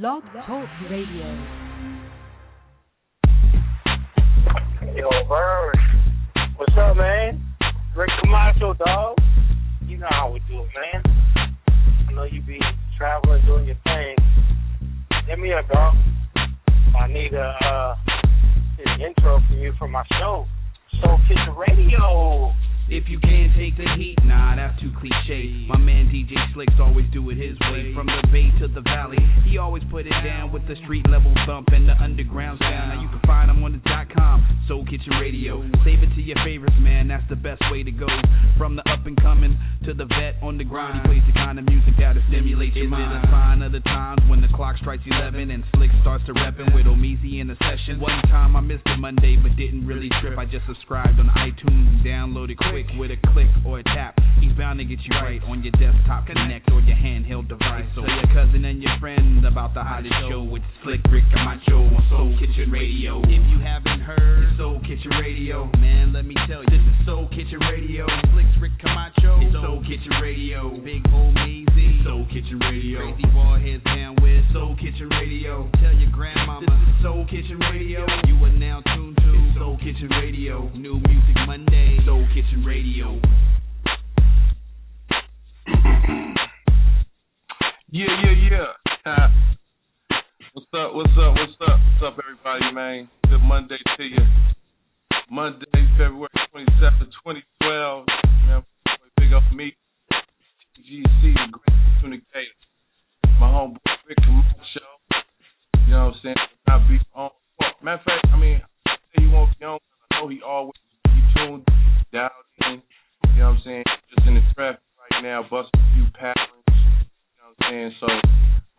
Blog Talk Radio. Yo, Bird. What's up, man? Rick Camacho, dog. You know how we do it, man. I know you be traveling, doing your thing. Hit me up, dog. I need a uh, an intro from you for my show, Soul Kitchen Radio. If you can't take the heat, nah, that's too cliche. My man DJ Slicks always do it his way. From the bay to the valley, he always put it down with the street level thump and the underground sound. Now you can find him on the dot com, Soul Kitchen Radio. Save it to your favorites, man, that's the best way to go. From the up and coming to the vet on the grind, he plays the kind of music that'll stimulate your mind. Is it a sign of the times when the clock strikes 11 and Slick starts to reppin' with Omeezy in the session? One time I missed a Monday, but didn't really trip. I just subscribed on iTunes and downloaded quick with a click or a tap. He's bound to get you right on your desktop, connect, or your handheld device. So your cousin and your friend about the hottest show with Slick Rick Camacho on Soul Kitchen Radio. If you haven't heard it's Soul Kitchen Radio, man, let me tell you, this is Soul Kitchen Radio. Slick Rick Camacho, it's Soul Kitchen Radio. Big Omeezy, Soul Kitchen Radio. Crazy ball heads down with Soul Kitchen Radio. Tell your grandmama, this is Soul Kitchen Radio. You are now tuned to Soul Kitchen Radio. New music Monday, Soul Kitchen Radio. Yeah, yeah, yeah. What's up? What's up? What's up? What's up, everybody, man? Good Monday to you. Monday, February 27th, 2012. Man, big up me, GC, great communicator. My homeboy Rick Camacho. You know what I'm saying? I be on. Matter of fact, I mean, he won't be on. I know he always be tuned, in. You know what I'm saying? Just in the traffic right now, busting a few patterns. You know what I'm saying? So,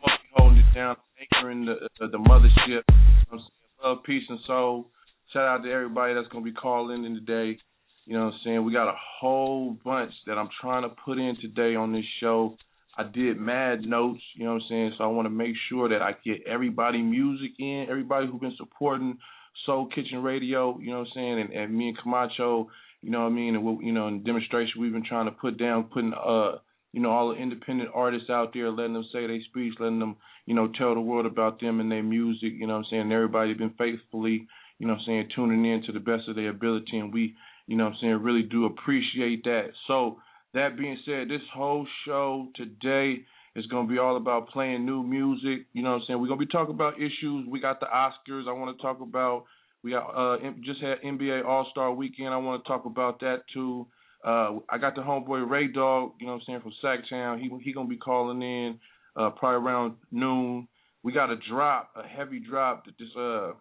must be holding it down, anchoring the uh, the mothership. You know what I'm saying? Love, peace, and soul. Shout out to everybody that's gonna be calling in today. You know what I'm saying? We got a whole bunch that I'm trying to put in today on this show. I did mad notes, you know what I'm saying? So I want to make sure that I get everybody music in, everybody who's been supporting Soul Kitchen Radio, you know what I'm saying? And, and me and Camacho, you know what I mean? And what, you know, in demonstration we've been trying to put down, putting uh, you know, all the independent artists out there, letting them say their speech, letting them, you know, tell the world about them and their music, you know what I'm saying? Everybody been faithfully, you know what I'm saying, tuning in to the best of their ability and we, you know what I'm saying, really do appreciate that. So that being said, this whole show today is going to be all about playing new music. You know what I'm saying? We're going to be talking about issues. We got the Oscars. I want to talk about. We got uh just had NBA All Star Weekend. I want to talk about that too. Uh, I got the homeboy Ray Dog. You know what I'm saying from Sacktown. He he gonna be calling in uh, probably around noon. We got a drop, a heavy drop that this uh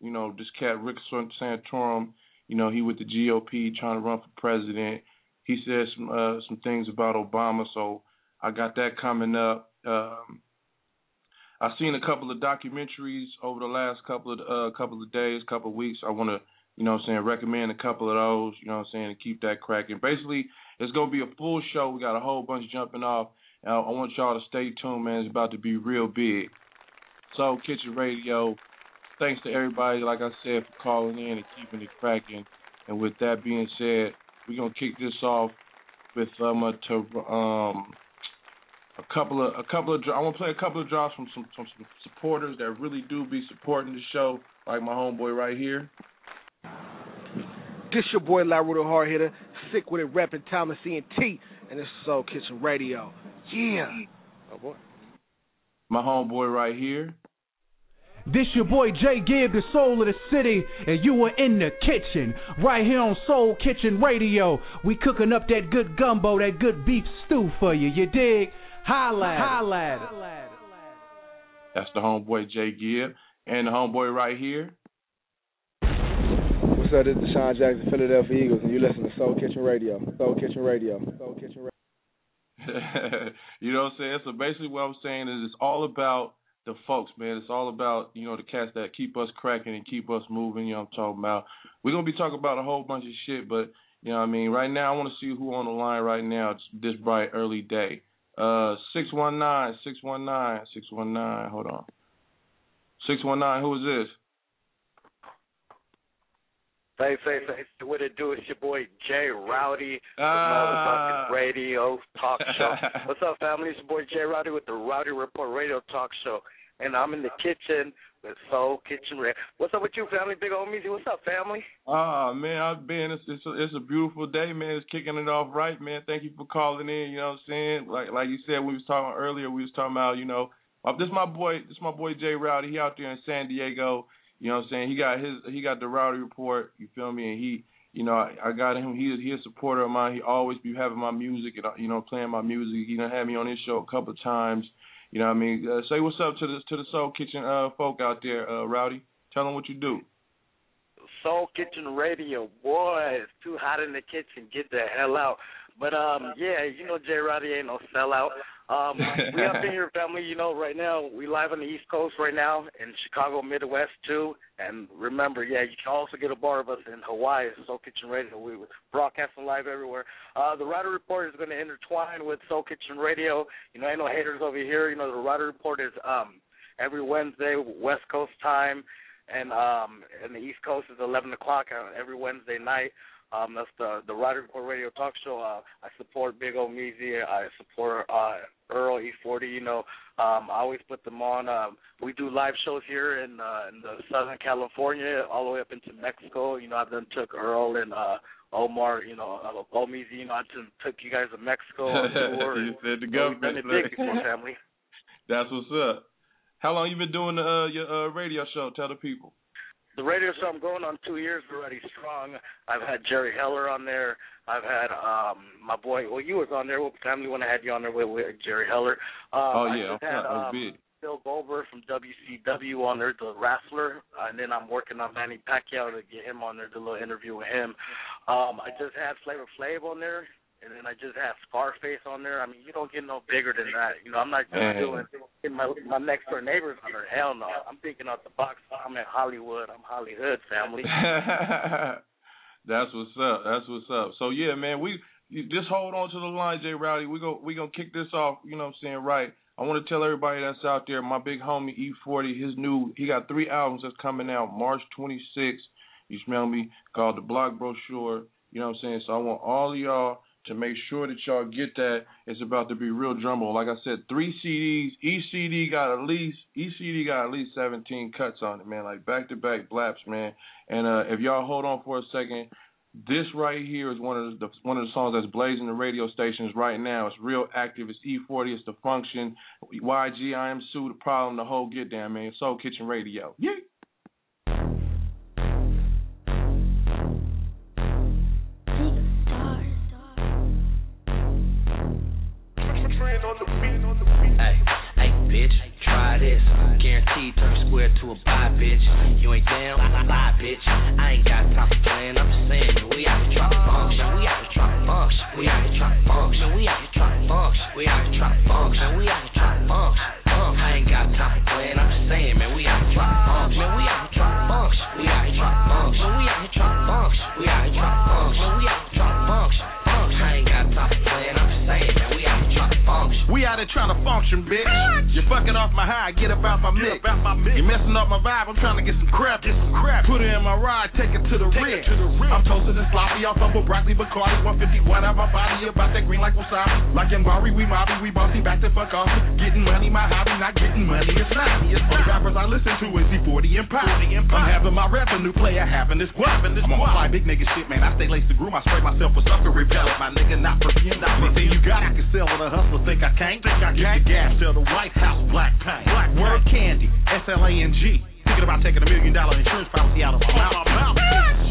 you know this cat Rick Santorum. You know he with the GOP trying to run for president he said some uh, some things about Obama, so I got that coming up. Um, I've seen a couple of documentaries over the last couple of uh, couple of days, couple of weeks. I want to, you know, what I'm saying recommend a couple of those. You know, what I'm saying to keep that cracking. Basically, it's gonna be a full show. We got a whole bunch jumping off. I want y'all to stay tuned, man. It's about to be real big. So, Kitchen Radio. Thanks to everybody, like I said, for calling in and keeping it cracking. And with that being said, we're gonna kick this off with um a, um a couple of a couple of I want to play a couple of drops from some from some supporters that really do be supporting the show, like my homeboy right here. This your boy Larry the Hard Hitter, sick with it, rapping Thomas C and T, and this is Soul Kitchen Radio. Yeah. Oh boy. My homeboy right here. This your boy Jay Gibb, the soul of the city, and you are in the kitchen, right here on Soul Kitchen Radio. We cooking up that good gumbo, that good beef stew for you. You dig? Holla, holla. That's the homeboy Jay Gibb, and the homeboy right here. What's up? This is DeSean Jackson, Philadelphia Eagles, and you listen to Soul Kitchen Radio. Soul Kitchen Radio. Soul Kitchen Radio. you know what I'm saying? So basically, what I'm saying is it's all about the folks, man. It's all about, you know, the cats that keep us cracking and keep us moving, you know what I'm talking about. We're gonna be talking about a whole bunch of shit, but you know what I mean, right now I wanna see who on the line right now this bright early day. Uh six one nine, six one nine, six one nine, hold on. Six one nine, who is this? Say, say, say, what it do? It's your boy Jay Rowdy, the Ah. motherfucking radio talk show. What's up, family? It's your boy Jay Rowdy with the Rowdy Report Radio Talk Show, and I'm in the kitchen with Soul Kitchen Red. What's up with you, family? Big Omeezy. What's up, family? Ah man, I've been. It's it's a, it's a beautiful day, man. It's kicking it off right, man. Thank you for calling in. You know what I'm saying? Like like you said, we was talking earlier. We was talking about you know, uh, this my boy. This my boy Jay Rowdy. He out there in San Diego. You know what I'm saying? He got his he got the Rowdy report. You feel me? And he. You know, I, I got him. He he a supporter of mine. He always be having my music and uh, you know playing my music. He done had me on his show a couple of times. You know what I mean? Uh, say what's up to the to the Soul Kitchen uh, folk out there, uh, Rowdy. Tell them what you do. Soul Kitchen Radio, boy, it's too hot in the kitchen. Get the hell out. But um, yeah, you know Jay Rowdy ain't no sellout. Um, we up in here, family. You know, right now we live on the East Coast right now in Chicago, Midwest too. And remember, yeah, you can also get a bar of us in Hawaii, Soul Kitchen Radio. We were broadcasting live everywhere. Uh, the Rowdy Report is going to intertwine with Soul Kitchen Radio. You know, ain't no haters over here. You know, the Rowdy Report is um every Wednesday, West Coast time, and um and the East Coast is eleven o'clock every Wednesday night. Um, that's the the Rowdy Report Radio Talk Show. Uh, I support Big Omeezy. I support uh, Earl E40. You know, um, I always put them on. Um, we do live shows here in uh, in the Southern California, all the way up into Mexico. You know, I've done took Earl and uh, Omar. You know, uh, O Meezy. You know, I done took you guys to Mexico on tour. you said the know, we've government. done it big before, family. That's what's up. How long you been doing the, uh, your uh, radio show? Tell the people. The radio show I'm going on two years already strong. I've had Jerry Heller on there. I've had um my boy. Well, you was on there What with family when I had you on there with, with Jerry Heller. Um, oh I yeah, just had um, big. Bill Goldberg from WCW on there, the wrestler, and then I'm working on Manny Pacquiao to get him on there, do a little interview with him. Um, I just had Flavor Flav on there, and then I just had Scarface on there. I mean, you don't get no bigger than that. You know, I'm not just Man. doing getting my my next door neighbors on there. Hell no, I'm thinking out the box. I'm in Hollywood. I'm Hollywood family. That's what's up. That's what's up. So yeah, man, we you just hold on to the line, Jay Rowdy. We go we gonna kick this off. You know what I'm saying? Right. I want to tell everybody that's out there, my big homie E40, his new he got three albums that's coming out March 26th. You smell me? Called the Block Brochure. You know what I'm saying? So I want all of y'all to make sure that y'all get that. It's about to be real drumroll. Like I said, three CDs. Each CD got at least each CD got at least 17 cuts on it, man. Like back to back blaps, man. And uh, if y'all hold on for a second, this right here is one of the one of the songs that's blazing the radio stations right now. It's real active. It's E40. It's the function. YG. I am Sue. The problem. The whole get down, man. Soul Kitchen Radio. Yeah. Off of a broccoli Bacardi 151 out my body, about that green like wasabi. Like Mbari, we mobby, we bossy back to fuck off. Getting money, my hobby, not getting money, it's not. Only rappers I listen to is E40 and Pop. I'm having my revenue player having this guap. I'm on my fly big nigga shit, man. I stay laced to groom, I spray myself with sucker repellent. My nigga not perfume, not anything you got. I can sell with a hustler, think I can't. Think I can't. gas, sell the White House, black paint. Black Word candy, S L A N G. Thinking about taking a million dollar insurance policy out of my mouth.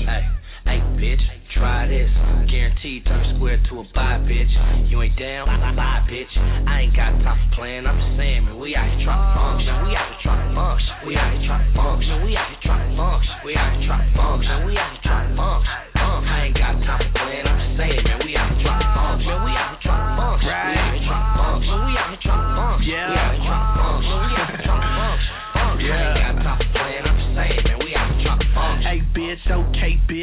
Hey, hey, bitch, try this. Guaranteed turn square to a buy, bitch. You ain't down, lie, bitch. I ain't got time for playing. I'm just saying, man, we out here trying to function. We out here trying to function. We out here trying to function. We out here trying to function. We out here trying to function. We out here trying to function. I ain't got time for playing. I'm just saying, man, we out here trying to function. We out here trying to function. We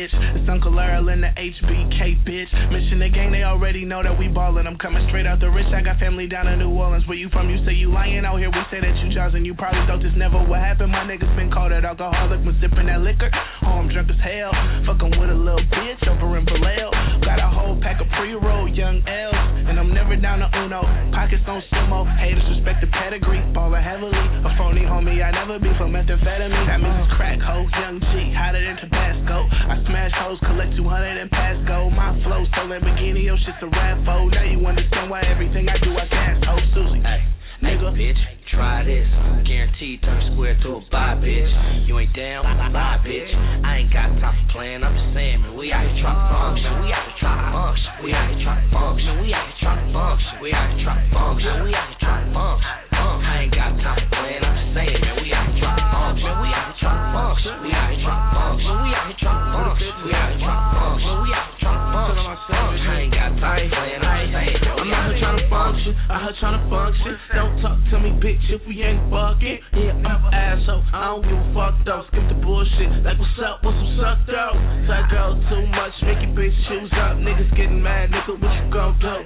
bitch. It's Uncle Earl and the HBK bitch. Mission the gang, they already know that we ballin'. I'm coming straight out the rich. I got family down in New Orleans. Where you from? You say you lying out here. We say that you and You probably thought this never would happen. My niggas been called an alcoholic. Was sippin' that liquor. Oh, I'm drunk as hell. Fuckin' with a little bitch over in Vallejo. Got a whole pack of pre-roll young L's. Never down to Uno. Pockets don't sumo. Haters respect the pedigree. Ballin' heavily. A phony homie. I never be for methamphetamine. That means it's crack hoe. Young G. Hotter than Tabasco. I smash hoes. Collect 200 and pass go. My flow so Lamborghini. Your shit's a rap. Now you understand why everything I do I gas. Oh, Susie. Hey, nigga, bitch, try this. Guaranteed turn square to a buy, bitch. You ain't down, lie, bitch. I ain't got time for playing. I'm just saying, man, we out here trying to function. We out here trying to function. We out here trying to function. We out here trying to function. We out here trying to function. We out here trying to function. I ain't got time for playing. I'm just saying, man, we out here trying to function. We out here trying to function. We out here trying to function. We out here trying to function. We out here trying to function. We out here trying to function. I ain't got time for playing. I'm just saying, I'm out here trying to function. I heard trying to function. Don't talk to me, bitch, if we ain't fucking. Yeah, I'm an asshole. I don't give a fuck though. Skip the bullshit. Like what's up? What's some suck though? Girl too much. Make your bitch shoes up. Niggas getting mad. Nigga, what you gon' do?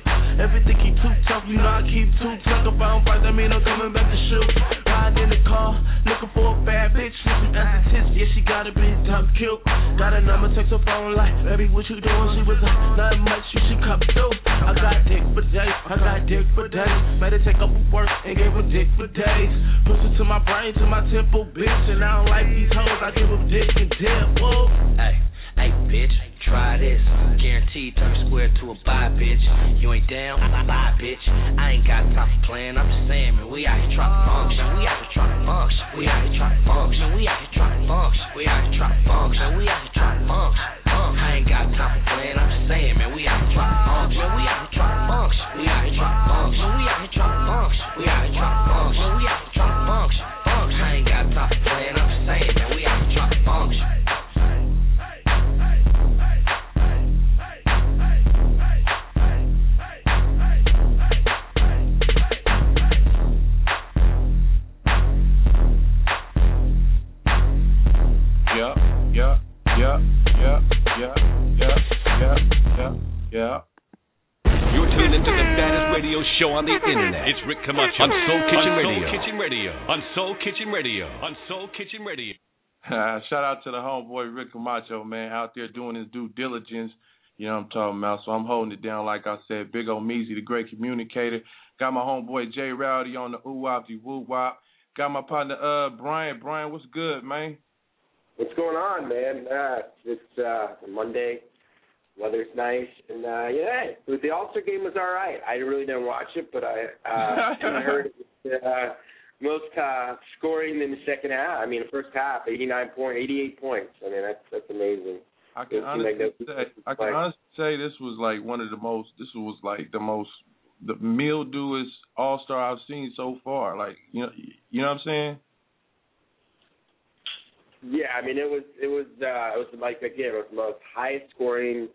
Everything keep too tough. You know I keep too tough. If I don't fight, that mean I'm coming back to shoot. Ride in the car, looking for a bad bitch. Listen as a tits. Yeah, she gotta be tough, cute. Got a number, text her phone like, baby, what you doing? She was like, nothing much. You should come through. I got dick for days. I got dick for days. Her take up work and gave her dick for days. Push it to my brain, to my temple, bitch. And I don't like these hoes. I give them dick and dip. Whoa. Hey, hey, bitch, try this. Guaranteed turn square to a buy, bitch. You ain't down, lie, bitch. I ain't got time for playing. I'm just saying, man, we out here trying to function. We out here trying to function. We out here trying to function. We out here trying to function. We out here trying to function. We out here trying to function. I ain't got time for playing. I'm just saying, man, we out here trying to bunks, we out here drop bunks. We out here drop bunks, we out here the internet. It's Rick Camacho on Soul Kitchen Radio. Soul Kitchen Radio. On Soul Kitchen Radio. On Soul Kitchen Radio. Shout out to the homeboy Rick Camacho, man, out there doing his due diligence. You know what I'm talking about. So I'm holding it down, like I said. Big Omeezy, the great communicator. Got my homeboy Jay Rowdy on the ooh wop the woo wop. Got my partner uh Brian. Brian, what's good, man? What's going on, man? Uh, it's uh, Monday. Weather's nice, and uh, yeah, the All Star game was all right. I really didn't watch it, but I uh, I heard it was uh, most uh, scoring in the second half. I mean, the first half, 89 point, 88 points. I mean, that's that's amazing. I can honestly like say I can honestly say this was like one of the most this was like the most the mildewest all star I've seen so far. Like you know you know what I'm saying? Yeah, I mean, it was it was uh, it was like again, it was the most highest scoring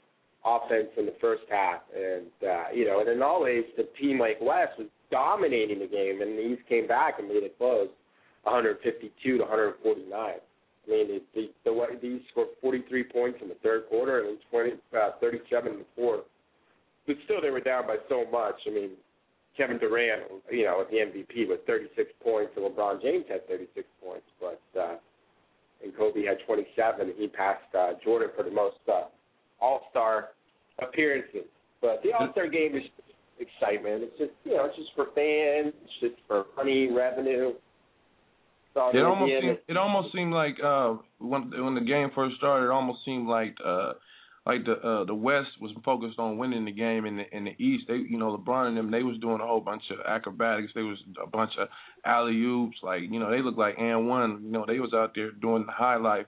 offense in the first half, and uh, you know, and then always the team like West was dominating the game, and the East came back and made it close, 152 to 149. I mean, the the, the, the East scored 43 points in the third quarter and then 20, uh, 37 in the fourth. But still, they were down by so much. I mean, Kevin Durant, you know, with the MVP with 36 points, and LeBron James had 36 points, but. uh and Kobe had 27. And He passed uh, Jordan for the most uh, All-Star appearances. But the All-Star game is excitement. It's just you know, it's just for fans. It's just for money, revenue. It almost seemed, it almost seemed like uh when when the game first started, it almost seemed like uh like the uh the West was focused on winning the game and the in the East they you know LeBron and them they was doing a whole bunch of acrobatics, they was a bunch of alley oops, like, you know, they looked like and one, you know, they was out there doing the high life.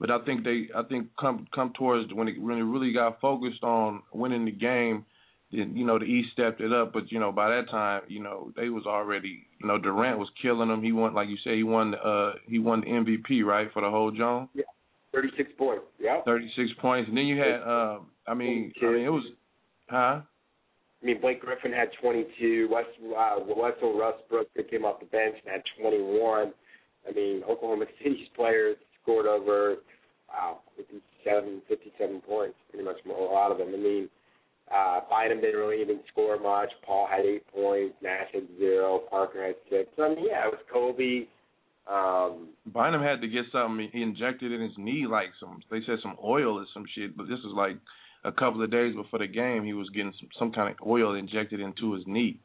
But I think they I think come come towards when it when it really got focused on winning the game, then you know the East stepped it up. But you know by that time, you know they was already you know Durant was killing them. He won like you said he won uh he won the MVP right for the whole Jones. Yeah, 36 points. Yeah. 36 points, and then you had um I mean I mean it was huh I mean, Blake Griffin had 22. West uh, Russell Westbrook that came off the bench and had 21. I mean, Oklahoma City's players scored over wow 57, 57 points, pretty much a lot of them. I mean, Uh, Bynum didn't really even score much. Paul had eight points. Nash had zero. Parker had six. So, I mean, yeah, it was Kobe. Um, Bynum had to get something he injected in his knee, like some they said some oil or some shit. But this was like a couple of days before the game. He was getting some some kind of oil injected into his knee.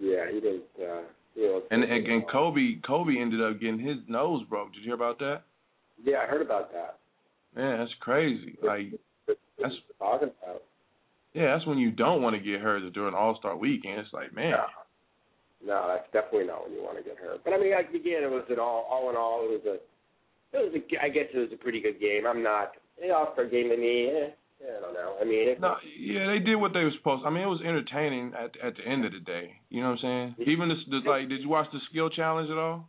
Yeah, he didn't. Uh, know, and and, and Kobe Kobe ended up getting his nose broke. Did you hear about that? Yeah, I heard about that. Man, that's crazy. Like that's talking about. Yeah, that's when you don't want to get hurt during All Star Weekend. It's like, man. No. no, that's definitely not when you want to get hurt. But I mean, like, again, it was an all all in all, it was a, it was a, I guess it was a pretty good game. I'm not the All Star game to me. Eh, I don't know. I mean, it, no, yeah, they did what they were supposed. to. I mean, it was entertaining at at the end of the day. You know what I'm saying? Even the, the like, did you watch the skill challenge at all?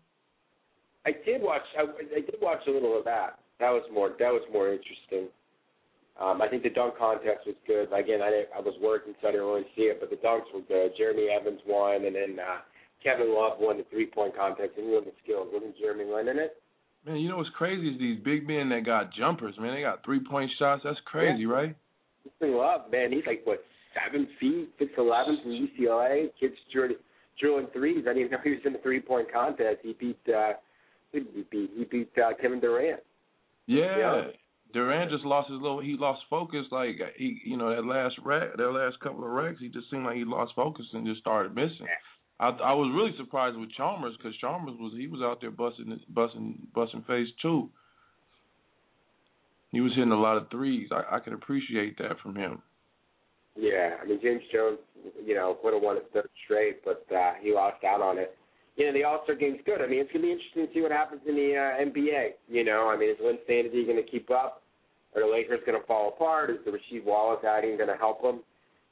I did watch. I, I did watch a little of that. That was more. That was more interesting. Um, I think the dunk contest was good. Again, I didn't, I was working, so I didn't really see it, but the dunks were good. Jeremy Evans won, and then uh, Kevin Love won the three point contest, and he won the skills. Wasn't Jeremy Lin in it? Man, you know what's crazy is these big men that got jumpers. Man, they got three point shots. That's crazy, yeah. right? Kevin Love, man, he's like what seven feet, six eleven from UCLA. Kids drilling, drilling threes. I didn't know he was in the three point contest. He beat uh, he beat he beat uh, Kevin Durant. Yeah. yeah. Durant just lost his little. He lost focus. Like he, you know, that last rack, that last couple of racks, he just seemed like he lost focus and just started missing. I I was really surprised with Chalmers because Chalmers was he was out there busting busting busting face too. He was hitting a lot of threes. I I could appreciate that from him. Yeah, I mean James Jones, you know, would have won it third straight, but uh, he lost out on it you know, the All Star game's good. I mean, it's gonna be interesting to see what happens in the uh, NBA. You know, I mean, is Lin Sanity gonna keep up? Are the Lakers gonna fall apart? Is the Rasheed Wallace adding gonna help them?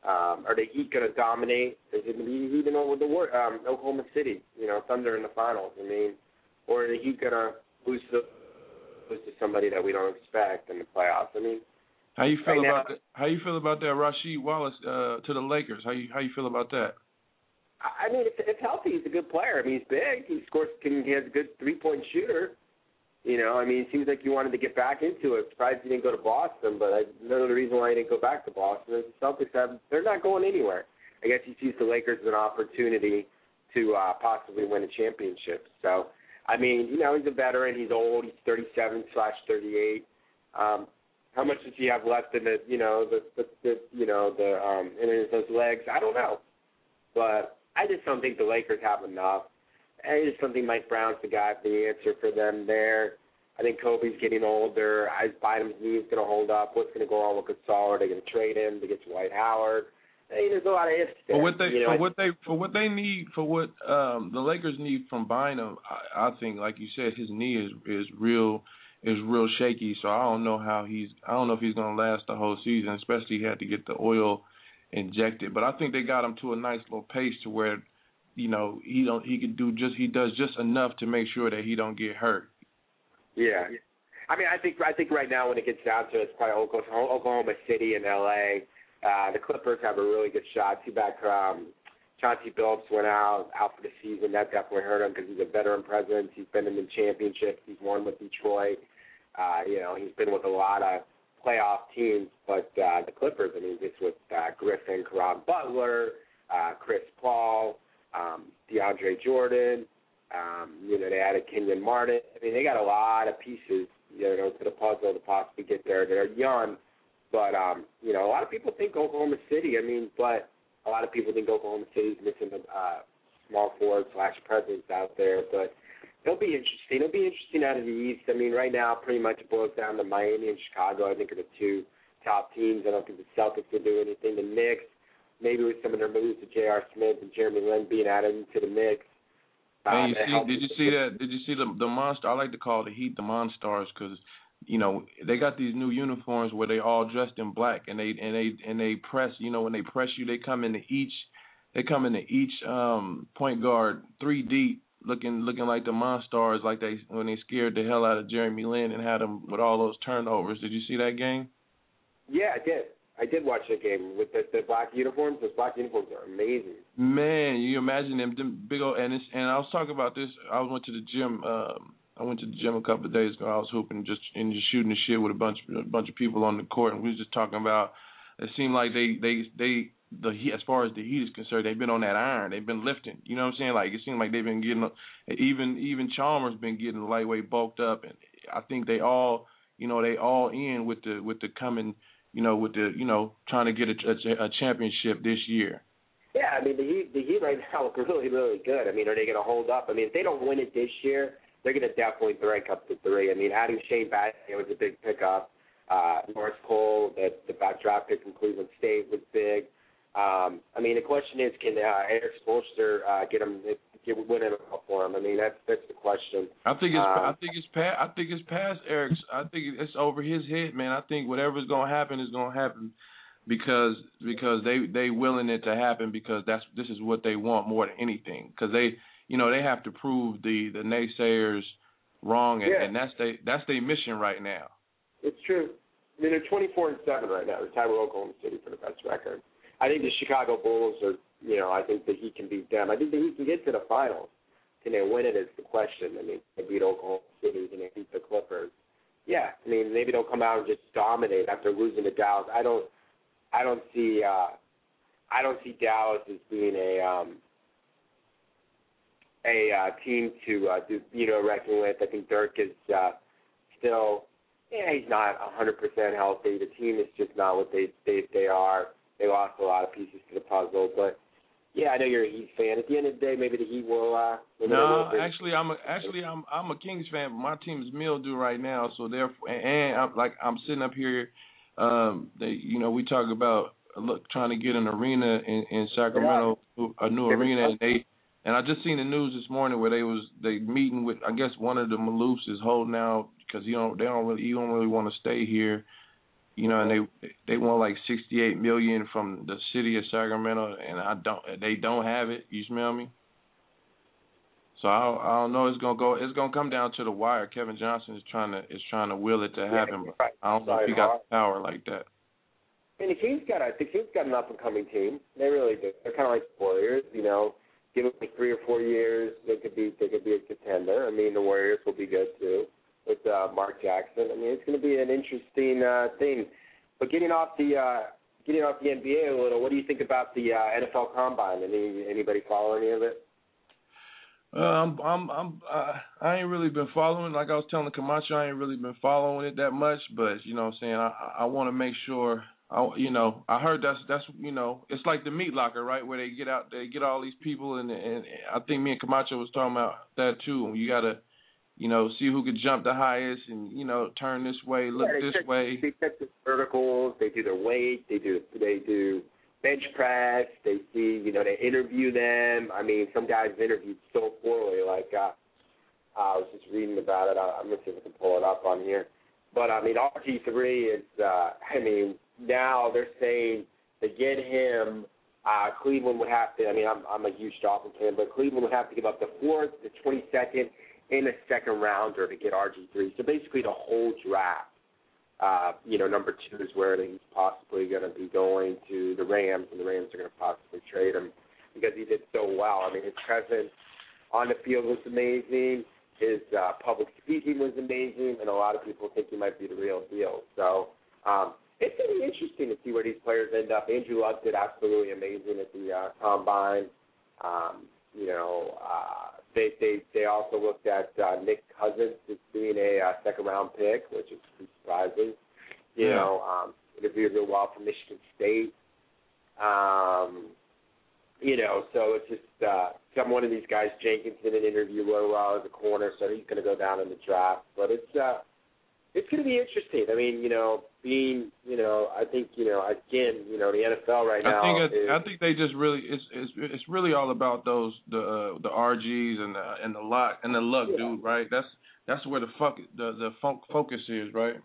Um, are the Heat gonna dominate? Is it gonna be even over the um, Oklahoma City? You know, Thunder in the finals. I mean, or are the Heat gonna lose to lose to somebody that we don't expect in the playoffs? I mean. How you feel right about now, that? How you feel about that Rasheed Wallace uh, to the Lakers? How you how you feel about that? I mean, if, if healthy, he's a good player. I mean, he's big. He scores. Can, he has a good three point shooter. You know, I mean, it seems like he wanted to get back into it. Surprised he didn't go to Boston, but I don't know the reason why he didn't go back to Boston. The Celtics have they're not going anywhere. I guess he sees the Lakers as an opportunity to uh, possibly win a championship. So, I mean, you know, he's a veteran. He's old. He's 37 slash 38. Um, how much does he have left in the, you know, the, the, the you know, the um, in his, those legs? I don't know, but I just don't think the Lakers have enough. I just don't think Mike Brown's the guy for the answer for them there. I think Kobe's getting older. I Bynum's knee's going to hold up. What's going to go on with Gasol? Are they going to trade him to get Dwight Howard? Hey, there's a lot of ifs. There. For what they you know, for what they for what they need for what um the Lakers need from Bynum, I, I think like you said, his knee is is real is real shaky. So I don't know how he's I don't know if he's going to last the whole season. Especially he had to get the oil injected. But I think they got him to a nice little pace to where, you know, he don't he could do just he does just enough to make sure that he don't get hurt. Yeah. I mean, I think I think right now when it gets down to it, it's probably Oklahoma, City and L.A. Uh, the Clippers have a really good shot. Too bad um, Chauncey Billups went out out for the season. That definitely hurt him because he's a veteran presence. He's been in the championships. He's won with Detroit. Uh, you know, he's been with a lot of playoff teams, but uh, the Clippers, I mean, just with uh, Griffin, Caron Butler, uh, Chris Paul, um, DeAndre Jordan, um, you know, they added Kenyon Martin. I mean, they got a lot of pieces, you know, to the puzzle to possibly get there. They're young, but um, you know, a lot of people think Oklahoma City. I mean, but a lot of people think Oklahoma City's missing a uh, small forward slash presence out there, interesting. It'll be interesting out of the East. I mean, right now, pretty much it boils down to Miami and Chicago. I think are the two top teams. I don't think the Celtics will do anything. The Knicks, maybe with some of their moves to J.R. Smith and Jeremy Lin being added into the mix. Um, you see, did you see that? Did you see the the monster? I like to call the Heat the Monstars because you know they got these new uniforms where they all dressed in black and they and they and they press. You know when they press you, they come into each they come into each um point guard three deep looking looking like the Monstars, like they when they scared the hell out of Jeremy Lin and had him with all those turnovers. Did you see that game? Yeah, I did. I did watch the game with the, the black uniforms. Those black uniforms are amazing. Man, you imagine them, them big old and it's, and I was talking about this. I was went to the gym. Um, I went to the gym a couple of days ago. I was hooping just and just shooting the shit with a bunch a bunch of people on the court, and we was just talking about it seemed like they they they the heat as far as the heat is concerned, they've been on that iron. They've been lifting. You know what I'm saying? Like it seems like they've been getting even even Chalmers been getting lightweight bulked up, and I think they all you know they all in with the with the coming you know with the you know trying to get a, a, a championship this year. Yeah, I mean the Heat the Heat right now look really really good. I mean, are they going to hold up? I mean, if they don't win it this year, they're going to definitely break up to three. I mean, adding Shane Battier was a big pickup. Uh, Norris Cole, that the back draft pick from Cleveland State was big. Um, I mean, the question is, can uh, Erik Spoelstra uh, get him get win it for him? I mean, that's that's the question. I think it's um, I think it's past I think it's past Eric's. I think it's over his head, man. I think whatever's gonna happen is gonna happen because because they they willing it to happen because that's this is what they want more than anything because they you know they have to prove the the naysayers wrong and, Yeah. and that's they that's their mission right now. It's true. I mean, they're 24 and seven right now. They're tied with Oklahoma City for the best record. I think the Chicago Bulls are, you know, I think that he can beat them. I think that he can get to the finals. Can they win it is the question. I mean, they beat Oklahoma City, can they beat the Clippers? Yeah, I mean, maybe they'll come out and just dominate after losing to Dallas. I don't, I don't see, uh, I don't see Dallas as being a, um, a uh, team to uh, do, you know, reckon with. I think Dirk is uh, still yeah, he's not 100% healthy. The team is just not what they they they are. They lost a lot of pieces to the puzzle, but yeah, I know you're a Heat fan. At the end of the day, maybe the Heat will. Uh, No, actually, I'm a, actually I'm I'm a Kings fan, but my team is mildew right now. So therefore, and, and I'm like I'm sitting up here. Um, they you know we talk about uh, look trying to get an arena in, in Sacramento, a new arena, and they and I just seen the news this morning where they was they meeting with I guess one of the Maloofs is holding out because you don't they don't really you don't really want to stay here. You know, and they they want like sixty eight million from the city of Sacramento, and I don't they don't have it. You smell me? So I don't, I don't know. It's gonna go. It's gonna come down to the wire. Kevin Johnson is trying to is trying to will it to happen, but I don't know if he got the power like that. Mean, the Kings got a the Kings got an up and coming team. They really do. They're kind of like the Warriors, you know. Give them like three or four years, they could be they could be a contender. I mean, the Warriors will be good too with uh, Mark Jackson. I mean, it's going to be an interesting uh, thing. But getting off the uh, getting off the NBA a little, what do you think about the uh, NFL Combine? Any anybody follow any of it? I'm I'm I'm uh, I ain't really been following. Like I was telling Camacho, I ain't really been following it that much. But you know, what I'm saying I I want to make sure. I you know I heard that's that's you know it's like the meat locker right where they get out they get all these people and and I think me and Camacho was talking about that too. You gotta you know see who could jump the highest and you know turn this way, look yeah, this check, way. They check the verticals. They do their weight. They do they do bench press. They see you know they interview them. I mean, some guys interviewed so poorly. Like uh, I was just reading about it. I, I'm gonna see if I can pull it up on here. But I mean, RG three is. uh I mean, now they're saying to get him. Uh, Cleveland would have to. I mean, I'm I'm a huge Dolphin fan, but Cleveland would have to give up the fourth, the 22nd, and a second rounder to get RG3. So basically, the whole draft. Uh, you know, number two is where he's possibly going to be going to the Rams, and the Rams are going to possibly trade him because he did so well. I mean, his presence on the field was amazing. His uh, public speaking was amazing, and a lot of people think he might be the real deal. So um, it's going to be interesting to see where these players end up. Andrew Luck did absolutely amazing at the uh, combine. Um, you know, uh, they they they also looked at uh, Nick Cousins as being a uh, second round pick, which is pretty surprising. You Yeah. know, um, interviewed real well from Michigan State. Um, you know, so it's just uh, some one of these guys, Jenkins, did an interview real well as a corner, so he's going to go down in the draft. But it's uh, it's going to be interesting. I mean, you know, being, you know, I think, you know, again, you know, the NFL right now. I think is, I think they just really it's it's it's really all about those the uh, the RGs and the and the luck and the luck, dude. Right? That's that's where the fuck the the fo- focus is, right?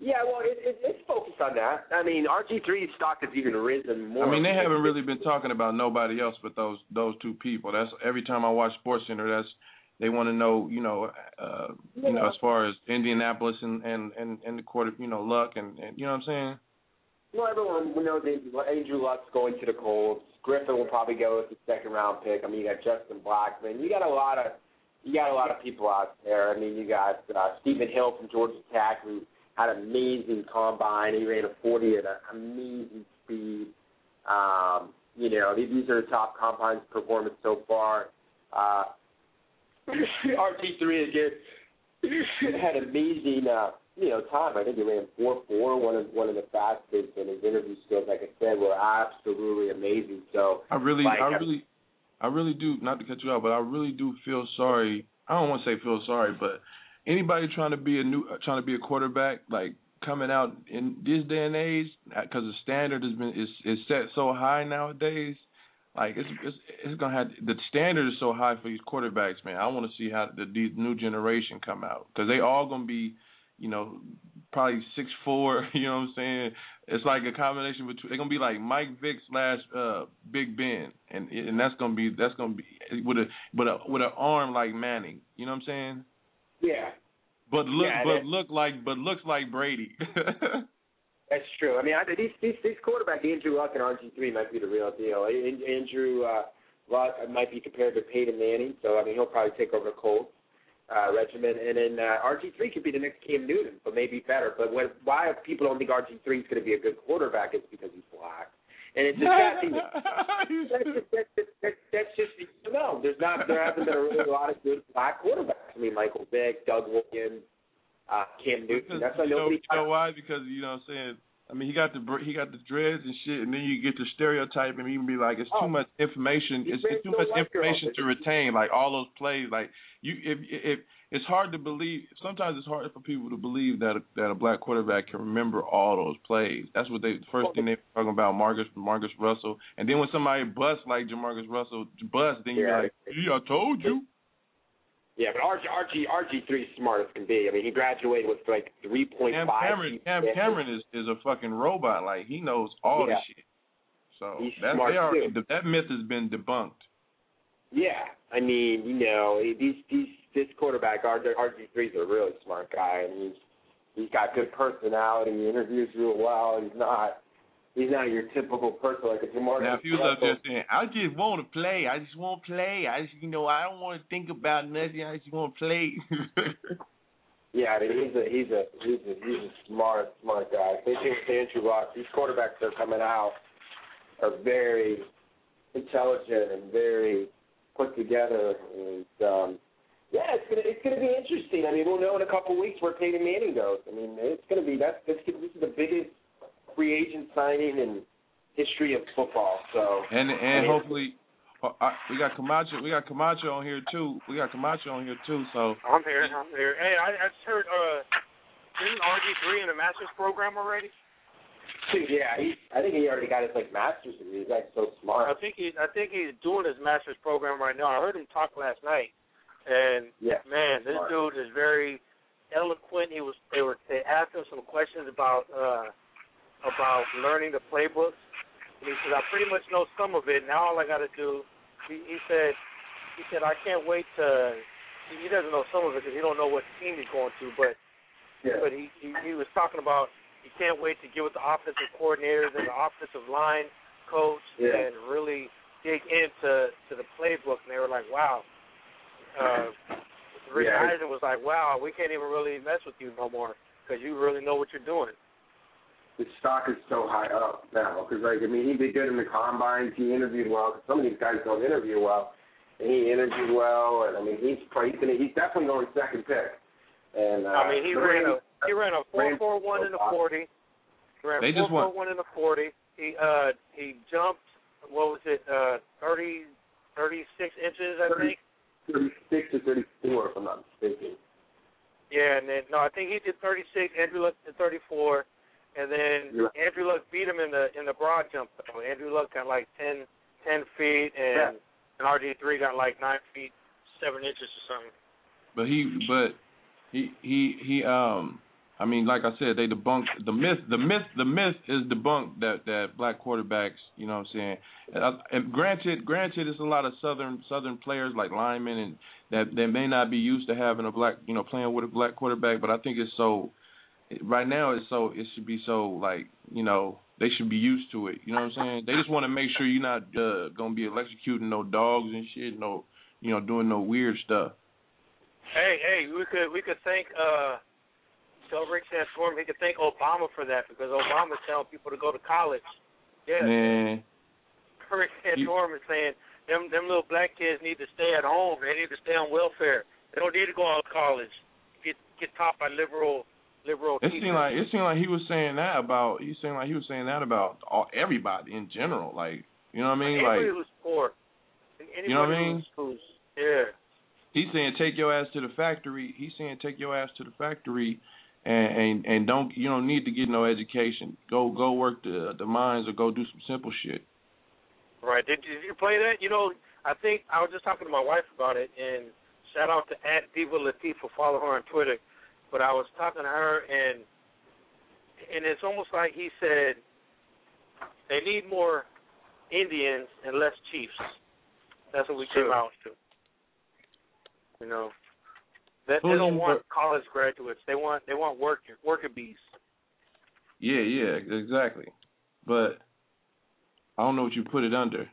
Yeah, well, it, it, it's focused on that. I mean, RG3's stock has even risen more. I mean, they haven't really been talking about nobody else but those those two people. That's every time I watch Sports Center, that's they want to know, you know, uh, you know, as far as Indianapolis and and and, and the quarter, you know, luck and, and you know what I'm saying. Well, everyone knows Andrew, Andrew Luck's going to the Colts. Griffin will probably go with the second round pick. I mean, you got Justin Blackmon. You got a lot of you got a lot of people out there. I mean, you got uh, Stephen Hill from Georgia Tech who had an amazing combine. He ran a 40 at an amazing speed. Um, you know, these, these are the top combines performance so far. Uh, RG3 again had amazing, uh, you know, time. I think he ran four four, one of one of the fastest, and his interview skills, like I said, were absolutely amazing. So I really, like, I really, I really do. Not to cut you out, but I really do feel sorry. I don't want to say feel sorry, but anybody trying to be a new, trying to be a quarterback, like coming out in this day and age, because the standard has been is is set so high nowadays. Like it's it's it's gonna have the standard is so high for these quarterbacks, man. I want to see how the, the new generation come out because they all gonna be, you know, probably six four. You know what I'm saying? It's like a combination between they're gonna be like Mike Vick slash uh, Big Ben, and and that's gonna be that's gonna be with a with a with an arm like Manning. You know what I'm saying? Yeah. But look, Yeah, but look like, but looks like Brady. That's true. I mean, I, these these these quarterback Andrew Luck and RG three might be the real deal. An- Andrew uh, Luck might be compared to Peyton Manning, so I mean he'll probably take over Colts uh, regimen, and then uh, RG three could be the next Cam Newton, but maybe better. But what, why people don't think RG three is going to be a good quarterback is because he's black, and it's thing. That's just, that's, just, that's, that's just no. There's not there hasn't been a really a lot of good black quarterbacks. I mean Michael Vick, Doug Williams, uh, Cam Newton. Because, That's why you know, nobody. you know why? Because you know what I'm saying. I mean, he got the br- he got the dreads and shit, and then you get the stereotype, and can be like, it's Oh. too much information. It's, it's too much information to retain. Like all those plays, like you, if if it's hard to believe. Sometimes it's hard for people to believe that a, that a black quarterback can remember all those plays. That's what they the first thing they were talking about Marcus Marcus Russell, and then when somebody busts like Jamarcus Russell busts, then you're Yeah. like, yeah, I told you. Yeah, but RG RG RG three is smart as can be. I mean, he graduated with like three point Cam. Cameron, Cam Cameron is is a fucking robot. Like he knows all Yeah. the shit. So He's that smart, they already, too. that myth has been debunked. Yeah, I mean, you know, these these this quarterback RG three is a really smart guy, and he's he's got good personality. He interviews real well. He's not he's not your typical person like a Jamarcus. Now if he was up there saying, "I just want to play. I just want to play. I just you know I don't want to think about nothing. I just want to play." Yeah, I mean, he's a he's a he's a he's a smart smart guy. Same thing with Andrew Luck. These quarterbacks that are coming out are very intelligent and very put together. And um, yeah, it's gonna it's gonna be interesting. I mean, we'll know in a couple weeks where Peyton Manning goes. I mean, it's gonna be that's this this is the biggest free agent signing in history of football. So and I and mean, hopefully, uh, uh, we got Camacho. We got Camacho on here too. We got Camacho on here too. So I'm here. I'm here. Hey, I, I just heard. Uh, isn't RG three in the master's program already? yeah, he I think he already got his like master's degree. He's like so smart. I think he. I think he's doing his master's program right now. I heard him talk last night, and Yeah, man, this smart. dude is very eloquent. He was. They were. They asked him some questions about uh about learning the playbooks. And he said, I pretty much know some of it. Now all I got to do. He, he said. He said I can't wait to. He he doesn't know some of it because he don't know what team he's going to, but Yeah. but he, he he was talking about he can't wait to get with the offensive coordinators and the offensive line coach Yeah. and really dig into to the playbook. And they were like, wow. Uh, Rich Yeah. Eisen was like, wow, we can't even really mess with you no more because you really know what you're doing. His stock is so high up now because like I mean he did good in the combines. He interviewed well. 'cause some of these guys don't interview well, and he interviewed well. And I mean he's he's, gonna, he's definitely going second pick. And uh, I mean, he ran a he ran a four four one in the forty. He ran They four just four want- one in the forty. He uh he jumped what was it uh thirty thirty six inches I think. thirty six or thirty four if I'm not mistaken. Yeah, and then no, I think he did 36. Andrew Luck did 34, and then Yeah. Andrew Luck beat him in the in the broad jump. Though Andrew Luck got like 10, 10 feet, and and RG three got like nine feet seven inches or something. But he, but he, he, he. Um, I mean, like I said, they debunked the myth. The myth, the myth is debunked that that black quarterbacks. You know what I'm saying? And, uh, and granted, granted, it's a lot of southern southern players like linemen and that they may not be used to having a black, you know, playing with a black quarterback. But I think it's so. Right now, it's so. It should be so like you know they should be used to it. You know what I'm saying? They just want to make sure you're not uh, gonna be electrocuting no dogs and shit. No, you know, doing no weird stuff. Hey, hey, we could we could thank uh tell Rick Santorum he could thank Obama for that because Obama's telling people to go to college. Yeah. Man, Rick Santorum is saying them them little black kids need to stay at home. They need to stay on welfare. They don't need to go out to college. Get get taught by liberal liberal it seemed like it seemed like he was saying that about. He seemed like he was saying that about all, everybody in general. Like you know what I mean? anybody Like who's poor. Anybody You know what I mean? Who's, yeah. he's saying take your ass to the factory. He's saying take your ass to the factory, and and and don't you don't need to get no education. Go go work the the mines or go do some simple shit. Right. Did, did you play that? You know, I think I was just talking to my wife about it, and shout out to at Diva Latifah. Follow her on Twitter. But I was talking to her, and and it's almost like he said they need more Indians and less chiefs. That's what we came Sure. out to. You know, they, they don't want college graduates. They want they want worker worker bees. Yeah, yeah, exactly. But I don't know what you put it under.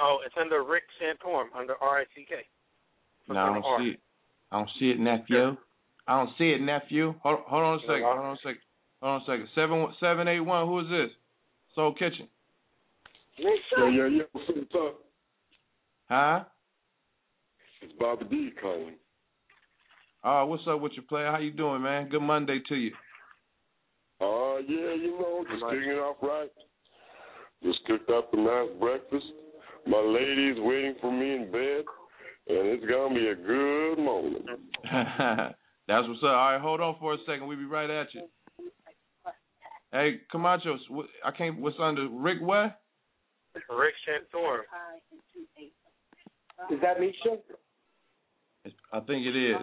Oh, it's under Rick Santorum under R I C K. No, I don't see it. I don't see it, nephew. I don't see it, nephew. Hold, hold on a second. Hold on a second. Hold on a second. Seven seven eight one. Who is this? Soul Kitchen. Yeah, yeah, yeah. What's up? Huh? It's Bobby D calling. Uh, what's up with your player? How you doing, man? Good Monday to you. Uh, yeah, you know, just kicking it off right. Just cooked up a nice breakfast. My lady's waiting for me in bed, and it's gonna be a good morning. That's what's up. All right, hold on for a second. We'll be right at you. Hey, Camacho, wh- I can't. What's under Rick? What? Rick Santorum. Is that Misha? I think it is.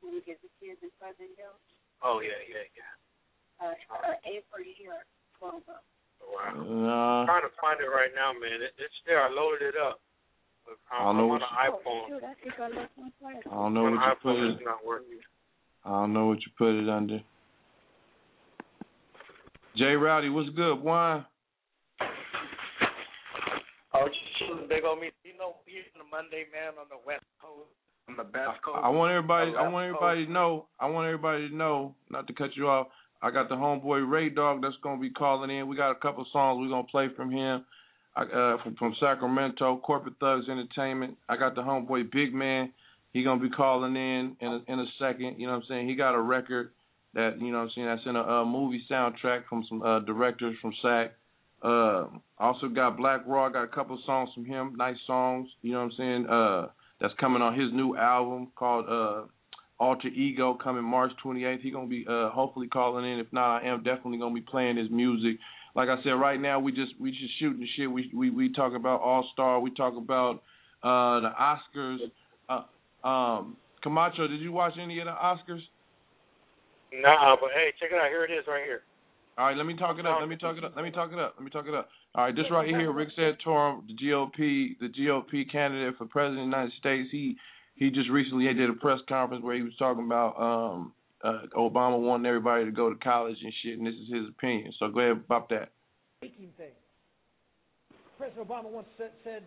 Can we get the kids inside the deal? Oh yeah, yeah, yeah. Wow. Uh, I'm trying to find it right now, man. It, it's there. I loaded it up. But I don't know what you- I don't know what you put iPhone it. is not. I don't know what you put it under. Jay Rowdy, what's good, Wine? Oh, just chilling Big Omeezy. You know, we on a Monday, man, on the West Coast, on the best coast. I want everybody. I West want Coast. everybody to know. I want everybody to know. Not to cut you off. I got the homeboy Ray Dog that's gonna be calling in. We got a couple songs we're gonna play from him. Uh, from from Sacramento, Corporate Thugs Entertainment. I got the homeboy Big Man. He gonna be calling in in a, in a second. You know what I'm saying? He got a record that you know what I'm saying that's in a, uh movie soundtrack from some uh, directors from SAC. Uh, also got Black Raw. Got a couple songs from him. Nice songs. You know what I'm saying? Uh, that's coming on his new album called uh Alter Ego coming March 28th. He gonna be uh hopefully calling in. If not, I am definitely gonna be playing his music. Like I said, right now we just we just shooting shit. We we we talk about All Star. We talk about uh the Oscars. Uh, um, Camacho, did you watch any of the Oscars? Nah, but hey, check it out. Here it is, right here. All right, let me talk it up. Let me talk it up. Let me talk it up. Let me talk it up. All right, this right here, Rick Santorum, the GOP, the GOP candidate for president of the United States. He he just recently did a press conference where he was talking about um uh Obama wanting everybody to go to college and shit, and this is his opinion. So go ahead about that. Thing. President Obama once said, said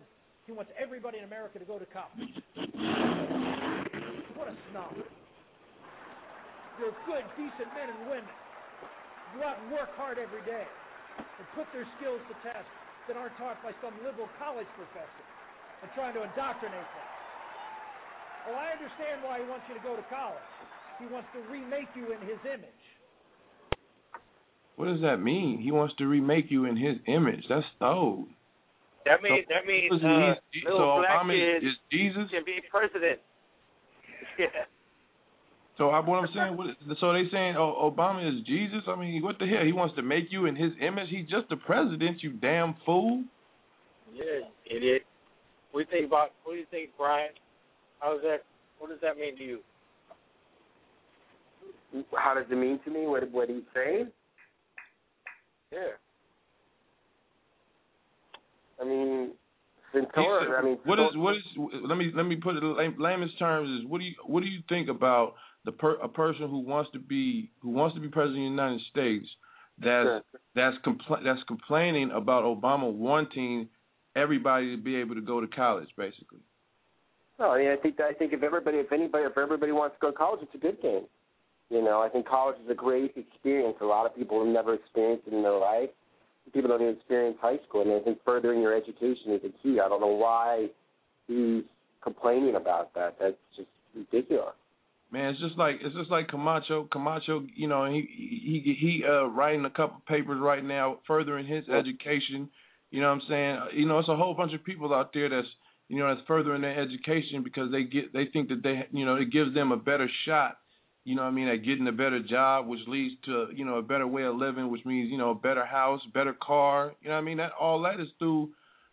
he wants everybody in America to go to college. What a snob. They're good, decent men and women. Go out and work hard every day and put their skills to test that aren't taught by some liberal college professor and trying to indoctrinate them. Oh, I understand why he wants you to go to college. He wants to remake you in his image. What does that mean? He wants to remake you in his image. That's old. That means that means So uh, he's- little so black Obama kids is Jesus? can be president. Yeah. So I, what I'm saying, what, so they saying oh, Obama is Jesus? I mean, what the hell? He wants to make you in his image. He's just the president, you damn fool. Yeah, idiot. What do you think about? What do you think, Brian? How does that? What does that mean to you? How does it mean to me? What what he's saying? Yeah. I mean, said- I mean, what is what is? Let me let me put it in layman's terms. Is what do you what do you think about the per, a person who wants to be who wants to be president of the United States that's that's compl- that's complaining about Obama wanting everybody to be able to go to college, basically. No, I mean, I think that, I think if everybody, if anybody, if everybody wants to go to college, it's a good game. You know, I think college is a great experience. A lot of people have never experienced it in their life. People don't even experience high school, and I think furthering your education is the key. I don't know why he's complaining about that. That's just ridiculous. Man, it's just like it's just like Camacho. Camacho, you know, he he he uh writing a couple papers right now, furthering his Yeah. education. You know what I'm saying? You know, it's a whole bunch of people out there that's you know that's furthering their education because they get they think that they you know it gives them a better shot. You know what I mean? At getting a better job, which leads to you know a better way of living, which means you know a better house, better car. You know what I mean? That all that is through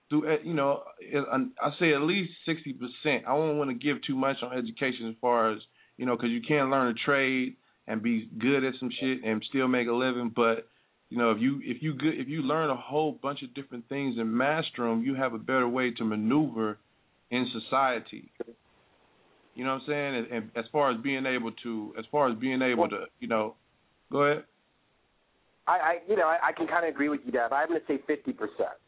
through uh, you know uh, I say at least sixty percent. I don't want to give too much on education as far as you know because you can't learn a trade and be good at some shit and still make a living, but you know if you if you good if you learn a whole bunch of different things and master them, you have a better way to maneuver in society. You know what I'm saying? And, and as far as being able to, as far as being able to, you know, go ahead. I, I you know, I, I can kind of agree with you, Dad. I'm going to say 50%,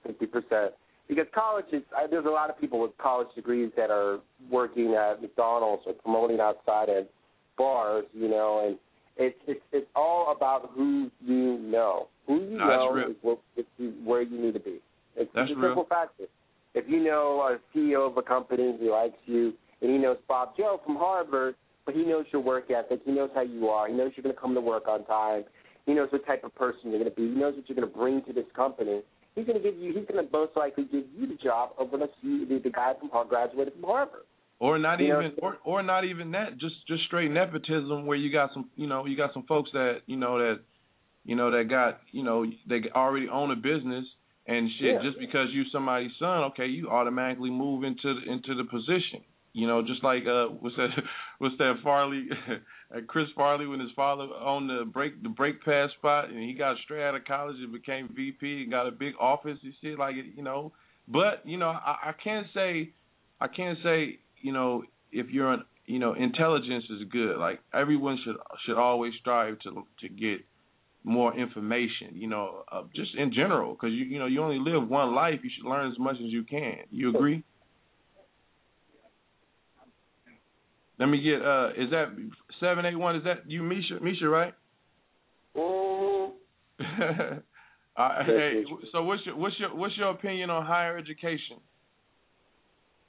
50%. Because college is, I, there's a lot of people with college degrees that are working at McDonald's or promoting outside at bars, you know, and it's it's it's all about who you know. Who you No, know is what, where you need to be. It's That's it's a real. simple factor. If you know a CEO of a company who likes you, and he knows Bob Joe from Harvard, but he knows your work ethic, he knows how you are, he knows you're going to come to work on time, he knows what type of person you're going to be, he knows what you're going to bring to this company. He's going to give you. He's going to most likely give you the job over the the, the guy from Har- graduated from Harvard. Or not You know, even, or or not even that. Just just straight nepotism, where you got some, you know, you got some folks that, you know, that, you know, that got, you know, they already own a business and shit. Yeah. Just because you somebody's son, okay, you automatically move into the, into the position. You know, just like uh, what's that? What's that? Farley, uh, Chris Farley, when his father owned the break the break pass spot, and he got straight out of college and became VP and got a big office and shit. Like it. you know, but you know, I, I can't say, I can't say, you know, if you're an, you know, intelligence is good. Like everyone should should always strive to to get more information. You know, uh, just in general, because you you know you only live one life. You should learn as much as you can. You agree? Let me get. uh Is that seven eight one? Is that you, Misha? Misha, right? Mm, uh, hey, so what's your what's your what's your opinion on higher education?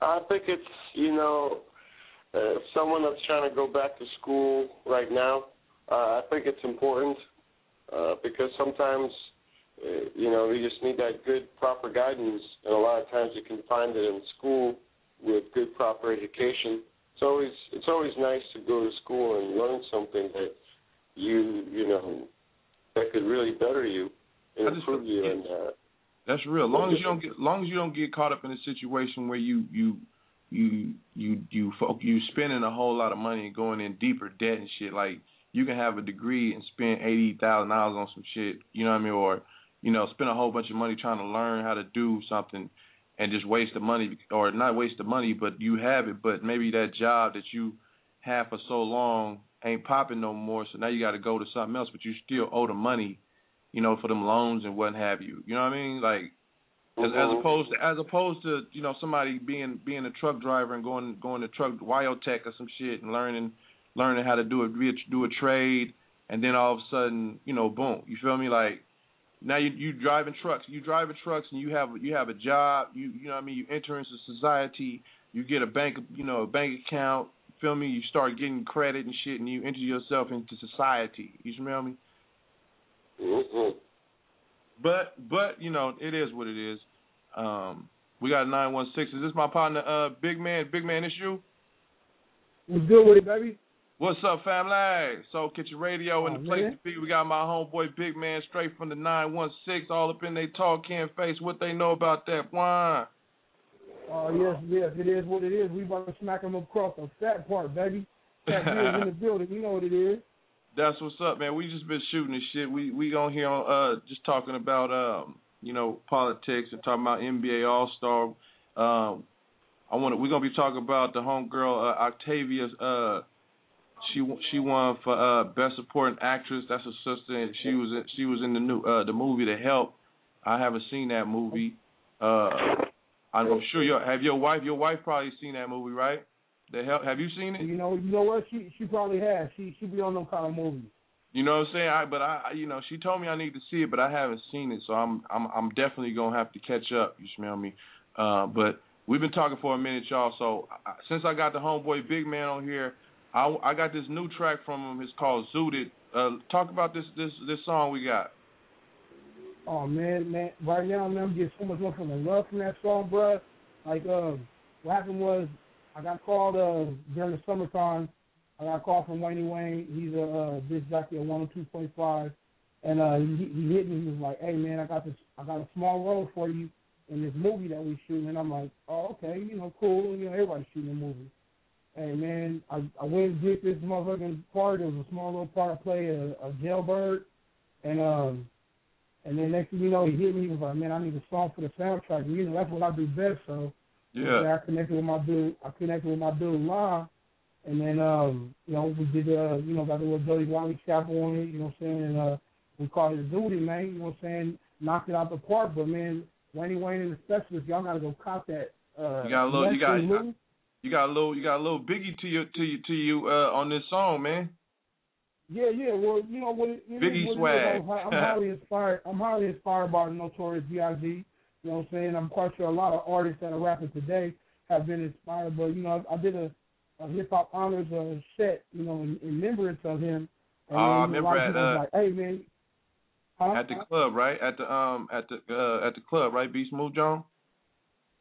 I think it's you know, uh, someone that's trying to go back to school right now. Uh, I think it's important uh, because sometimes uh, you know you just need that good proper guidance, and a lot of times you can find it in school with good proper education. It's always it's always nice to go to school and learn something that you you know that could really better you and improve you and uh, That's real. As long as you don't get, long as you don't get caught up in a situation where you you you you you folk you spending a whole lot of money and going in deeper debt and shit. Like you can have a degree and spend eighty thousand dollars on some shit. You know what I mean? Or you know spend a whole bunch of money trying to learn how to do something and just waste the money or not waste the money, but you have it. But maybe that job that you have for so long ain't popping no more. So now you got to go to something else, but you still owe the money you know, for them loans and what have you. You know what I mean? Like as, as Mhm. opposed to as opposed to you know somebody being being a truck driver and going going to truck Wyotech or some shit and learning learning how to do a- do a trade and then all of a sudden you know boom you feel me like now you you driving trucks you driving trucks and you have you have a job you you know what I mean you enter into society you get a bank you know a bank account feel me you start getting credit and shit and you enter yourself into society you smell me mhm. but but you know it is what it is. Um, we got nine one six. Is this my partner? Uh, big man, big man, it's you. What's good with it, baby? What's up, family? Soul Kitchen Radio in Oh, the place man. to be. We got my homeboy Big Man straight from the nine one six, all up in they talk can face what they know about that wine. Oh yes, yes, it is what it is. We about to smack him across the fat part, baby. Fat in the building. You know what it is. That's what's up, man. We just been shooting this shit. We we on here on uh just talking about um you know politics and talking about NBA All Star. Um, I want to. We're gonna be talking about the homegirl uh, Octavia. Uh, she she won for uh best supporting actress. That's her sister. And she was in, she was in the new uh the movie The Help. I haven't seen that movie. Uh, I'm sure your have your wife. Your wife probably seen that movie, right? The hell, have you seen it? You know, you know what? She she probably has. She she be on them kind of movies. You know what I'm saying? I but I you know she told me I need to see it, but I haven't seen it, so I'm I'm I'm definitely gonna have to catch up. You smell me? Uh, but we've been talking for a minute, y'all. So uh, since I got the homeboy Big Man on here, I I got this new track from him. It's called Zooted. Uh, talk about this this this song we got. Oh man, man! Right now, man, I'm getting so much love from the love from that song, bro. Like, uh, what happened was I got called uh during the summertime. I got a call from Wayne Wayne. He's a uh, disc jockey at 102.5, and uh, he, he hit me. He was like, "Hey man, I got this. I got a small role for you in this movie that we shooting." And I'm like, "Oh, okay, you know, cool. You know, everybody's shooting a movie." Hey man, I I went and did this motherfucking part. It was a small little part. I played a, a jailbird, and um, and then next thing you know, he hit me. He was like, "Man, I need a song for the soundtrack." And, you know, that's what I do best. So Yeah. I connected with my dude. I connected with my dude La, and then um, you know, we did uh, you know, got the little Dirty Wally chapel on it. You know what I'm saying? And uh, we called it a duty, man. You know what I'm saying? Knocked it out the park. But man, Wayne Wayne and the specialist, y'all gotta go cop that. Uh, You got a little. You got. Lou. You got a little. You got a little Biggie to you to you to you uh, on this song, man. Yeah, yeah. Well, you know what? It, Biggie what is. swag. I'm, I'm highly inspired. I'm highly inspired by the Notorious B.I.G. You know what I'm saying? I'm quite sure a lot of artists that are rapping today have been inspired. But you know, I, I did a, a hip hop honors uh, set, you know, in, in remembrance of him. And Oh, I then a lot remember at, uh, like, "Hey, man." Huh? At the club, right? At the um at the uh at the club, right? Beast Move John.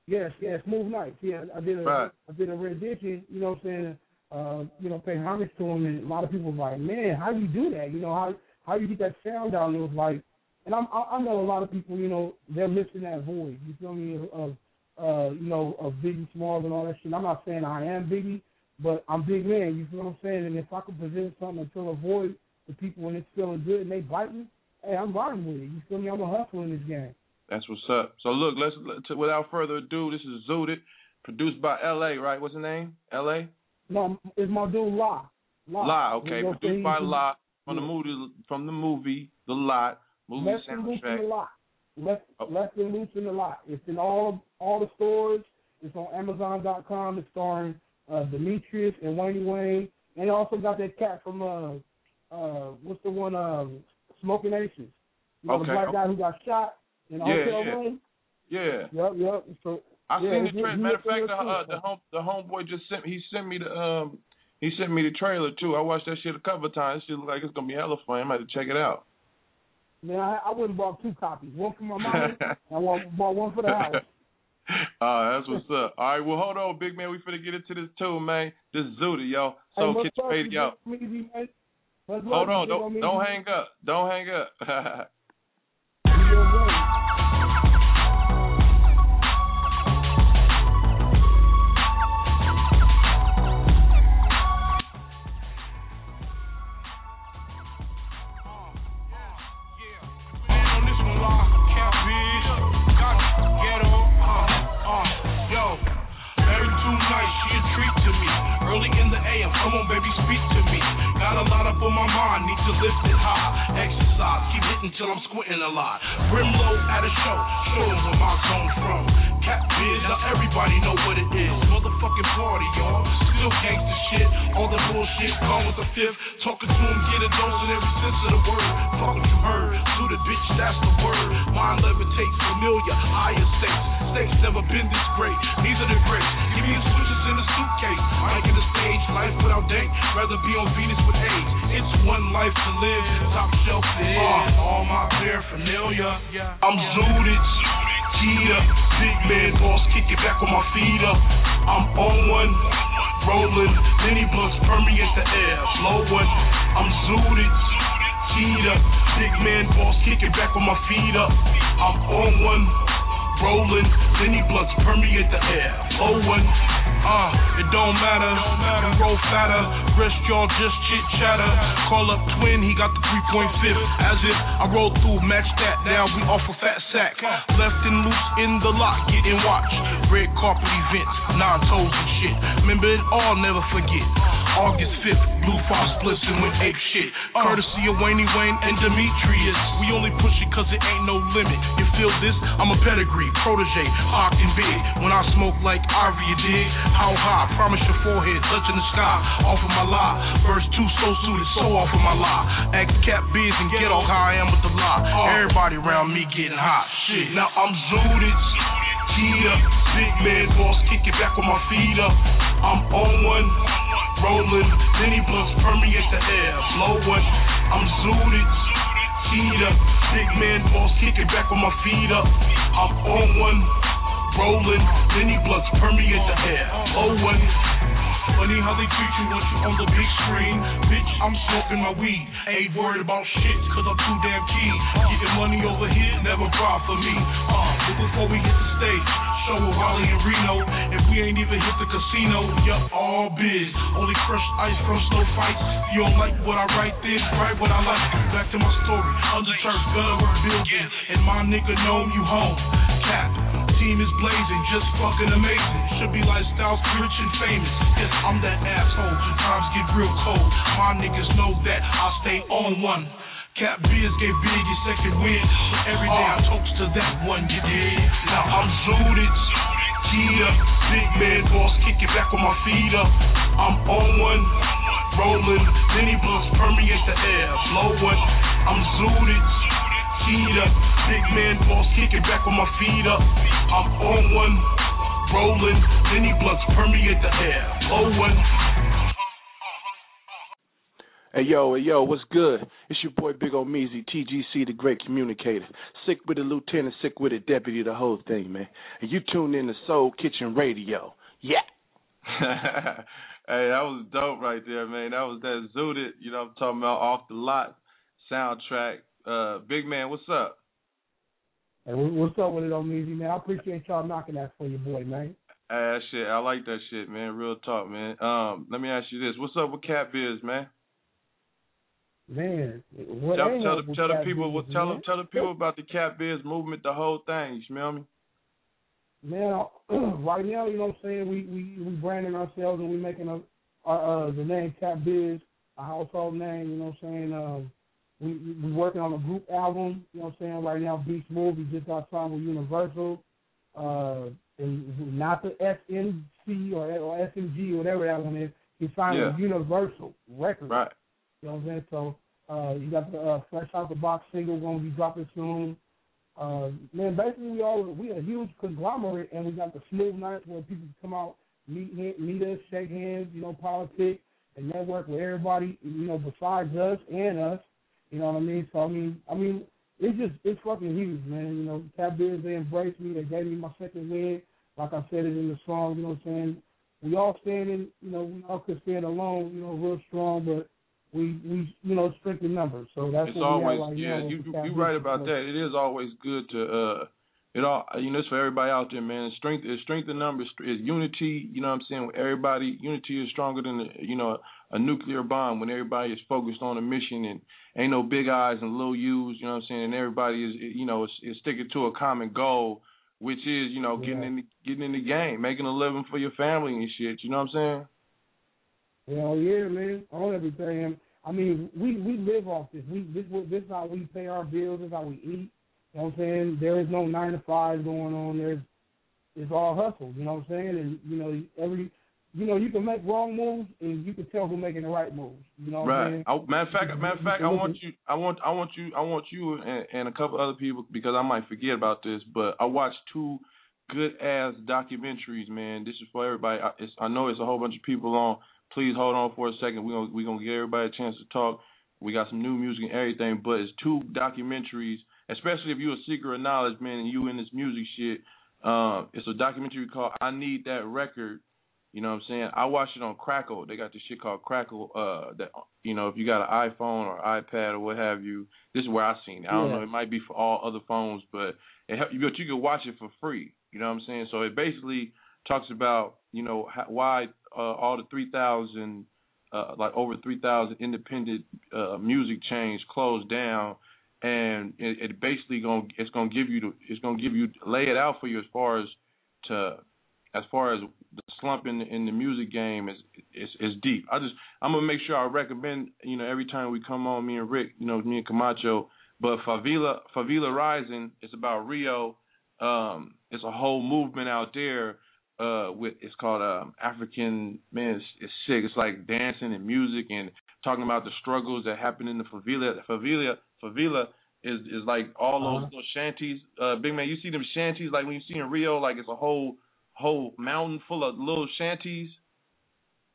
Yes, yes, Smooth Nights. Yeah, I did a Right. I did a rendition, you know what I'm saying, uh, you know, pay homage to him and a lot of people was like, Man, how do you do that? You know, how how you get that sound down? It was like and I'm I, I know a lot of people, you know, they're missing that void, you feel me, of uh, you know, of Biggie Smalls and all that shit. I'm not saying I am Biggie, but I'm big man, you feel what I'm saying? And if I could present something and fill a void to people and it's feeling good and they biting, hey, I'm riding with it. You feel me? I'm a hustler in this game. That's what's up. So look, let's let- without further ado, this is Zooted, produced by L.A. Right? What's the name? L.A. No, it's my dude La. La, La. Okay, You produced by La from the movie from the movie The Lot movie Less than loose the soundtrack. lot. Less Oh. less than loose in the lot. It's in all all the stores. It's on Amazon.com. It's starring uh, Demetrius and Wayne Wayne, and it also got that cat from uh uh what's the one um Smoking Aces. You know Okay, the black guy who got shot in Yeah, yeah. Yeah. Yep, yep. So I yeah, seen he- the trailer. Matter of fact, the, uh, the home the homeboy just sent he sent me the um he sent me the trailer too. I watched that shit a couple of times. It shit look like it's gonna be hella fun. I'm about to check it out. Man, I, I and bought two copies. One for my mom and one bought one for the house. Uh, that's what's up. All right, well, hold on, big man. We finna get into this too, man. This is Zooty, yo. Hey, Soul much Kitchen love Radio. Big Meaty, man. Much love Hold on, don't don't hang up. Don't hang up. till I'm squinting a lot. Brimlow at a show, show 'em where my zone from. Biz, now everybody know what it is. Motherfucking party, y'all. Still gangsta shit. All the bullshit gone with the fifth. Talking to him, get a dose in every sense of the word. Fuck you heard. Suited bitch, that's the word. Mind levitates, familiar, higher stakes. Stakes never been this great. Are the greats. Give me a switches in a suitcase. I get a stage, life without dank. Rather be on Venus with AIDS. It's one life to live. Top shelf is uh, all my paraphernalia. I'm zooted. Cheetah, big man boss, kick it back with my feet up. I'm on one, rolling, Lenny blunts permeate the air, blow one. I'm zooted, cheetah, big man boss, kick it back with my feet up. I'm on one, rolling, Lenny blunts permeate the air, blow ah, Uh, it don't matter, we roll fatter, rest y'all just chit chatter. Call up twin, he got the 3.5, as if I rolled through, match that, now we off a fat sack. Left and loose in the lot, getting watched. Red carpet events, nine toes and shit. Remember it all, never forget. August 5th, Blue five splits and went ape shit. Courtesy of Wayne Wayne and Demetrius. We only push it cause it ain't no limit. You feel this? I'm a pedigree, protege, hawk and big. When I smoke like Ivy, you dig? How high? Promise your forehead, touching the sky. Off of my lie. Verse 2 so suited, so off of my lie. Ask Cap Biz and get all how I am with the lie. Uh. Everybody around me getting hot. Shit, now I'm zooted. Yeah, big man boss, kick it back with my feet up. I'm on one, rolling, Benny blunts permeate the air, blow one. I'm zooted, up, big man boss, kick it back with my feet up. I'm on one, rolling, Benny blunts permeate the air, blow one. Funny how they treat you once you on the big screen. Bitch, I'm smoking my weed. Ain't worried about shit, cause I'm too damn keen. Getting money over here, never brought for me. Uh, but before we hit the stage, show with Raleigh and Reno. If we ain't even hit the casino, yup, all biz. Only crushed ice from slow fights. You don't like what I write, then write what I like. Back to my story. Undeterred, gutter work building. And my nigga know you home. Cap, team is blazing, just fucking amazing. Should be lifestyles, rich and famous. Yes, I'm that asshole. Times get real cold. My niggas know that I stay on one. Cap Biz gave Big his second win. Every day I uh. toast to that one, you dig? Now I'm zooted. Yeah, big man boss, kick it back with my feet up. I'm on one, rolling. Then he blunts permeate the air, blow one. I'm zooted. Teed up, big man boss, kick it back with my feet up. I'm on one, rolling. Then he blunts permeate the air, blow one. Hey yo, hey yo, what's good? It's your boy Big Omeezy, TGC, the great communicator. Sick with the lieutenant, sick with the deputy, the whole thing, man. And you tune in to Soul Kitchen Radio. Yeah. hey, that was dope right there, man. That was that zooted, you know I'm talking about, off the lot soundtrack. Uh, Big man, what's up? Hey, what's up with it, Omeezy, man? I appreciate y'all knocking that for your boy, man. Hey, that shit, I like that shit, man. Real talk, man. Um, let me ask you this: What's up with Cat Biz, man? Man, what tell, tell, the, tell the people, Biz, tell man? them, tell the people about the Cat Biz movement, the whole thing. You smell me? Man, right now, you know what I'm saying? We we we branding ourselves and we making a uh, the name Cat Biz a household name. You know what I'm saying? Um, we we working on a group album. You know what I'm saying? Right now, Beast Move. We just got signed with Universal. Uh, and not the SNC or, or SMG or whatever that one is. He signed Yeah. with Universal Records. Right. You know what I'm saying? So uh, you got the uh, Fresh Out the Box single going to be dropping soon. Uh, man, basically we all we a huge conglomerate, and we got the smooth nights where people come out, meet meet us, shake hands, you know, politic and network with everybody, you know, besides us and us. You know what I mean? So I mean, I mean, it's just it's fucking huge, man. You know, Cat Biz they embraced me, they gave me my second win. Like I said it in the song, you know what I'm saying? We all standing, you know, we all could stand alone, you know, real strong, but we we you know strengthen numbers. So that's it's what always we have right yeah. You you Biz right about that. It is always good to uh, it all uh, you know it's for everybody out there, man. Strength is strength in numbers is unity. You know what I'm saying? Everybody unity is stronger than you know a nuclear bomb when everybody is focused on a mission and ain't no big eyes and little U's. You know what I'm saying? And everybody is you know is, is sticking to a common goal. Which is, you know, getting Yeah. in the getting in the game, making a living for your family and shit. You know what I'm saying? Hell yeah, man. On everything. I mean, we we live off this. We this this is how we pay our bills. This is how we eat. You know what I'm saying? There is no nine to five going on. There's it's all hustle. You know what I'm saying? And you know every you know you can make wrong moves and you can tell who's making the right moves. You know what I'm Right. saying? I, matter of fact, matter of fact, I want you, I want, I want you, I want you, and, and a couple other people because I might forget about this. But I watched two good ass documentaries, man. This is for everybody. I, it's, I know it's a whole bunch of people on. Please hold on for a second. We're gonna we gonna give everybody a chance to talk. We got some new music and everything, but it's two documentaries. Especially if you're a seeker of knowledge, man, and you in this music shit. Um, it's a documentary called "I Need That Record." You know what I'm saying? I watched it on Crackle. They got this shit called Crackle. Uh, that you know, if you got an iPhone or iPad or what have you, this is where I seen it. I don't Yeah. know. It might be for all other phones, but it help, but you can watch it for free. You know what I'm saying? So it basically talks about you know how, why uh, all the 3,000, uh, like over 3,000 independent uh, music chains closed down, and it, it basically gonna it's gonna give you the it's gonna give you lay it out for you as far as to as far as the slump in the, in the music game is is it's deep. I just I'm gonna make sure I recommend you know every time we come on me and Rick, you know me and Camacho. But Favela Favela Rising is about Rio. Um, it's a whole movement out there. Uh, with it's called um African man. It's, it's sick. It's like dancing and music and talking about the struggles that happen in the favela. Favela favela is is like all those Uh-huh. little shanties. Uh, big man, you see them shanties like when you see in Rio, like it's a whole whole mountain full of little shanties.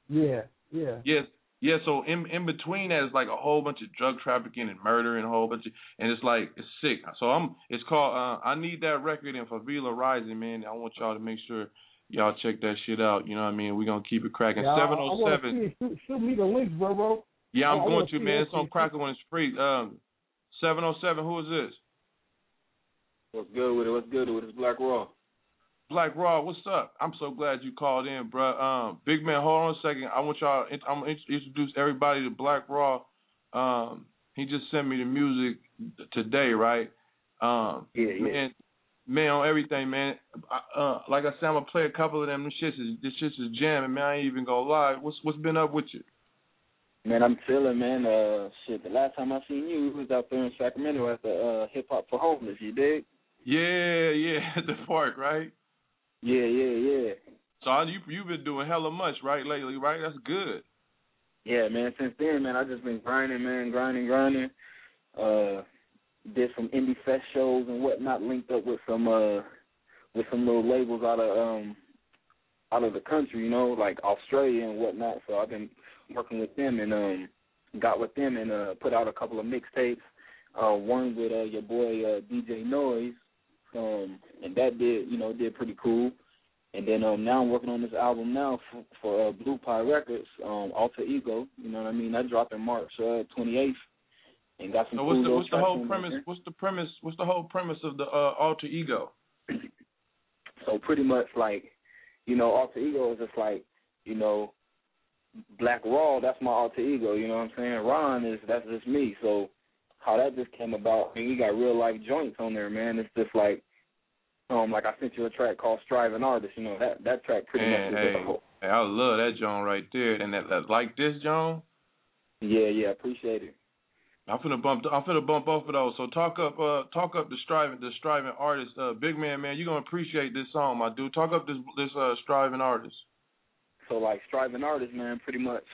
Yeah, yeah. Yes, yeah. So in in between that is like a whole bunch of drug trafficking and murder and a whole bunch of, and it's like it's sick. So I'm it's called uh, I need that record in Favela Rising, man. I want y'all to make sure y'all check that shit out. You know what I mean? We're gonna keep it cracking. Seven oh seven. I- I Seven wanna seven. see it. Shoot, shoot me the links, bro, bro. Yeah, I'm I- I going wanna man. It's on shit. Crackle when it's free. Um, seven oh seven. Who is this? What's good with it? What's good with it? It's Black Raw. Black Raw, what's up? I'm so glad you called in, bro. Um, big man, hold on a second. I want y'all. I'm gonna introduce everybody to Black Raw. Um, he just sent me the music today, right? Um, Yeah, yeah. man, man, on everything, man. I, uh, like I said, I'm gonna play a couple of them. This shit is this shit is jamming, man. I ain't even gonna lie. What's what's been up with you? Man, I'm chilling, man. Uh, shit. The last time I seen you, you was out there in Sacramento at the uh, Hip Hop for Homeless. You dig? Yeah, yeah, at the park, right? Yeah, yeah, yeah. So I, you you've been doing hella much, right, lately, right? That's good. Yeah, man. Since then, man, I just been grinding, man, grinding, grinding. Uh, did some indie fest shows and whatnot. Linked up with some uh, with some little labels out of um, out of the country, you know, like Australia and whatnot. So I've been working with them and um, got with them and uh, put out a couple of mixtapes. Uh, one with uh, your boy uh, DJ Noise, um, and that did, you know, did pretty cool. And then um, now I'm working on this album now for, for uh, Blue Pie Records, um, Alter Ego. You know what I mean? That dropped in March uh, 28th, and got some So cool what's the what's the whole premise? What's the premise? What's the whole premise of the uh, alter ego? So pretty much like, you know, alter ego is just like, you know, Black Raw. That's my alter ego. You know what I'm saying? Ron is that's just me. So how that just came about, I mean, we got real life joints on there, man. It's just like, um, like I sent you a track called "Striving Artist." You know that that track pretty Man, much is hey, whole. hey, I love that John right there, and that, that like this John. Yeah, yeah, appreciate it. I'm finna bump. I'm finna bump off of those. So talk up, uh, talk up the striving, the striving artist, uh, big man, man. You are gonna appreciate this song, my dude. Talk up this this uh striving artist. So like striving artist, man, pretty much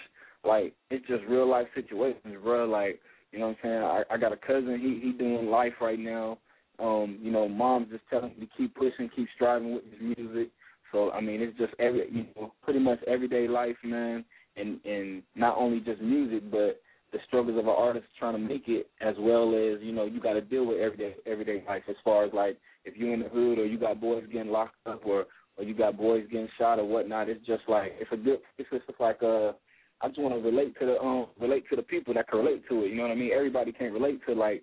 like it's just real life situations, bro. Like you know what I'm saying. I, I got a cousin. He he doing life right now. Um, you know, mom's just telling me to keep pushing, keep striving with his music. So I mean, it's just every you know pretty much everyday life, man. And and not only just music, but the struggles of an artist trying to make it, as well as you know you got to deal with everyday everyday life. As far as like if you're in the hood or you got boys getting locked up or or you got boys getting shot or whatnot, it's just like it's a good. It's just like uh I just want to relate to the um relate to the people that can relate to it. You know what I mean? Everybody can't relate to like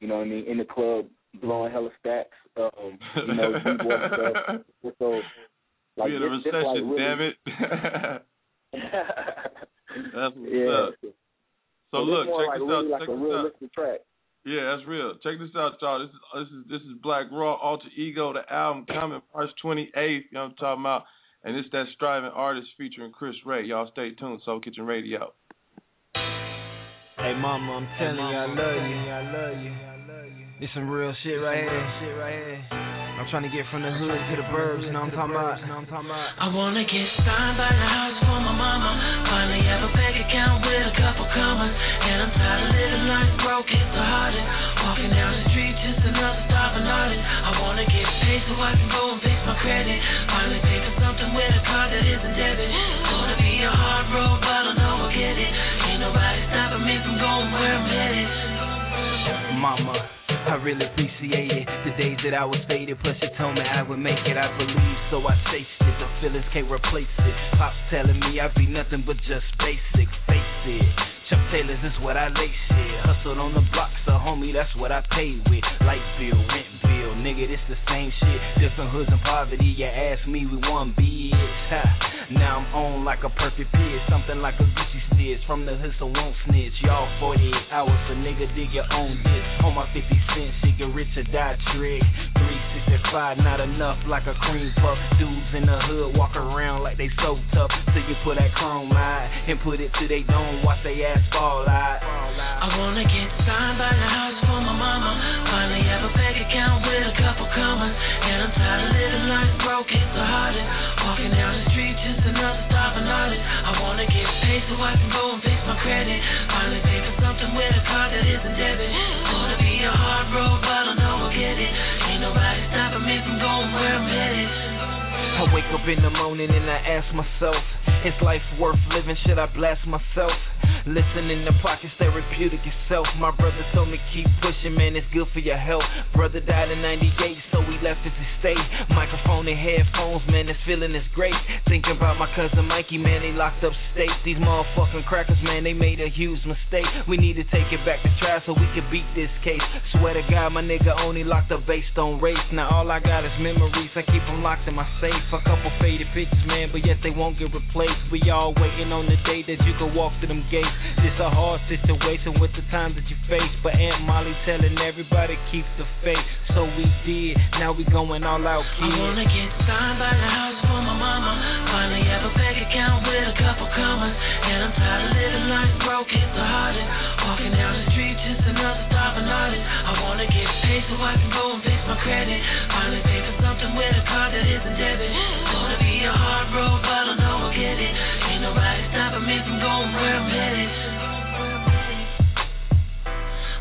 you know what I mean in the club blowing hella stacks. Um, you know, stuff. So like we in a this, like, really- damn it. That's what's yeah. up. So this look, check like this really out. like check a this out. track. Yeah, that's real. Check this out, y'all. This is this is this is Black Raw Alter Ego, the album coming March twenty eighth. You know what I'm talking about? And it's that striving artist featuring Chris Ray. Y'all stay tuned. Soul Kitchen Radio. Hey mama, I'm telling you I love you. I love you. This some real shit right here. Shit right here. I'm trying to get from the hood to the burbs, you know what I'm talking about? You know what I'm talking about? I wanna get signed by the house for my mama. Finally have a bank account with a couple commas. And I'm tired of living life broke, it's the hardest. Walking down the street, just another starving artist. I wanna get paid so I can go and fix my credit. Finally pay for something with a card that isn't debit. It's gonna be a hard road, but I know I'll get it. Ain't nobody stopping me from going where I'm headed. Mama, I really appreciate it. The days that I was faded, plus you told me I would make it. I believe, so I chased it. The feelings can't replace it. Pops telling me I'd be nothing but just basic. Face it. Chuck Taylors is what I lace it. Hustled on the block, so homie, that's what I paid with. Light bill, rent bill, nigga, this the same shit. Different hoods and poverty. You ask me, we want bitch. Ha. Now I'm on like a perfect pitch, something like a Gucci stitch. From the so won't snitch. Y'all 48 hours, so nigga dig your own ditch. On my 50 cent, shit get rich or die trick. that fire, not enough like a cream puff. Dudes in the hood walk around like they so tough. So you put that chrome eye and put it to they dome, watch they ass fall out. I wanna get signed by the house for my mama. Finally have a bank account with a couple commas. And I'm tired of living life broke, it's the hardest. Walking down the street, just another stopping artist. I wanna get paid so I can go and fix my credit. Finally pay for something with a card that isn't debit. Gonna be a hard road, but I know I'll get it. Ain't nobody stopping me from going where I'm headed. I wake up in the morning and I ask myself, is life worth living? Should I blast myself? Listen in the pockets, therapeutic itself. My brother told me keep pushing, man, it's good for your health. Brother died in 98, so we left his estate. Microphone and headphones, man, this feeling is great. Thinking about my cousin Mikey, man, they locked up state. These motherfucking crackers, man, they made a huge mistake. We need to take it back to trial so we can beat this case. Swear to God, my nigga only locked up based on race. Now all I got is memories, I keep them locked in my safe. A couple faded pictures, man, but yet they won't get replaced. We all waiting on the day that you can walk through them gates. It's a hard situation with the times that you face, but Aunt Molly telling everybody keep the faith. So we did, now we going all out, I wanna get signed by the house for my mama. Finally have a bank account with a couple commas. And I'm tired of living life broke, it's the hardest. Walking down the street, just another stopping artist. I wanna get paid so I can go and fix my credit. Finally pay for with a card that isn't debit. Gonna be a hard road, but I know I'll get it. Ain't nobody stopping me from going where I'm headed.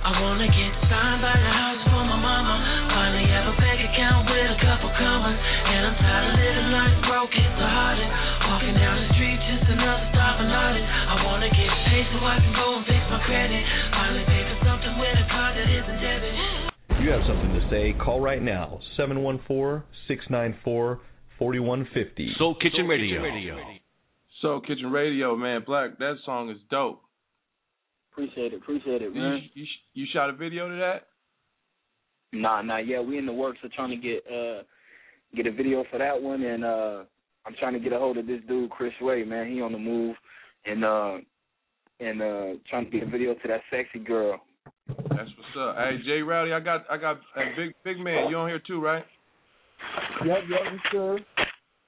I wanna get signed by the house for my mama. Finally have a bank account with a couple commas. And I'm tired of living life broke, it's the hardest. Walking down the street, just another stopping artist. I wanna get paid so I can go and fix my credit. Finally pay for something with a card that isn't debit. If you have something to say, call right now 714 694 4150. Soul Kitchen Radio. Soul Kitchen Radio, man. Black, that song is dope. Appreciate it, appreciate it, You, man. you, you shot a video to that? Nah, nah, yeah, we in the works of trying to get uh get a video for that one, and uh I'm trying to get a hold of this dude Chris Way, man. He on the move, and uh and uh trying to get a video to that sexy girl. That's what's up. Hey, Jay Rowdy, I got, I got, hey, big, big man. You on here too, right? Yep, yep, you sure.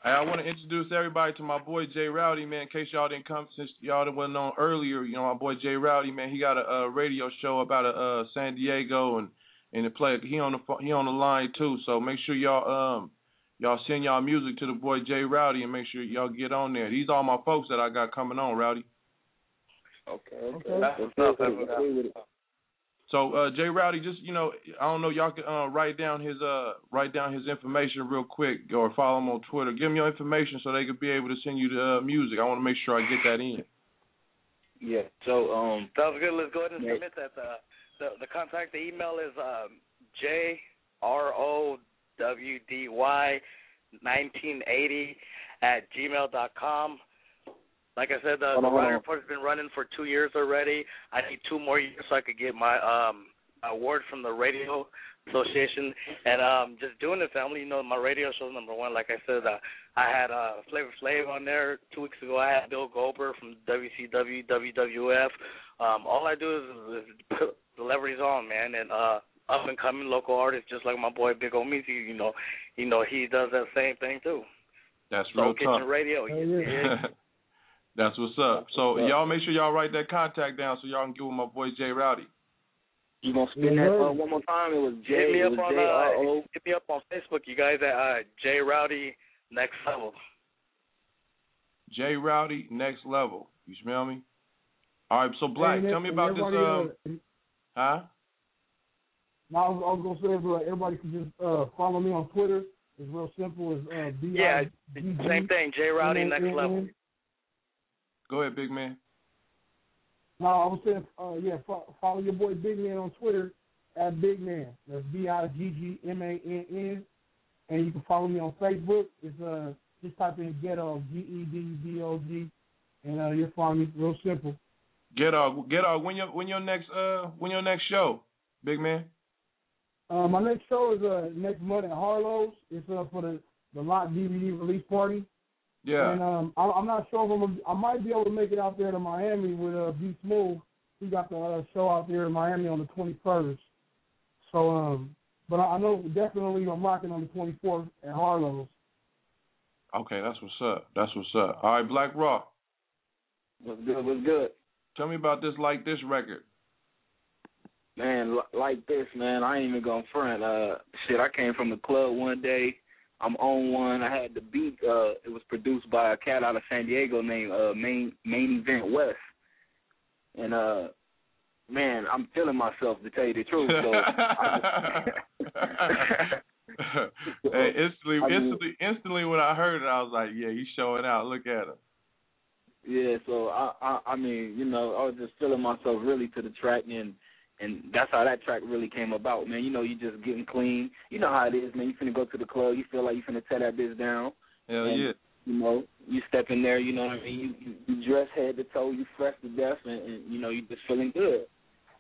Hey, I want to introduce everybody to my boy Jay Rowdy, man. In case y'all didn't come, since y'all didn't wasn't on earlier, you know my boy Jay Rowdy, man. He got a, uh radio show about a, uh, San Diego and and the play. He on the pho- he on the line too. So make sure y'all um y'all send y'all music to the boy Jay Rowdy and make sure y'all get on there. These are all my folks that I got coming on, Rowdy. Okay, okay. That's what's up. That's what's up. So uh, Jay Rowdy, just you know, I don't know, y'all can uh, write down his uh write down his information real quick or follow him on Twitter. Give him your information so they could be able to send you the uh, music. I want to make sure I get that in. Yeah. So um Sounds good. Let's go ahead and Yeah. submit that. Uh, the the contact, the email is um, J R O W D Y nineteen eighty at gmail dot com. Like I said, the, Hold the Rider. Report has been running for two years already. I need two more years so I could get my um award from the Radio Association. And um just doing the family, you know, my radio show number one. Like I said, uh, I had uh, Flavor Flav on there two weeks ago. I had Bill Goldberg from WCW, WWF. Um, all I do is, is put celebrities on, man, and uh, up and coming local artists, just like my boy Big Omeezy. You know, you know he does that same thing too. That's Soul real Kitchen tough. Radio. you dig? That's what's up. So what's up. y'all make sure y'all write that contact down so y'all can get with my boy Jay Rowdy. you gonna spin that uh, one more time? It was J. hit me it up was on J R uh, hit me up on Facebook, you guys at uh, J Rowdy Next Level. Jay Rowdy, next level. You smell me? All right. So Black, And tell me about this. Um, uh, huh? No, I was, I was gonna say, but everybody can just uh, follow me on Twitter. It's real simple. It's uh, B Yeah, same thing. J Rowdy Next Level. Go ahead, big man. No, I was saying, uh, yeah, fo- follow your boy Big Man on Twitter at Big Man. That's B I G G M A N N, and you can follow me on Facebook. It's uh, just type in Ghetto G E D D O G, and uh, you'll find me. Real simple. Get off. When your when your next uh when your next show, big man. Uh, my next show is uh next month at Harlow's. It's uh for the the Lot DVD release party. Yeah. And um, I, I'm not sure if I'm. Gonna, I might be able to make it out there to Miami with uh, B Smooth. We got the uh, show out there in Miami on the 21st. So um, But I I know definitely I'm rocking on the 24th at Harlow's. Okay, that's what's up. That's what's up. All right, Black Rock. What's good? What's good? Tell me about this like this record. Man, like this, man, I ain't even gonna front. Uh, shit, I came from the club one day. I'm on one. I had the beat. Uh, it was produced by a cat out of San Diego named uh, Main Main Event West. And uh, man, I'm feeling myself to tell you the truth. So, I hey, instantly, I mean- instantly, instantly, when I heard it, I was like, "Yeah, he's showing out. Look at him." Yeah, so I, I I mean, you know, I was just feeling myself really to the track and and that's how that track really came about, man. You know, you just getting clean. You know how it is, man. You finna go to the club, you feel like you finna tear that bitch down. Hell and, yeah. You know, you step in there, you know what I mean, you you, you dress head to toe, you fresh to death and, and you know, you just feeling good.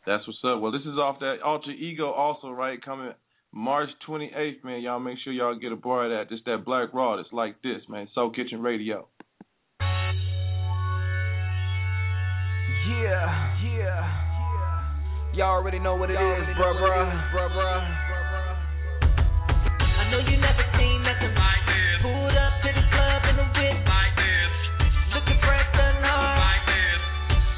That's what's up. Well, this is off that Alter Ego, also right coming March 28th, man. Y'all make sure y'all get a bar of that. Just that Black Raw. It's like this, man. Soul Kitchen Radio. Yeah, yeah. Y'all already know what it is, bruh, bruh, bruh, bruh. I know you never seen nothing like this. Pulled up to the club in a whip like this. Looking fresh and hard. Like this.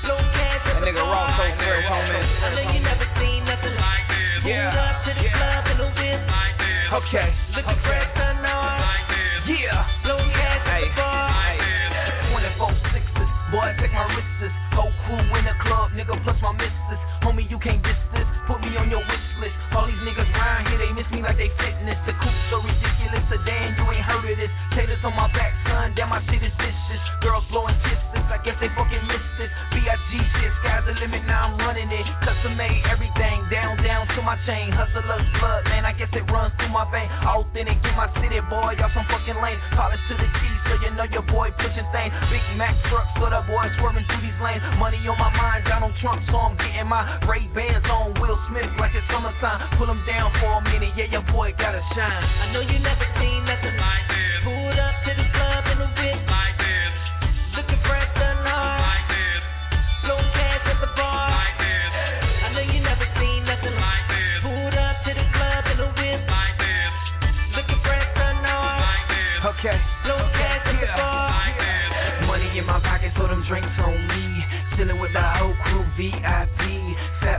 Slow cash That nigga Ross so fresh, homie. I know you never seen nothing like this. Pulled Yeah. up to the club in a whip like this. Okay. Looking fresh and hard. Like this. Yeah. Slow cash at the bar. Hey, 24 sixes, boy, take my wrists. Whole crew in the club, nigga, plus my missus. Homie, you can't diss this. Put me on your wish list. All these niggas round here, they miss me like they fitness. The coupe so ridiculous, sedan, you ain't heard of this. Taters on my back, son, damn, my shit is vicious. Girls blowing kisses, I guess they fucking missed this. B.I.G. shit, sky's the limit, now I'm running it. Custom made everything, down, down to my chain. Hustler's blood, man, I guess it runs through my vein. Authentic in my city, boy, y'all some fucking lame. Polish to the keys, so you know your boy pushing things. Big Mac truck, so that boy swerving through these lanes. Money on my mind, Donald Trump, so I'm getting my Ray Bans on Will Smith like it's summertime. Pull him down for a minute, yeah, your boy gotta shine. I know you never seen nothing like this. This. Okay. Slow cash at the bar. Money in my pocket, so them drinks on me. Chillin' with the whole crew, VIP.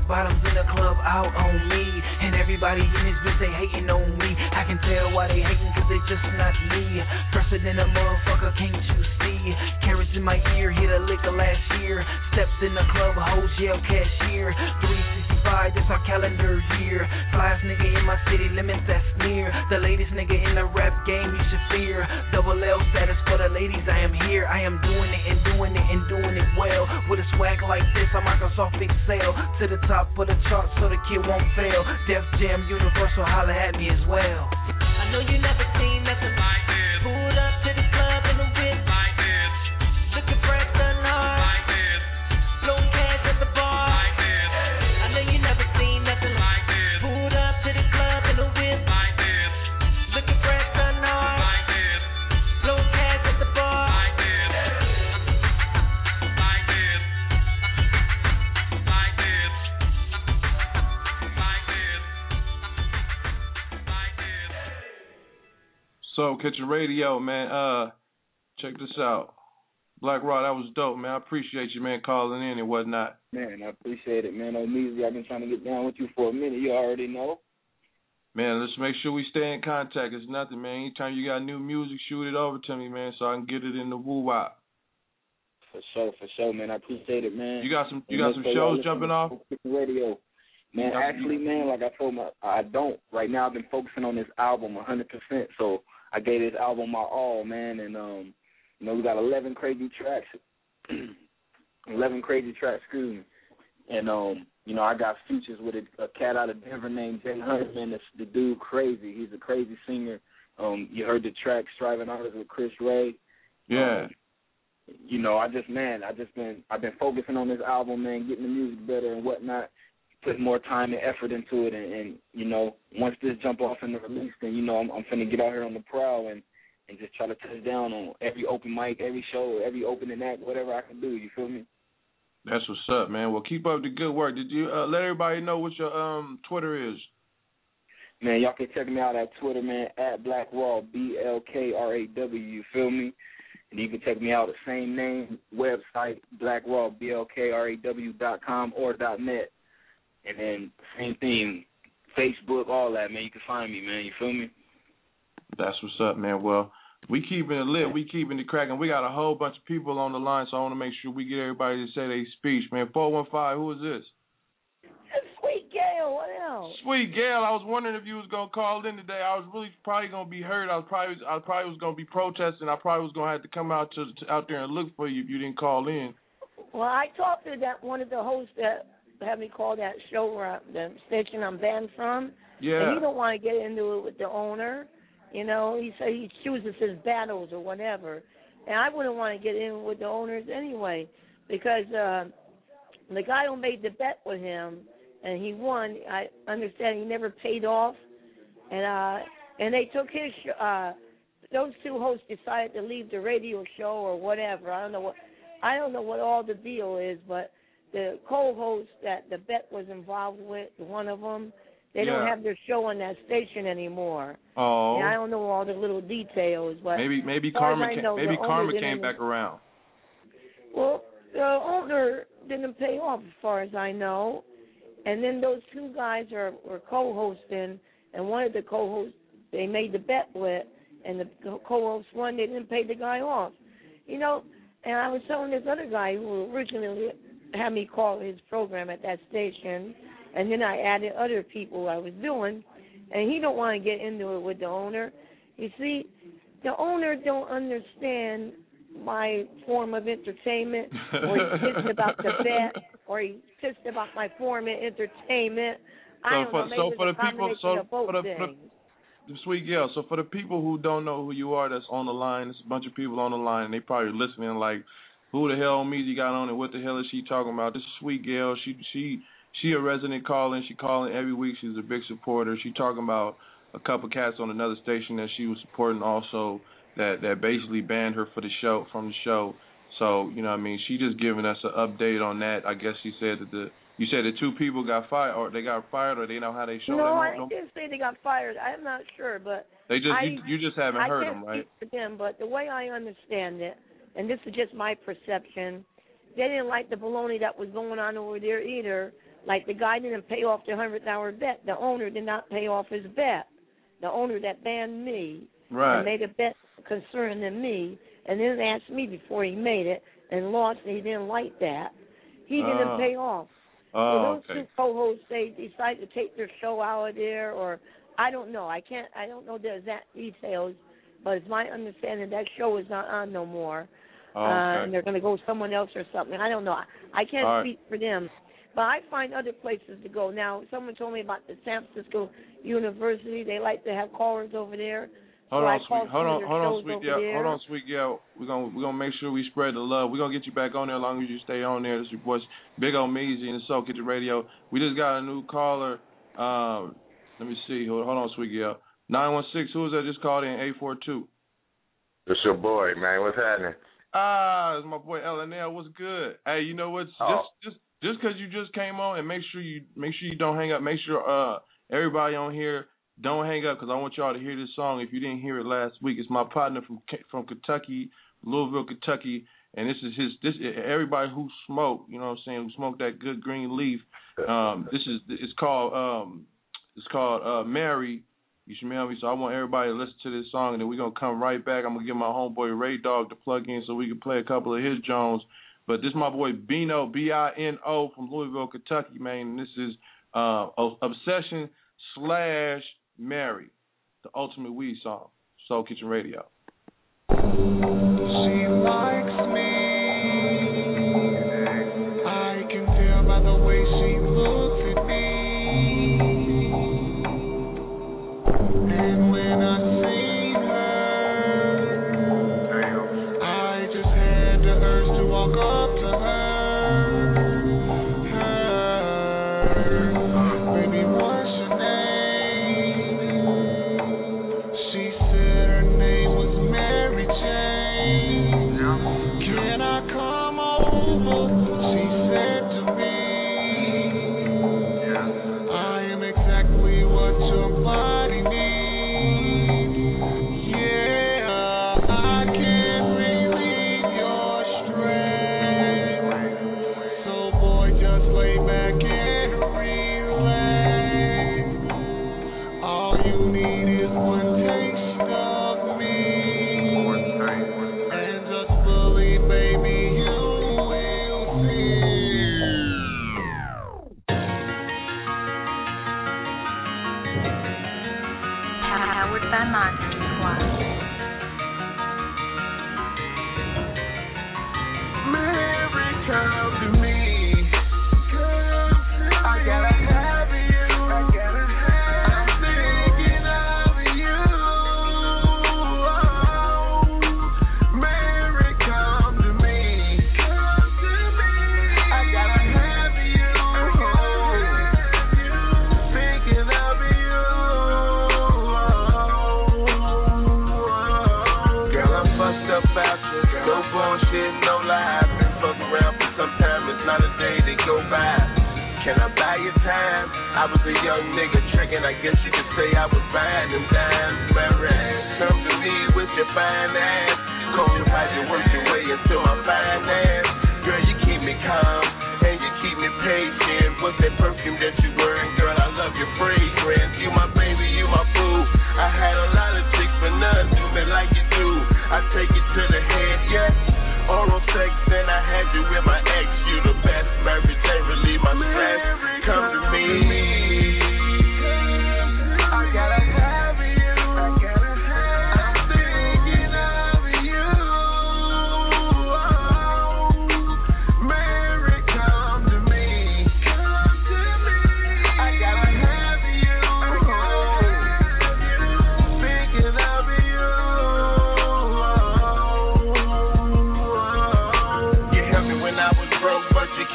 Bottoms in the club, out on me. And everybody in this bitch, they hating on me. I can tell why they hating, cause they just not me. Fresher than a motherfucker, can't you see? Carrots in my ear, hit a liquor last year. Steps in the club, hoes, yell cashier. 365, that's our calendar year. Flies nigga in my city, limits that's near. The latest nigga in the rap game, you should fear. Double L status for the ladies, I am here. I am doing it and doing it and doing it well. With a swag like this, I'm Microsoft Excel. To the top of the chart so the kid won't fail. Def Jam Universal, holla at me as well. I know you never seen nothing like this. Pulled up to the club Soul Kitchen Radio, man. Uh, check this out. Black Raw, that was dope, man. I appreciate you, man, calling in and whatnot. Man, I appreciate it, man. Omeezy, I've been trying to get down with you for a minute. You already know. Man, let's make sure we stay in contact. It's nothing, man. Anytime you got new music, shoot it over to me, man, so I can get it in the woo wop. For sure, for sure, man. I appreciate it, man. You got some you And got some shows jumping off? Radio. Man, actually, man, like I told my, I don't. Right now, I've been focusing on this album 100%. So I gave this album my all, man. And um, you know, we got 11 crazy tracks. 11 crazy tracks, excuse me. And um, you know, I got features with a, a cat out of Denver named Jay Hunter, man. This, the dude crazy. He's a crazy singer. Um, you heard the track "Striving Artist" with Chris Ray. Yeah. Um, you know, I just man, I just been I've been focusing on this album, man, getting the music better and whatnot, putting more time and effort into it, and, and you know, once this jump off in the release, then you know I'm I'm finna get out here on the prowl and and just try to touch down on every open mic, every show, every opening act, whatever I can do. You feel me? That's what's up, man. Well, keep up the good work. Did you uh, let everybody know what your um Twitter is? Man, y'all can check me out at Twitter, man, at Black Raw, B L K R A W. You feel me? And you can check me out the same name website, Black Raw, B L K R A W dot com or dot net. And then same thing, Facebook, all that, man. You can find me, man. You feel me? That's what's up, man. Well, we keeping it lit. We keeping it cracking. We got a whole bunch of people on the line, so I want to make sure we get everybody to say their speech, man. Four one five. Who is this? Sweet Gail, what else? Sweet Gail, I was wondering if you was gonna call in today. I was really probably gonna be hurt. I was probably I probably was gonna be protesting. I probably was gonna have to come out to, to out there and look for you if you didn't call in. Well, I talked to that one of the hosts that had me call that show where the station I'm banned from. Yeah. And he don't want to get into it with the owner. You know, he said he chooses his battles or whatever. And I wouldn't want to get in with the owners anyway because uh the guy who made the bet with him and he won, I understand he never paid off and uh and they took his sh- uh those two hosts decided to leave the radio show or whatever. I don't know what I don't know what all the deal is, but the co-host that the bet was involved with, one of them, they don't have their show on that station anymore. Oh. And I don't know all the little details, but Maybe maybe as far as Karma I came, maybe Karma came back around. Well, the owner didn't pay off, as far as I know. And then those two guys are were co-hosting, and one of the co-hosts they made the bet with, and the co-host won. They didn't pay the guy off, you know. And I was telling this other guy who originally had me call his program at that station, and then I added other people I was doing, and he don't want to get into it with the owner. You see, the owner don't understand my form of entertainment, or he's pissed about the bet, or he's pissed about my form of entertainment. I So don't for- know. So for the people- so for the- for the- Sweet girl. So for the people who don't know who you are, that's on the line. There's a bunch of people on the line. and They probably listening like, who the hell Meezy got on and what the hell is she talking about? This is Sweet Gail. She she she a resident calling. She calling every week. She's a big supporter. She talking about a couple cats on another station that she was supporting also that that basically banned her for the show from the show. So you know what I mean she just giving us an update on that. I guess she said that the you said the two people got fired or they got fired or they know how they show no, I didn't say they got fired. I'm not sure, but They just I, you, you just haven't I heard them, right? speak for them, but the way I understand it, and this is just my perception, they didn't like the baloney that was going on over there either. Like the guy didn't pay off the hundred dollar bet. The owner did not pay off his bet. The owner that banned me Right. and made a bet concerning me, and then asked me before he made it and lost, and he didn't like that. He didn't Oh. pay off. So Oh, those okay. two co-hosts they decide to take their show out of there, or I don't know. I can't. I don't know the exact details, but it's my understanding that show is not on no more, Oh, uh, okay. and they're going to go someone else or something. I don't know. I, I can't All right. speak for them, but I find other places to go. Now, someone told me about the San Francisco University. They like to have callers over there. Hold so on, sweet. Hold on, hold on, sweet. over Yeah, there. hold on, sweet. Yeah, we're gonna we're gonna make sure we spread the love. We're gonna get you back on there as long as you stay on there. This is your boy, Big Omeezy in the Soul Kitchen Radio. We just got a new caller. Um, let me see. Hold, hold on, sweet. Yeah, nine one six. Who is that? Just called in eight four two. It's your boy, man. What's happening? Ah, it's my boy LNL. What's good? Hey, you know what's Oh. just just just because you just came on and make sure you make sure you don't hang up. Make sure uh everybody on here don't hang up because I want y'all to hear this song. If you didn't hear it last week, it's my partner from from Kentucky, Louisville, Kentucky, and this is his this everybody who smoke. You know what I'm saying? Who smoke that good green leaf. Um, this is it's called um it's called uh Mary. You smell me? So I want everybody to listen to this song, and then we're gonna come right back. I'm gonna get my homeboy Ray Dog to plug in so we can play a couple of his Jones. But this is my boy Bino B I N O from Louisville, Kentucky, man. And this is uh Obsession slash Mary, the ultimate weed song. Soul Kitchen Radio. She likes me.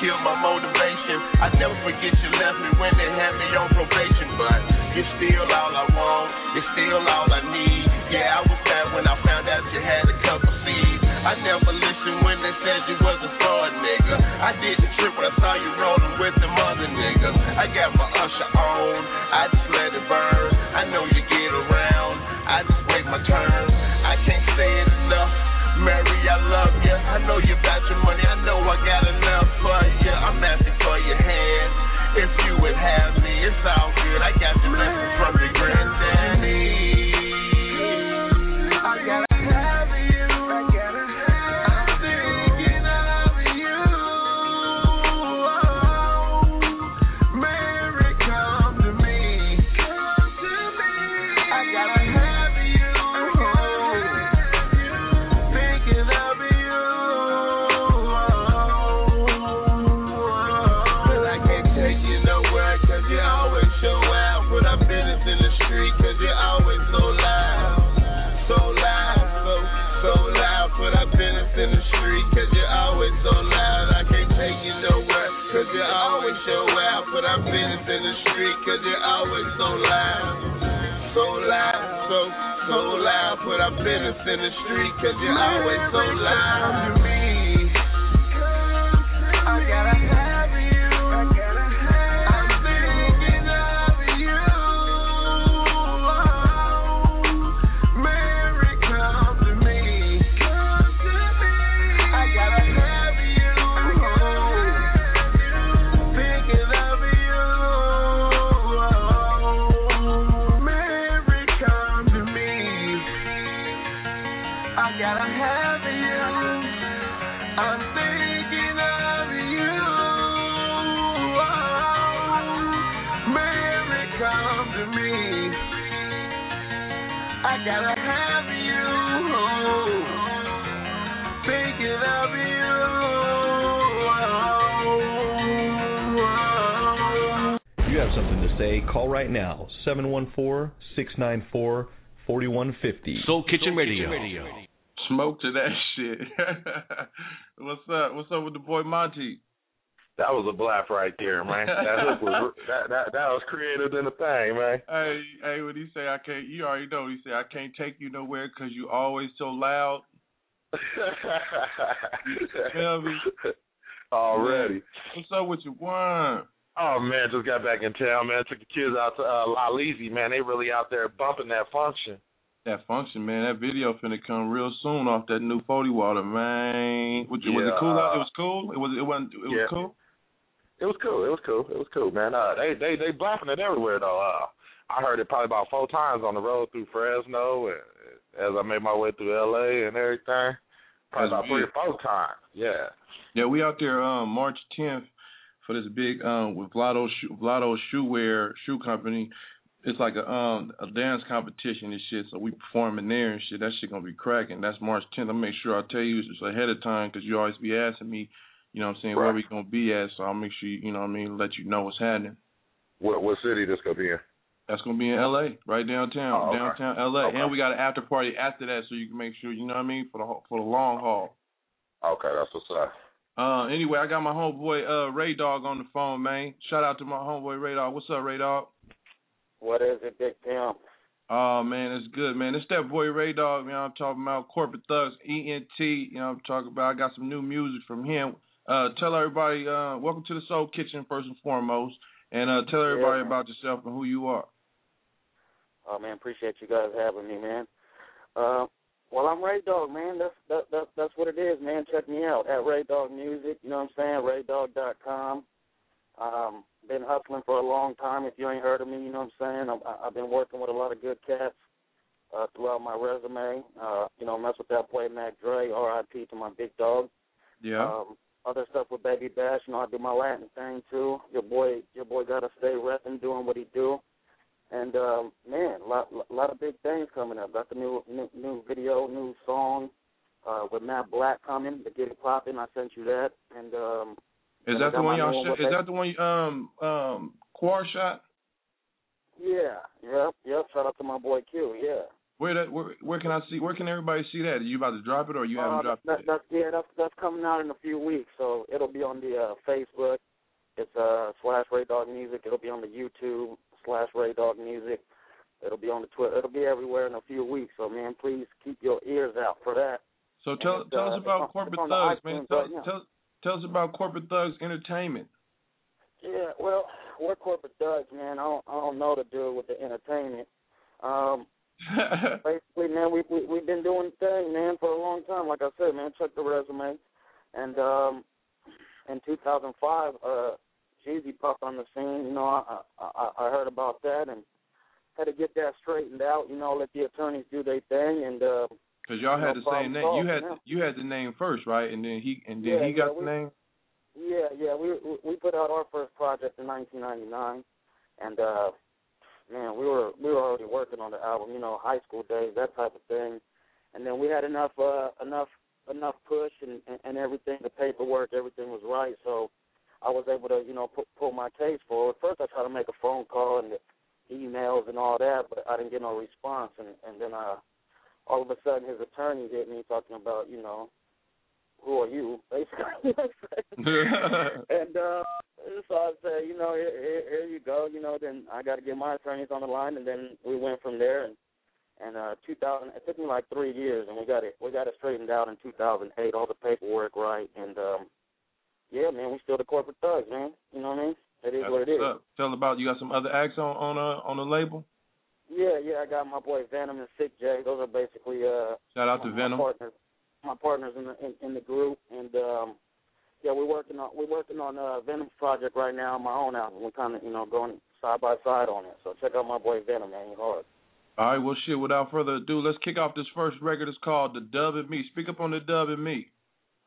Killed my motivation. I never forget you left me when they had me on probation, but you're still all I want. You're still all I need. Yeah, I was sad when I found out you had a couple seeds. I never listened when they said you was a fraud nigga. I didn't trip when I saw you rolling with them other niggas. I got my usher on. I just let it burn. I know you get around. I just wait my turn. I can't say it love you. I know you got your money. I know I got enough for you. I'm asking for your hand. If you would have me, it's all good. I got the blessing from your granddaddy. You're always so loud. So loud, so, so loud. Put our business in the street 'cause you're always so loud. You have something to say, call right now 714 694 4150. Soul Kitchen Radio. Smoke to that shit. What's up? What's up with the boy Monty? That was a blast right there, man. That hook was that that that was creative than a thing, man. Hey, hey, when he say I can't, you already know. He say I can't take you nowhere because you always so loud. Feel me? Already. What's up with you, one? Oh man, just got back in town, man. Took the kids out to uh, La man. They really out there bumping that function. That function, man. That video finna come real soon off that new forty water, man. Was, was it cool? uh, it was cool. It was. It wasn't. It was yeah. cool. It was cool. It was cool. It was cool, man. Uh, they they they blapping it everywhere though. Uh, I heard it probably about four times on the road through Fresno, and as I made my way through L.A. and everything. Probably That's about three or four times. Yeah. Yeah, we out there um March 10th for this big um with Vlado shoe, Vlado shoe wear shoe company. It's like a um a dance competition and shit. So we performing there and shit. That shit gonna be cracking. That's March 10th. I'll make sure I tell you just ahead of time because you always be asking me, you know what I'm saying, where we gonna be at. So I'll make sure you, you know what I mean, let you know what's happening. What what city this gonna be in? That's gonna be in L.A. right downtown, Oh, okay. downtown L.A. Okay. And we got an after party after that, so you can make sure you know what I mean for the for the long haul. Okay, that's what's up. Uh, anyway, I got my homeboy uh Ray Dog on the phone, man. Shout out to my homeboy Ray Dog. What's up, Ray Dog? What is it, Big Pimp? Oh man, it's good, man. It's that boy Ray Dog, man. I'm talking about Corporate Thugs, ENT. You know, I'm talking about. I got some new music from him. Uh, tell everybody, uh, welcome to the Soul Kitchen first and foremost, and uh, tell everybody man. about yourself and who you are. Oh man, appreciate you guys having me, man. Well, I'm Ray Dog, man. That's that, that that's what it is, man. Check me out at Ray Dog Music. You know what I'm saying? RayDog.com. Um, been hustling for a long time. If you ain't heard of me, you know what I'm saying. I'm, I've been working with a lot of good cats uh, throughout my resume. Uh, you know, mess with that boy Mac Dre. R.I.P. to my big dog. Yeah. Um, other stuff with Baby Bash. You know, I do my Latin thing too. Your boy, your boy got to stay repping, doing what he do. And um, man, a lot, lot of big things coming up. Got the new, new, new video, new song uh, with Matt Black coming. The Get It Poppin'. I sent you that. And um, Is that the one y'all? Sh- is that the one um um Quar shot? Yeah, yep, yep. Shout out to my boy Q. Yeah. Where that? Where, where can I see? Where can everybody see that? Are you about to drop it or you Uh, haven't dropped that, it? that's yeah, that's that's coming out in a few weeks, so it'll be on the uh, Facebook. It's uh slash Ray Dog Music. It'll be on the YouTube slash Ray Dog Music. It'll be on the Twitter. It'll be everywhere in a few weeks. So man, please keep your ears out for that. So tell it's, tell uh, us about corporate it's on the thugs, iTunes man. Tell, right tell tell us about corporate thugs entertainment. Yeah, well, we're corporate thugs, man. I don't I don't know to do with the entertainment. Um basically, man, we, we we've been doing the thing, man, for a long time. Like I said, man, check the resume. And um in 2005, uh Jeezy popped on the scene. You know, I, I I heard about that and had to get that straightened out. You know, let the attorneys do their thing and. uh Cause y'all No had the same name. You had yeah. you had the name first, right? And then he and then Yeah, he got yeah, the we- name. Yeah, yeah. We we- we put out our first project in 1999, and uh, man, we were we were already working on the album. You know, high school days, that type of thing. And then we had enough uh, enough enough push and, and and everything. The paperwork, everything was right. So I was able to you know pu- pull my case forward. First, I tried to make a phone call and the emails and all that, but I didn't get no response. And and then uh, all of a sudden, his attorney hit me talking about you know who are you, basically. and uh, so I said, you know, here, here, here you go. You know, then I got to get my attorneys on the line, and then we went from there. And and uh, 2000, it took me like three years, and we got it we got it straightened out in 2008, all the paperwork right, and um, yeah, man, we still the corporate thugs, man. You know what I mean? It is That's what it is. what's up. Tell about you got some other acts on on uh, on the label. Yeah, yeah, I got my boy Venom and Sick J. Those are basically uh Shout out to my, Venom. My partners, my partners in the in, in the group, and um yeah, we're working on we're working on uh Venom's project right now, my own album. We're kind of you know going side by side on it. So check out my boy Venom, man. He's hard. All right, well, shit. Without further ado, let's kick off this first record. It's called "The Dub and Me." Speak up on the Dub and Me.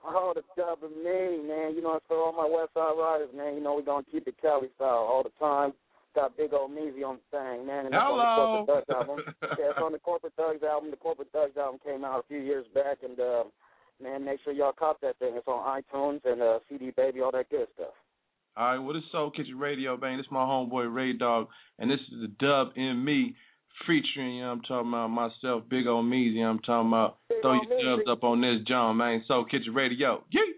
Oh, the dub of me, man. You know, for all my West Side riders, man. You know, we're going to keep it Cali style all the time. Got Big Old Meezy on the thing, man. And Hello. on the Corporate Thugs album. yeah, it's on the Corporate Thugs album. The Corporate Thugs album came out a few years back, and, uh, man, make sure y'all cop that thing. It's on iTunes and uh, CD Baby, all that good stuff. All right, well, this is Soul Kitchen Radio, man. This is my homeboy Ray Dog, and this is the Dub in Me featuring, you know, I'm talking about myself, Big Old Meezy. You know, I'm talking about Big throw Ol' your dubs up on this, John, man. Soul Kitchen Radio. Yeet.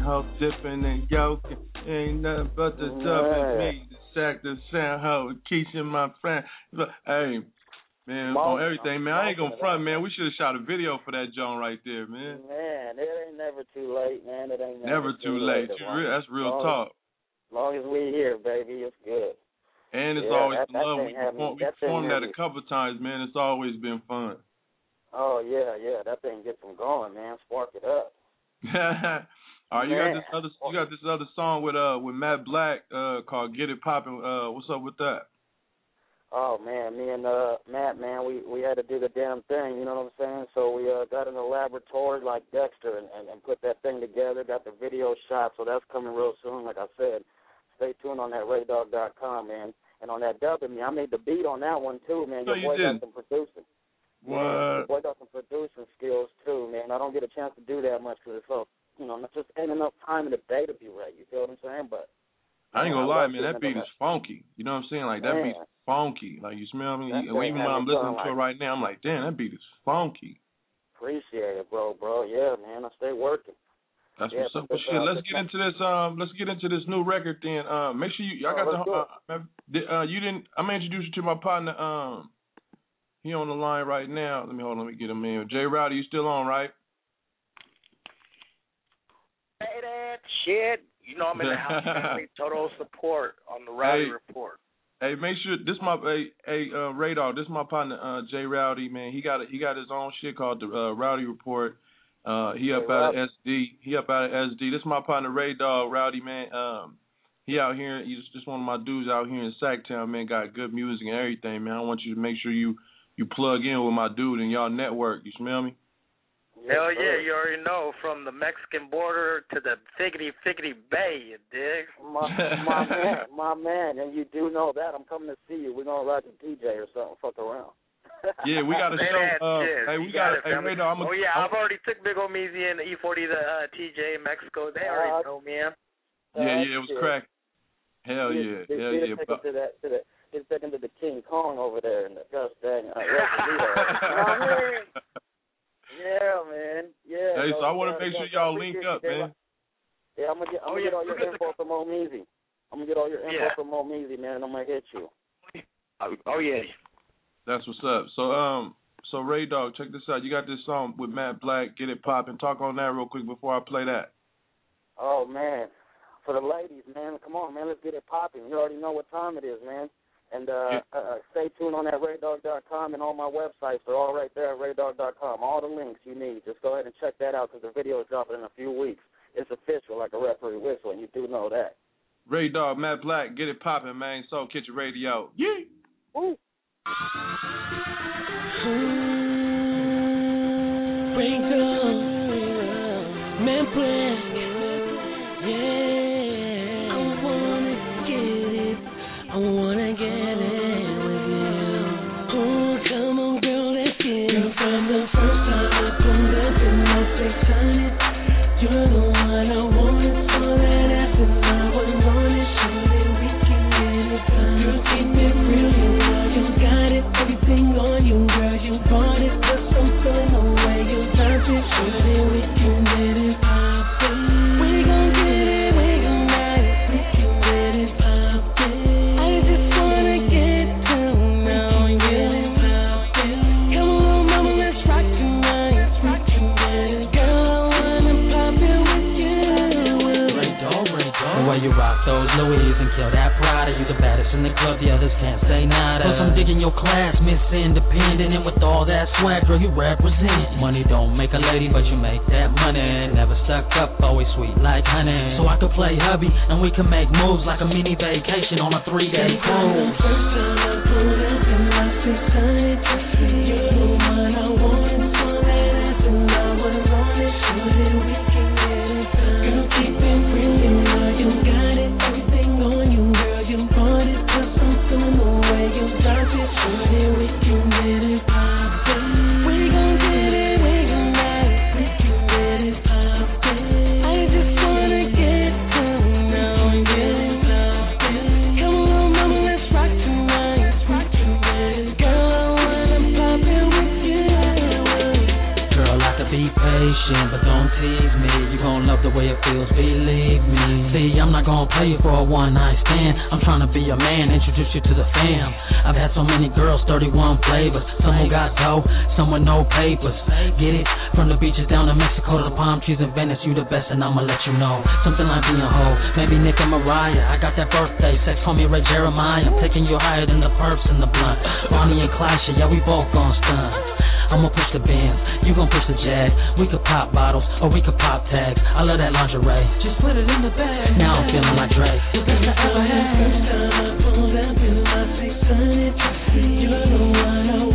LA San Ho dipping and yoking. Ain't nothing but the dub is me. The sack the San Ho, Keisha, my friend. Look, Hey, man, Mo- on everything, man. I ain't gonna front, man. We should have shot a video for that joint right there, man. Man, it ain't never too late, man. It ain't Never too late. As You long- re- That's real long talk. As long as we here, baby, it's good. And it's Yeah, always that- been that love. We perform, we performed that a couple times, man. It's always been fun. Oh yeah, yeah, that thing gets them going, man. Spark it up. All right, you got this other you got this other song with uh with Matt Black uh called Get It Poppin'. Uh, what's up with that? Oh man, me and uh Matt, man, we we had to do the damn thing, you know what I'm saying? So we uh got in the laboratory like Dexter and, and, and put that thing together, got the video shot, so that's coming real soon, like I said. Stay tuned on that raydog.com, man. And on that dub me, I made the beat on that one too, man. No, Your you boy didn't. got some producing. Yeah, What? your boy got some producing skills too, man. I don't get a chance to do that much because it's so, you know, not just ain't enough time in the day to be right. You feel what I'm saying? But I ain't gonna lie, man. That beat is funky. You know what I'm saying? Like that Man. beat's funky. Like you smell me? That Even when I'm listening feeling to it right now, I'm like, damn, that beat is funky. appreciate it, bro, bro. Yeah, man. I stay working. That's Yeah, what's up. Well, shit, uh, let's get into this. Um, let's get into this new record. Then, uh, make sure you. I Oh, got the. Uh, uh, uh, you didn't. I'm gonna introduce you to my partner. Um, he on the line right now. Let me hold. on, Let me get him in. Jay Rowdy, you still on, right? Say that shit. You know I'm in the house family total support on the Rowdy Hey. Report. Hey, make sure this my hey, hey uh Radar, this my partner uh Jay Rowdy, man. He got a, he got his own shit called the uh, Rowdy Report. Uh he up Jay out of SD. He up out of SD. This my partner Ray Dog, Rowdy man. Um he out here he's just one of my dudes out here in Sacktown, man, got good music and everything, man. I want you to make sure you you plug in with my dude and y'all network, you smell me? Hell yeah, you already know from the Mexican border to the figgity figgity bay, you dig? My, my man, my man, and you do know that. I'm coming to see you. We're gonna ride to TJ or something. Fuck around. Yeah, we got a show. Uh, shit. hey, we got got it, hey family. Radar, I'm a, oh yeah, I'm- I've already took Big Old Meezy and E40 to uh, TJ Mexico. They already know, man. Yeah, yeah, it was shit. crack. Hell Get- yeah, get- hell get yeah. a ticket to that to the get a to the King Kong over there in the Gus Dang. Uh, Yeah, man. Yeah. Hey, so I want to make sure y'all link up, man. Yeah, I'm gonna get I'm Oh, gonna yeah, get all your forget the- info from Omeezy. I'm gonna get all your info Yeah. from Omeezy, man, and I'm gonna hit you. Oh, oh yeah. That's what's up. So um so Ray Dog, check this out. You got this song with Matt Black, Get It Poppin'. Talk on that real quick before I play that. Oh man, for the ladies, man, come on, man, let's get it popping. You already know what time it is, man. And uh, Yeah. uh stay tuned on that raydog.com and all my websites. They're all right there at raydog.com. All the links you need. Just go ahead and check that out because the video is dropping in a few weeks. It's official, like a referee whistle, and you do know that. Ray Dog, Matt Black, Get It Poppin', man. Soul Kitchen Radio. Yeah. Woo. Matt Black, yeah. I we can make moves like a mini vacation on a three-day cruise. Mexico to the palm trees in Venice, you the best, and I'ma let you know. Something like being a hoe, maybe Nick and Mariah. I got that birthday sex, call me Ray Jeremiah. I'm taking you higher than the perps and the blunt. Bonnie and shit, yeah, we both gon' stun. I'ma push the bands, you gon' push the jag. We could pop bottles, or we could pop tags. I love that lingerie. Just put it in the bag. Now I'm feeling like Drake. The best I ever had. First time I pulled up in my 600, you're the one I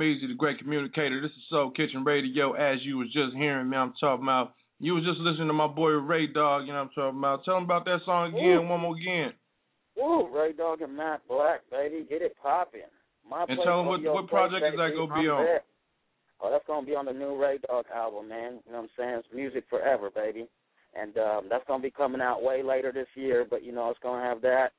your boy Big Old Meezy, the great communicator. This is Soul Kitchen Radio. As you was just hearing me, I'm talking about. You was just listening to my boy Ray Dog. You know what I'm talking about. Tell him about that song again, Ooh. one more again, Woo, Ray Dog and Matt Black, baby, get it poppin'. My and tell him what what place, project is that gonna be on. there. Oh, that's gonna be on the new Ray Dog album, man. You know what I'm saying? It's music forever, baby. And um that's gonna be coming out way later this year, but you know it's gonna have that.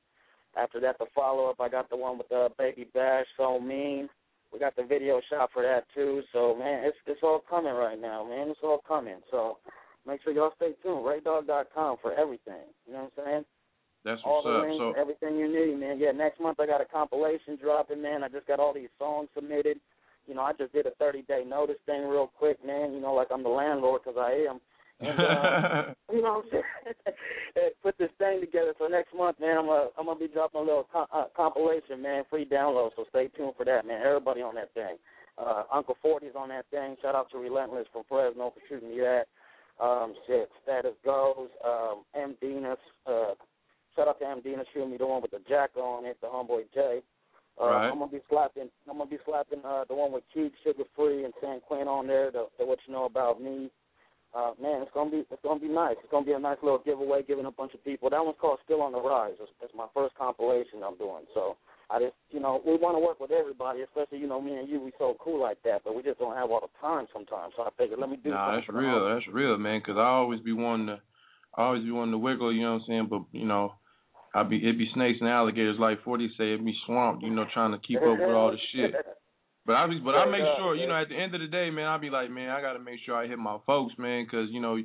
After that, the follow up, I got the one with uh, Baby Bash, So Mean. We got the video shot for that too. So man, it's it's all coming right now, man. It's all coming. So make sure y'all stay tuned. RayDog.com for everything. You know what I'm saying? That's all what's the up. links, So everything you need, man. Yeah, next month I got a compilation dropping, man. I just got all these songs submitted. You know, I just did a 30 day notice thing real quick, man. You know, like I'm the landlord because I am. And, uh, you know what I'm saying? And Put this thing together. So next month, man, I'm gonna I'm gonna be dropping a little co- uh, compilation, man, free download. So stay tuned for that, man. Everybody on that thing. Uh, Uncle Forty's on that thing. Shout out to Relentless from Fresno for shooting me that. Um, shit, status goes. Um, M Dinas. Uh, shout out to M Dinas shooting me the one with the jack on it, the homeboy Jay. Uh, Right. I'm gonna be slapping. I'm gonna be slapping uh, the one with Keith Sugar Free and San Quinn on there. The, the what you know about me. Uh, man, it's gonna be it's gonna be nice. It's gonna be a nice little giveaway, giving a bunch of people. That one's called Still on the Rise. It's, it's my first compilation I'm doing. So I just you know we want to work with everybody, especially you know me and you. We so cool like that, but we just don't have all the time sometimes. So I figured let me do Nah, that's real. That's real, man. Because I always be wanting to, I always be wanting to wiggle. You know what I'm saying? But you know, I'd be it'd be snakes and alligators, like Forty say. It be swamped. You know, trying to keep up with all the shit. But I be, but I make sure, you know, at the end of the day, man, I be like, man, I gotta make sure I hit my folks, man, 'cause you know,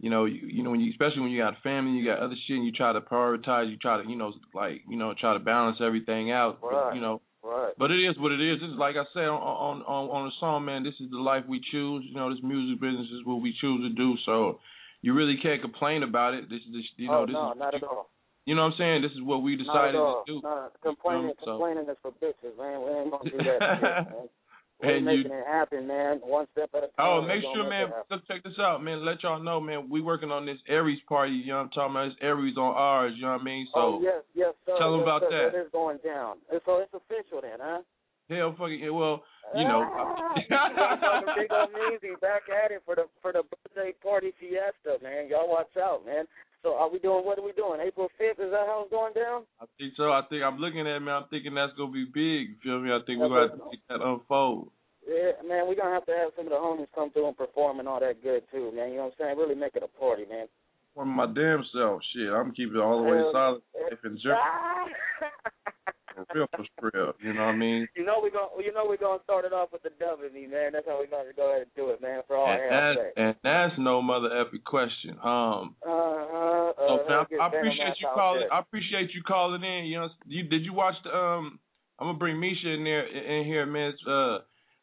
you know, you, you know, when you, especially when you got family, you got other shit, and you try to prioritize, you try to, you know, like, you know, try to balance everything out, but, Right. you know. Right. But it is what it is. This is like I said on on on on the song, man. This is the life we choose. You know, this music business is what we choose to do. So you really can't complain about it. This is, you oh, know, oh this no, is, not at all. You know what I'm saying. This is what we decided to do. No, complaining, So- complaining is for bitches, man. We ain't gonna do that shit, man. We're And making you- it happen, man. One step at a oh, time. Oh, make sure, man. it happen. Look, check this out, man. Let y'all know, man. We working on this Aries party. You know what I'm talking about? It's Aries on ours. You know what I mean? So oh yes, yes, sir. tell 'em yes, about sir. that. It is going down. And So it's official then, huh? hell, fucking yeah, well, you know. Ah! Motherfucker, Big old Meezy back at it for the for the birthday party fiesta, man. Y'all watch out, man. So are we doing? What are we doing? April fifth? Is that how it's going down? I think so. I think I'm looking at it, man. I'm thinking that's gonna be big. You feel me? I think we're gonna have to make that unfold. Yeah, man. We're gonna have to have some of the homies come through and perform and all that good too, man. You know what I'm saying? Really make it a party, man. For my damn self, shit. I'm keeping it all the way solid. If in Germany! Ah! for real, for real. You know what I mean? You know we're gonna, you know we're gonna start it off with the W, man. That's how we're gonna go ahead and do it, man. For all And hands that's, and that's no mother effing question. Um, Uh huh. So Uh, man, I, I appreciate you calling. I appreciate you calling in. You know, you did you watch the um? I'm gonna bring Misha in there in here, man. Uh,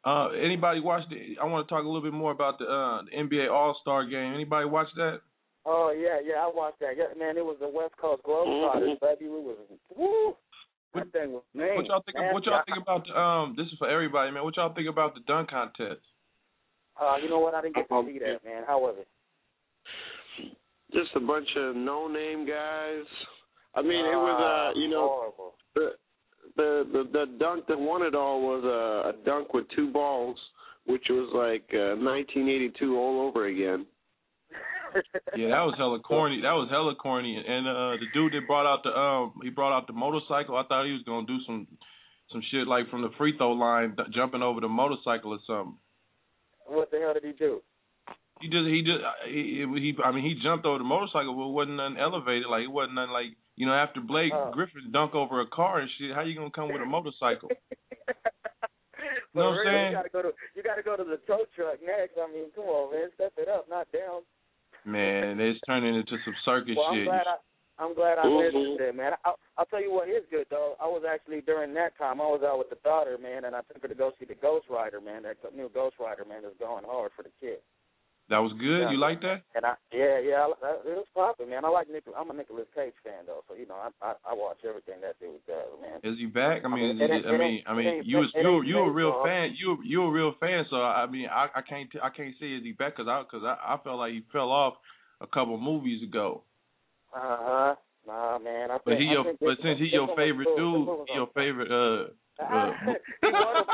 uh, anybody watch the? I want to talk a little bit more about the uh the NBA All Star game. Anybody watch that? Oh yeah, yeah, I watched that. Yeah, man, it was the West Coast Globetrotters, baby. We was woo. That thing was man. What y'all think? What y'all think about um? This is for everybody, man. What y'all think about the dunk contest? Uh, you know what? I didn't get to see that, man. How was it? Just a bunch of no-name guys. I mean, it was Ah, uh, you know, the the the, the dunk that won it all was a, a dunk with two balls, which was like uh, 1982 all over again. Yeah, that was hella corny. That was hella corny. And uh the dude that brought out the um he brought out the motorcycle. I thought he was gonna do some some shit like from the free throw line, jumping over the motorcycle or something. What the hell did he do? He just he just he, he I mean he jumped over the motorcycle, but it wasn't nothing elevated. Like it wasn't nothing like you know after Blake Oh. Griffin dunk over a car and shit. How you gonna come with a motorcycle? For know what I'm saying? You gotta go to you gotta go to the tow truck next. I mean, come on, man, step it up, not down. Man, it's turning into some circus Well, I'm shit. glad I I'm glad I Mhm. listened to it, man. I, I'll tell you what is good though. I was actually during that time I was out with the daughter, man, and I took her to go see the Ghost Rider, man. That new Ghost Rider, man, is going hard for the kid. That was good. Yeah. You like that? And I, yeah, yeah, it was popping, man. I like Nick. I'm a Nicolas Cage fan though, so you know, I I, I watch everything that dude does, man. Is he back? I mean, I mean, it I mean, I mean, you was you you a real baseball. fan. You you a real fan. So I mean, I I can't I can't say is he back because I because I, I felt like he fell off a couple movies ago. Uh huh. Nah, man. I think, But he I your but this- since he your favorite. Dude, he your favorite uh. uh he one of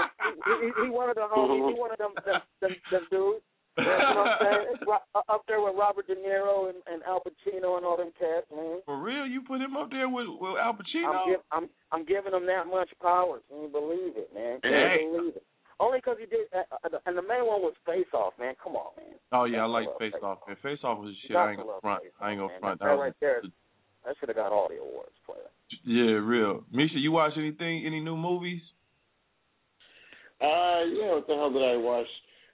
he, he, he one of the homies. He one of them them, them, them dudes. You know what I'm saying? Up there with Robert De Niro and, and Al Pacino and all them cats, man. for real, you put him up there with with Al Pacino. I'm, give, I'm I'm giving him that much power. Can you believe it, man? Can Hey. you believe it? Only because he did, uh, uh, and the main one was Face Off, man. Come on, man. oh yeah, I like Face Face Off. Man, Face Off was shit. I ain't gonna front. I ain't gonna front. That, That right there, that should have got all the awards, player. yeah, real. Misha, you watch anything? Any new movies? Uh, yeah. What the hell did I watch?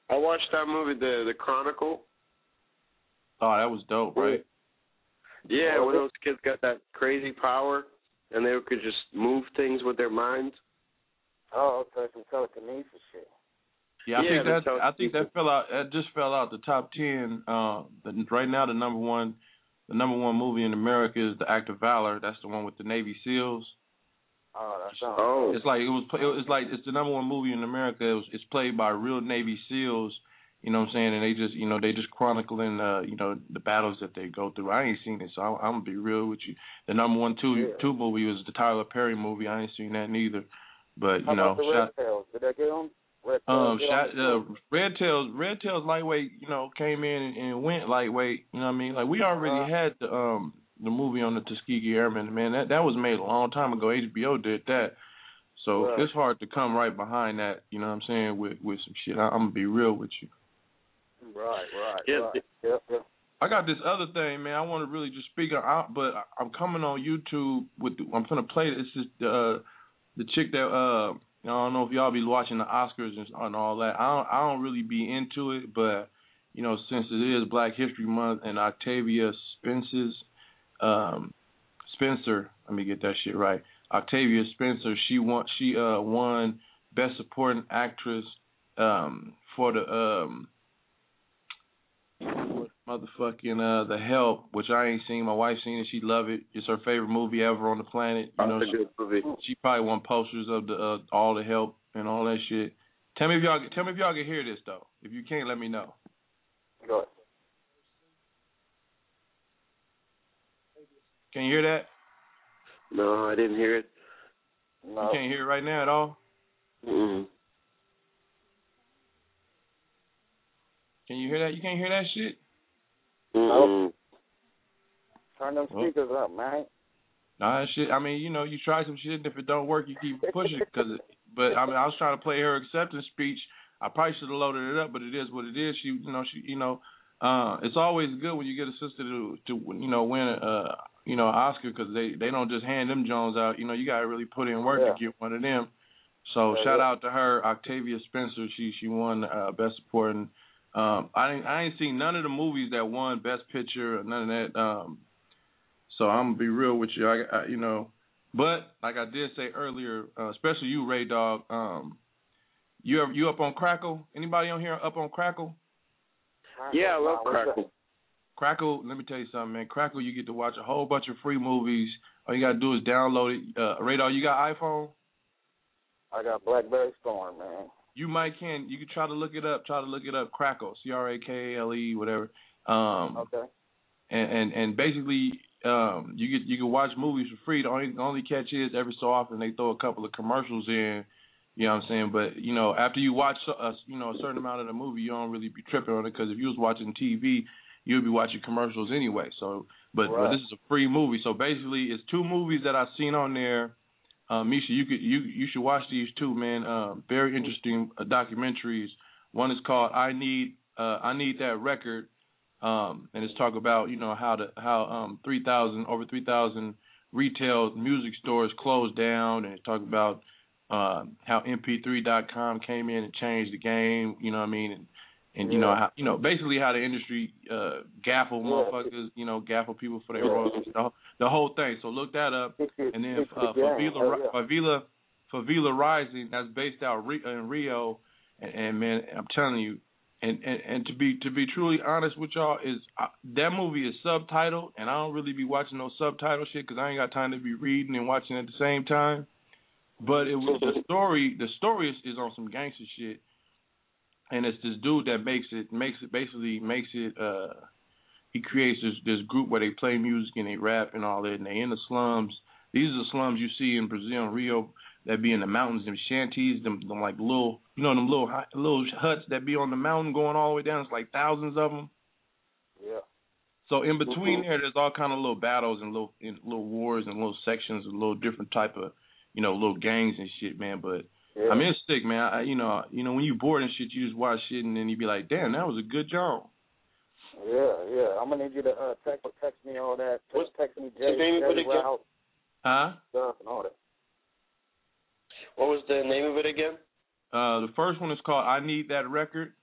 I watched that movie, the the Chronicle. Oh, that was dope, right? Yeah, where those kids got that crazy power and they could just move things with their minds. Oh, okay, some telekinesis shit. Yeah, I Yeah, think the that I think that fell out. That just fell out the top ten. Uh, the, right now, the number one, the number one movie in America is The Act of Valor. That's the one with the Navy SEALs. Oh, that sounds. Oh, It's like it was. It was like it's the number one movie in America. It was, it's played by real Navy SEAls. You know what I'm saying? And they just, you know, they just chronicling, uh, you know, the battles that they go through. I ain't seen it, so I'm, I'm gonna be real with you. The number one two Yeah. two movie was the Tyler Perry movie. I ain't seen that neither. But How you know, about the shout, Red Tails? Did they get them? Red Tails um, shot, on uh, Red Tails, Red Tails lightweight, you know, came in and, and went lightweight. You know what I mean? Like we already Uh-huh. had the um the movie on the Tuskegee Airmen. Man, that that was made a long time ago. HBO did that, so Right. it's hard to come right behind that. You know what I'm saying? With with some shit. I, I'm gonna be real with you. Right, right, Yeah, right. Yep, yep. I got this other thing, man. I want to really just speak on, but I- I'm coming on YouTube with. The, I'm gonna play this. just uh the chick that uh I don't know if y'all be watching the Oscars and, and all that. I don't I don't really be into it, but you know since it is Black History Month and Octavia Spencer's um Spencer, let me get that shit right. Octavia Spencer, she won she uh won Best Supporting Actress um for the um motherfucking uh the help which i ain't seen. My wife seen it. She love it. It's her favorite movie ever on the planet. You know she, she probably won posters of the uh all the help and all that shit. Tell me if y'all tell me if y'all can hear this though. If you can't let me know. Go ahead. Can you hear that No, I didn't hear it. you can't hear it right now at all Mm-mm. can you hear that you can't hear that shit Mm-mm. Turn them Well. speakers up, man. Nah, that shit. I mean, you know, you try some shit, and if it don't work, you keep pushing. Cause, it, but I mean, I was trying to play her acceptance speech. I probably should have loaded it up, but it is what it is. She, you know, she, you know, uh, it's always good when you get a sister to, to, you know, win a, uh, you know, Oscar because they, they don't just hand them Jones out. You know, you gotta really put in work Yeah. to get one of them. So Yeah, shout yeah. out to her, Octavia Spencer. She, she won uh, best supporting. Um, I ain't, I ain't seen none of the movies that won best picture or none of that. Um, so I'm gonna be real with you. I, I you know, but like I did say earlier, uh, especially you, Ray Dog. Um, you ever, you up on Crackle? Anybody on here up on Crackle? Yeah, I love Crackle. Crackle. Let me tell you something, man. Crackle, you get to watch a whole bunch of free movies. All you gotta do is download it. Uh, Ray Dog, you got iPhone? I got Blackberry Storm, man. You might can. You can try to look it up. Try to look it up. Crackle. C R A K L E, Whatever. Um, Okay. and and and basically um you get you can watch movies for free. The only the only catch is every so often they throw a couple of commercials in. You know what I'm saying? But you know after you watch a you know a certain amount of the movie, you don't really be tripping on it because if you was watching TV, you'd be watching commercials anyway. So but but this is a free movie. So basically, it's two movies that I've seen on there. Um, Misha, you could you you should watch these two, man. Um, very interesting uh, documentaries. One is called "I Need uh, I Need That Record," um, and it's talk about you know how the how um three thousand over three thousand retail music stores closed down, and it talk about uh, how MP3.com came in and changed the game. You know what I mean? And and you know how you know basically how the industry uh gaffle Yeah. motherfuckers, you know, gaffle people for their Yeah. royalties, the, the whole thing. So look that up. And then uh. Favela, yeah. Favela, Favela Rising, that's based out in Rio, and, and man, I'm telling you, and, and and to be to be truly honest with y'all, is uh, that movie is subtitled, and I don't really be watching no subtitle shit because I ain't got time to be reading and watching at the same time. But it was the story. The story is, is on some gangster shit, and it's this dude that makes it makes it basically makes it. uh He creates this this group where they play music and they rap and all that, and they in the slums. These are the slums you see in Brazil and Rio that be in the mountains, them shanties, them, them like little, you know, them little little huts that be on the mountain going all the way down. It's like thousands of them. Yeah. So in between there, there's all kind of little battles and little and little wars and little sections and little different type of, you know, little gangs and shit, man. But Yeah. I mean, it's sick, man. I, you know, you know, when you bored and shit, you just watch shit and then you be like, damn, that was a good job. Yeah, yeah. I'm gonna need you to uh, text text me all that. Just text me Jay, the name of it again? Route Huh? stuff and all that. What was the name of it again? Uh, the first one is called "I Need That Record."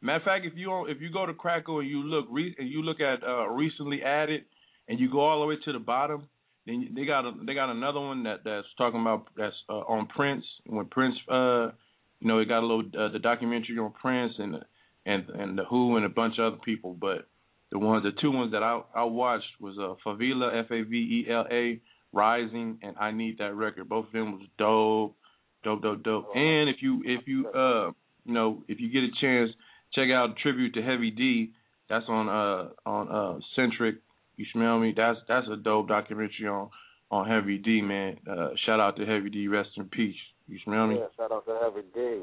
Matter of fact, if you if you go to Crackle and you look re- and you look at uh, recently added, and you go all the way to the bottom, then they got a, they got another one that that's talking about that's uh, on Prince when Prince uh you know it got a little uh, the documentary on Prince and and and the Who and a bunch of other people, but the ones the two ones that I I watched was uh Favela F A V E L A Rising and I Need That Record. Both of them was dope, dope, dope, dope. And if you if you uh you know if you get a chance, check out tribute to Heavy D. That's on uh on uh Centric. You smell me? That's that's a dope documentary on on Heavy D, man. Uh shout out to Heavy D, rest in peace. You smell me? Yeah, shout out to Heavy D.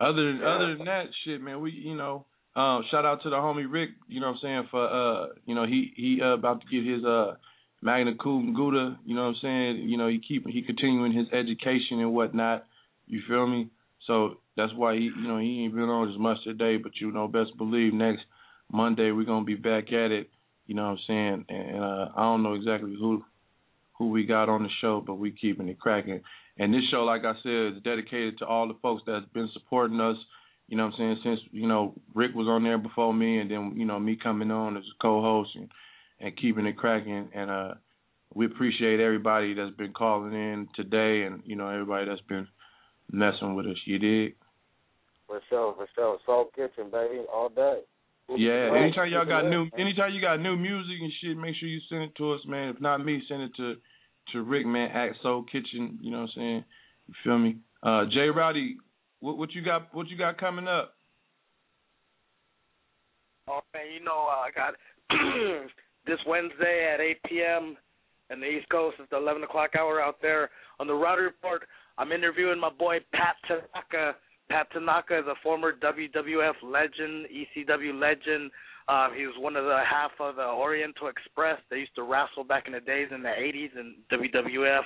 Other than other than that shit, man, we you know, um, shout out to the homie Rick, you know what I'm saying, for uh, you know, he he uh, about to get his uh magna cum gouda, you know what I'm saying? You know, he keep he continuing his education and whatnot. You feel me? So that's why he you know, he ain't been on as much today, but you know, best believe next Monday we're gonna be back at it, you know what I'm saying? And uh I don't know exactly who who we got on the show, but we keeping it cracking. And this show, like I said, is dedicated to all the folks that's been supporting us. You know what I'm saying? Since, you know, Rick was on there before me and then, you know, me coming on as a co host and, and keeping it cracking and uh we appreciate everybody that's been calling in today and, you know, everybody that's been messing with us. You dig? For sure, for sure. Soul Kitchen, baby, all day. Yeah. Anytime y'all got new anytime you got new music and shit, make sure you send it to us, man. If not me, send it to to Rick, man, at Soul Kitchen, you know what I'm saying? You feel me? Uh Jay Rowdy, what what you got what you got coming up? Oh man, you know uh, I got this Wednesday at 8 p.m. in the East Coast. It's the 11 o'clock hour out there on the Rowdy Report. I'm interviewing my boy Pat Tanaka. Pat Tanaka is a former WWF legend, ECW legend. Uh, he was one of the half of the Oriental Express. They used to wrestle back in the days in the 80s in WWF.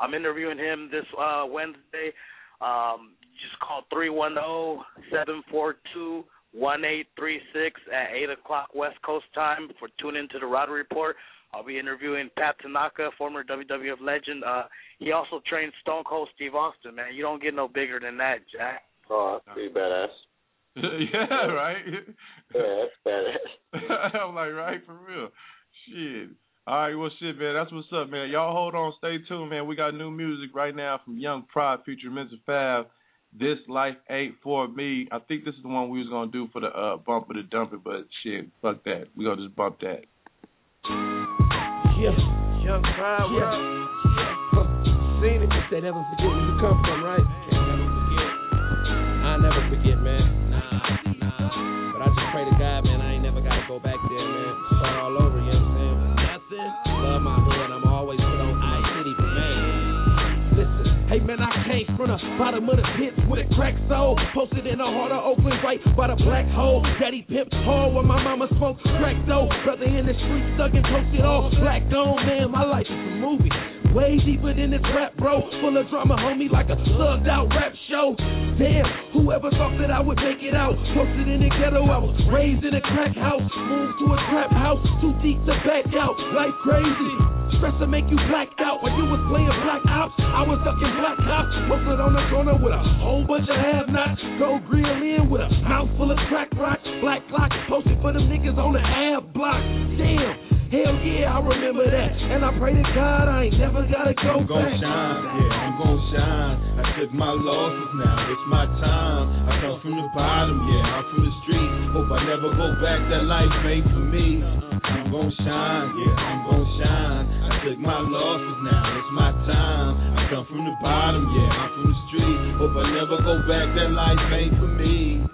I'm interviewing him this uh, Wednesday. Um, just call 310-742-1836 at 8 o'clock West Coast time for tune into the Rowdy Report. I'll be interviewing Pat Tanaka, former WWF legend. Uh, he also trained Stone Cold Steve Austin, man. You don't get no bigger than that, Jack. Oh, that's pretty badass. yeah, right. Yeah, that's badass. I'm like, right for real. Shit. All right, well, shit, man. That's what's up, man. Y'all hold on, stay tuned, man. We got new music right now from Young Pride, featuring Mr. Fab. This life ain't for me. I think this is the one we was gonna do for the uh bump of the dump it, but shit, fuck that. We gonna just bump that. Yeah, young pride, yeah. Huh. Seen it. They never forget where you come from, right? Can't never forget. I never forget, man. Nah, nah. But I just pray to God, man, I ain't never gotta go back there, man. Start all over, you know what I'm saying? Love my hood. I'm always put on I city for man. Listen, hey man, I came from the bottom of the pits with a crack soul. Posted in the heart of Oakland, right by the black hole. Daddy pimped hard where my mama smoked crack though. Brother in the streets stuck and posted all black on. Man, my life is a movie. Way deeper than this rap, bro. Full of drama, homie, like a slugged out rap show. Damn, whoever thought that I would make it out? Posted in the ghetto, I was raised in a crack house. Moved to a trap house, too deep to back out. Life crazy. Stress to make you black out. When you was playing black ops, I was ducking black cops. Posted on the corner with a whole bunch of have-nots. Go grill in with a mouth full of crack rocks. Black clock posted for them niggas on the half block. Damn. Hell yeah, I remember that. And I pray to God I ain't never gotta go I'm gon' back. shine, yeah, I'm gon' shine. I took my losses now, it's my time. I come from the bottom, yeah, I'm from the street. Hope I never go back, that life ain't for me. I'm gon' shine, yeah, I'm gon' shine. I took my losses now, it's my time. I come from the bottom, yeah, I'm from the street. Hope I never go back, that life ain't for me.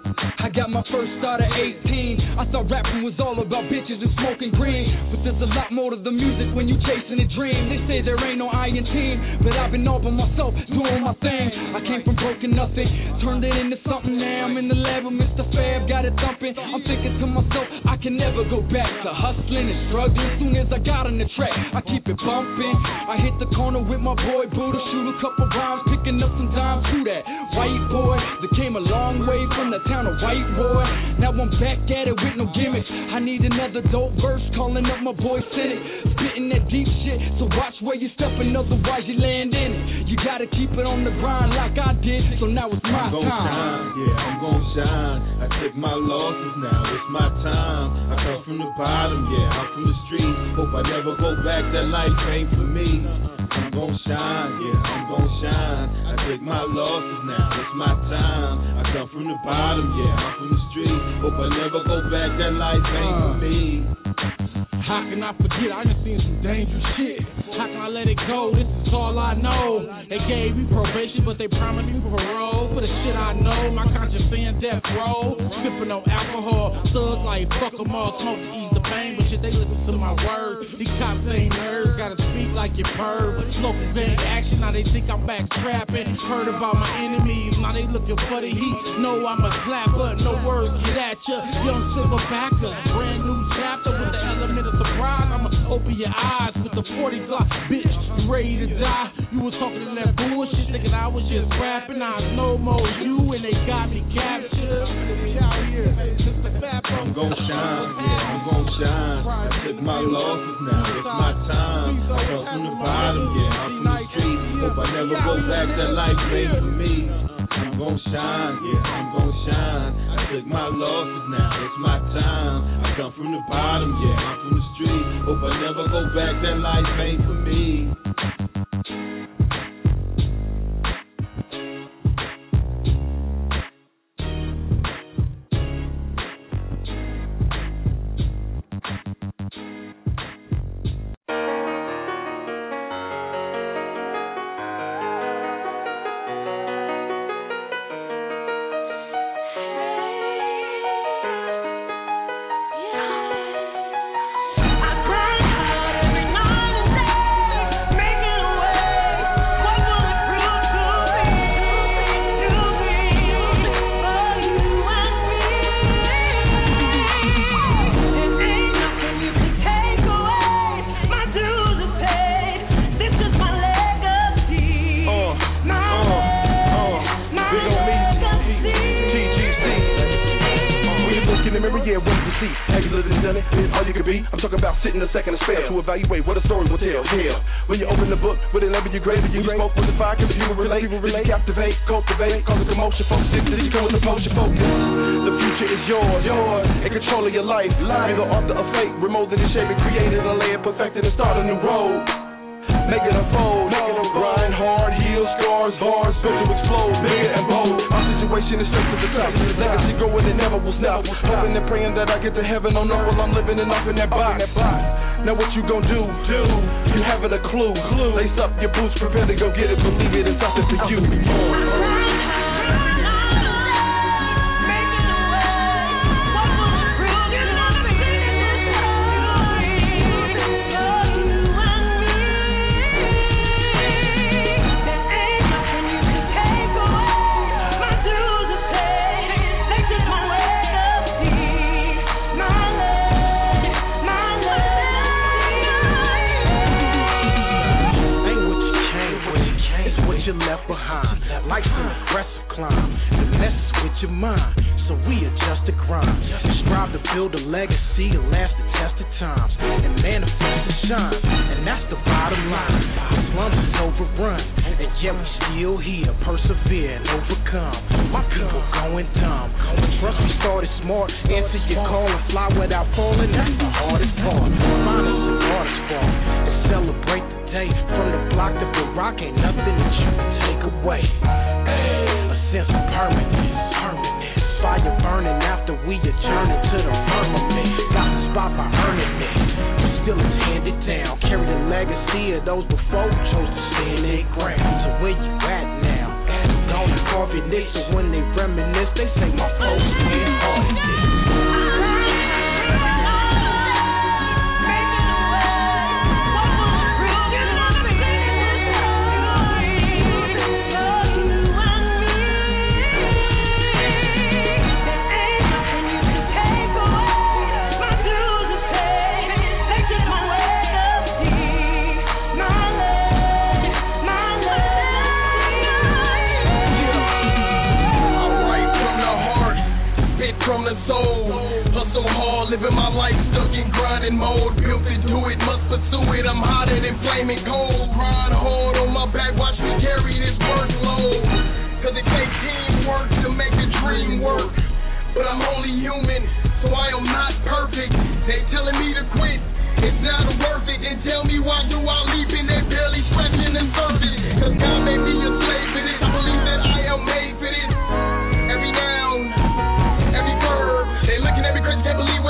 I got my first start at 18. I thought rapping was all about bitches and smoking green. But there's a lot more to the music when you chasing a dream. They say there ain't no I in team, but I've been all by myself doing my thing. I came from broken nothing, turned it into something. Now I'm in the lab with Mr. Fab, got it thumping. I'm thinking to myself, I can never go back to hustling and struggling. Soon as I got on the track, I keep it bumping. I hit the corner with my boy Buddha, shoot a couple rhymes, picking up some dimes to that. White boy that came a long way from the town of White Boy. Now I'm back at it with no gimmicks. I need another dope verse, calling up my boy Cynic. Spitting that deep shit, so watch where you stepping, otherwise you land in it. You gotta keep it on the grind like I did, so now it's my I'm time. shine, yeah, I'm gon' shine. I take my losses now, it's my time. I come from the bottom, yeah, I'm from the street. Hope I never go back, that life ain't for me. I'm gon' shine, yeah, I'm gon' shine. I take my losses now, it's my time. I come from the bottom, yeah, I'm from the street. Hope I never go back, that life ain't for me. How can I forget? I done seen some dangerous shit. How can I let it go? This is all I know. They gave me probation, but they promised me parole. For the shit I know, my conscience saying death row. Sipping on alcohol, thugs like fuck 'em all, smoke ease the pain. But shit, they listen to my words. These cops ain't nerds, gotta speak like you perv. Slow prevent action, now they think I'm back trapping. Heard about my enemies, now they looking for the heat. Know I'm a slapper, no words get at ya. Young silverbacker, brand new chapter with the element of surprise. I'ma open your eyes with the 40 Glock, bitch. You ready to die? You was talking to that bullshit, thinking I was just rapping. I no more you, and they got me captured. I'm gon' shine, yeah, I'm gon' shine. I took my losses now, it's my time. I come from the bottom, yeah, I'm from the street. Hope I never go back, that life ain't for me. I'm gon' shine, yeah, I'm gon' shine. Took my losses now, it's my time. I come from the bottom, yeah, I'm from the street. Hope I never go back, that life ain't for me. Level you grade, you smoke with the fire, cause people relate. People relate. Captivate, cultivate, cause a commotion, folks. Did you come with the focus? The future is yours, yours, in control of your life. You're the author of fate, remolded and shaped, created a layer, perfected, and start a new road. Make it unfold, make it unfold. Grind hard, heal scars, bars, built to explode, bigger and bold. Our situation is straight to the top. Legacy growing and never will stop. Hoping and praying that I get to heaven. Don't know while I'm living enough in that box. Now what you gon' do? Do you haven't a clue? Lace up your boots, prepare to go get it. Believe it, it's something for you. An aggressive climb, the mess is with your mind. So we adjust the grind, and strive to build a legacy to last the test of times, and manifest and shine. And that's the bottom line. The slums is overrun, and yet we still here, persevere and overcome. My people going dumb. Trust we started smart, answer your call and fly without falling. That's the hardest part. Mine is the hardest part. And the day from the block to Barack. Ain't nothing that you can take away. A sense of permanence, permanence. Fire burning after we adjourn into the firmament. Got the spot by earning it. Still it's handed down. Carry the legacy of those before who chose to stand their ground. So where you at now? Gone to carve your so when they reminisce, they say my folks went hard. Living my life stuck in grinding mode. Built to do it, must pursue it. I'm hotter than flaming gold. Grind hard on my back, watch me carry this workload. Cause it takes teamwork to make a dream work. But I'm only human, so I am not perfect. They telling me to quit. It's not worth it. And tell me why do I leap in that barely stretching and verted? Cause God made me a slave to this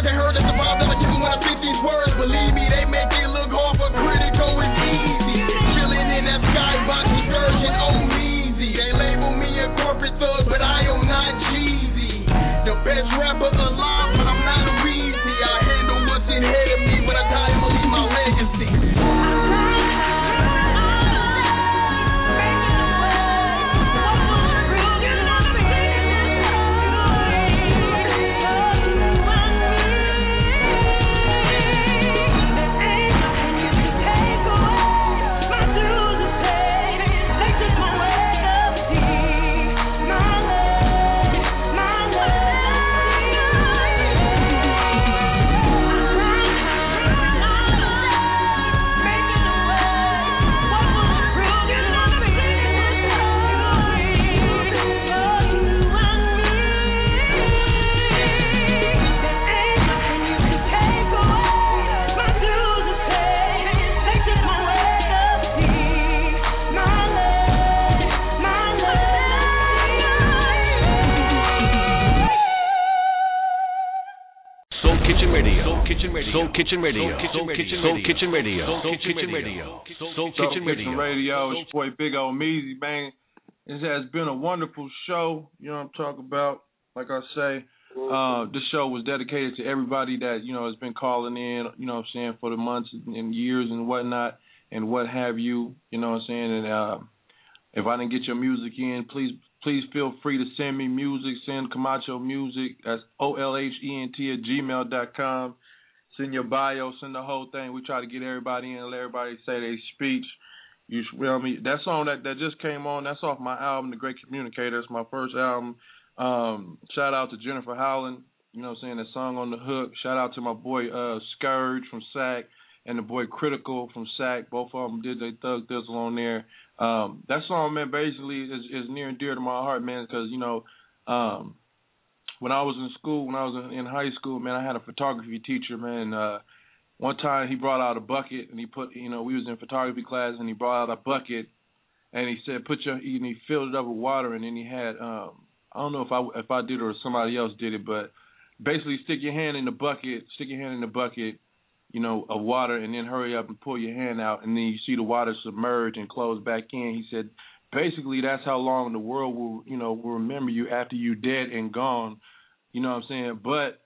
what they heard. That's the vibe that I give when I spit these words. Believe me, they make it look hard, but critical is easy. Chilling in that skybox, excursion, oh easy. They label me a corporate thug, but I am not Jeezy. The best rapper alive, Kitchen Radio. Soul Kitchen Radio. Soul Kitchen Radio. Soul Kitchen Radio. Soul Kitchen Radio. It's your boy Big O Meezy, man. It has been a wonderful show. You know what I'm talking about. Like I say, uh, this show was dedicated to everybody that you know has been calling in. You know what I'm saying for the months and years and whatnot and what have you. You know what I'm saying. And uh, if I didn't get your music in, please please feel free to send me music. Send Camacho music. That's O L H E N T at gmail dot com. Send your bio. Send the whole thing. We try to get everybody in. Let everybody say their speech. You feel me? That song that that just came on. That's off my album, The Great Communicator. It's my first album. Um, shout out to Jennifer Howland. You know what I'm saying? that song on the hook. Shout out to my boy uh Scourge from SAC and the boy Critical from SAC. Both of them did their thug thizzle on there. Um, that song, man, basically is, is near and dear to my heart, man, because you know, um, when I was in school, when I was in, in high school, man, I had a photography teacher, man. Uh, one time he brought out a bucket and he put, you know, we was in photography class and he brought out a bucket and he said, put your, and he filled it up with water and then he had, um, I don't know if I if I did or somebody else did it, but basically stick your hand in the bucket, stick your hand in the bucket, you know, of water, and then hurry up and pull your hand out, and then you see the water submerge and close back in. He said, basically, that's how long the world will, you know, will remember you after you're dead and gone. You know what I'm saying? But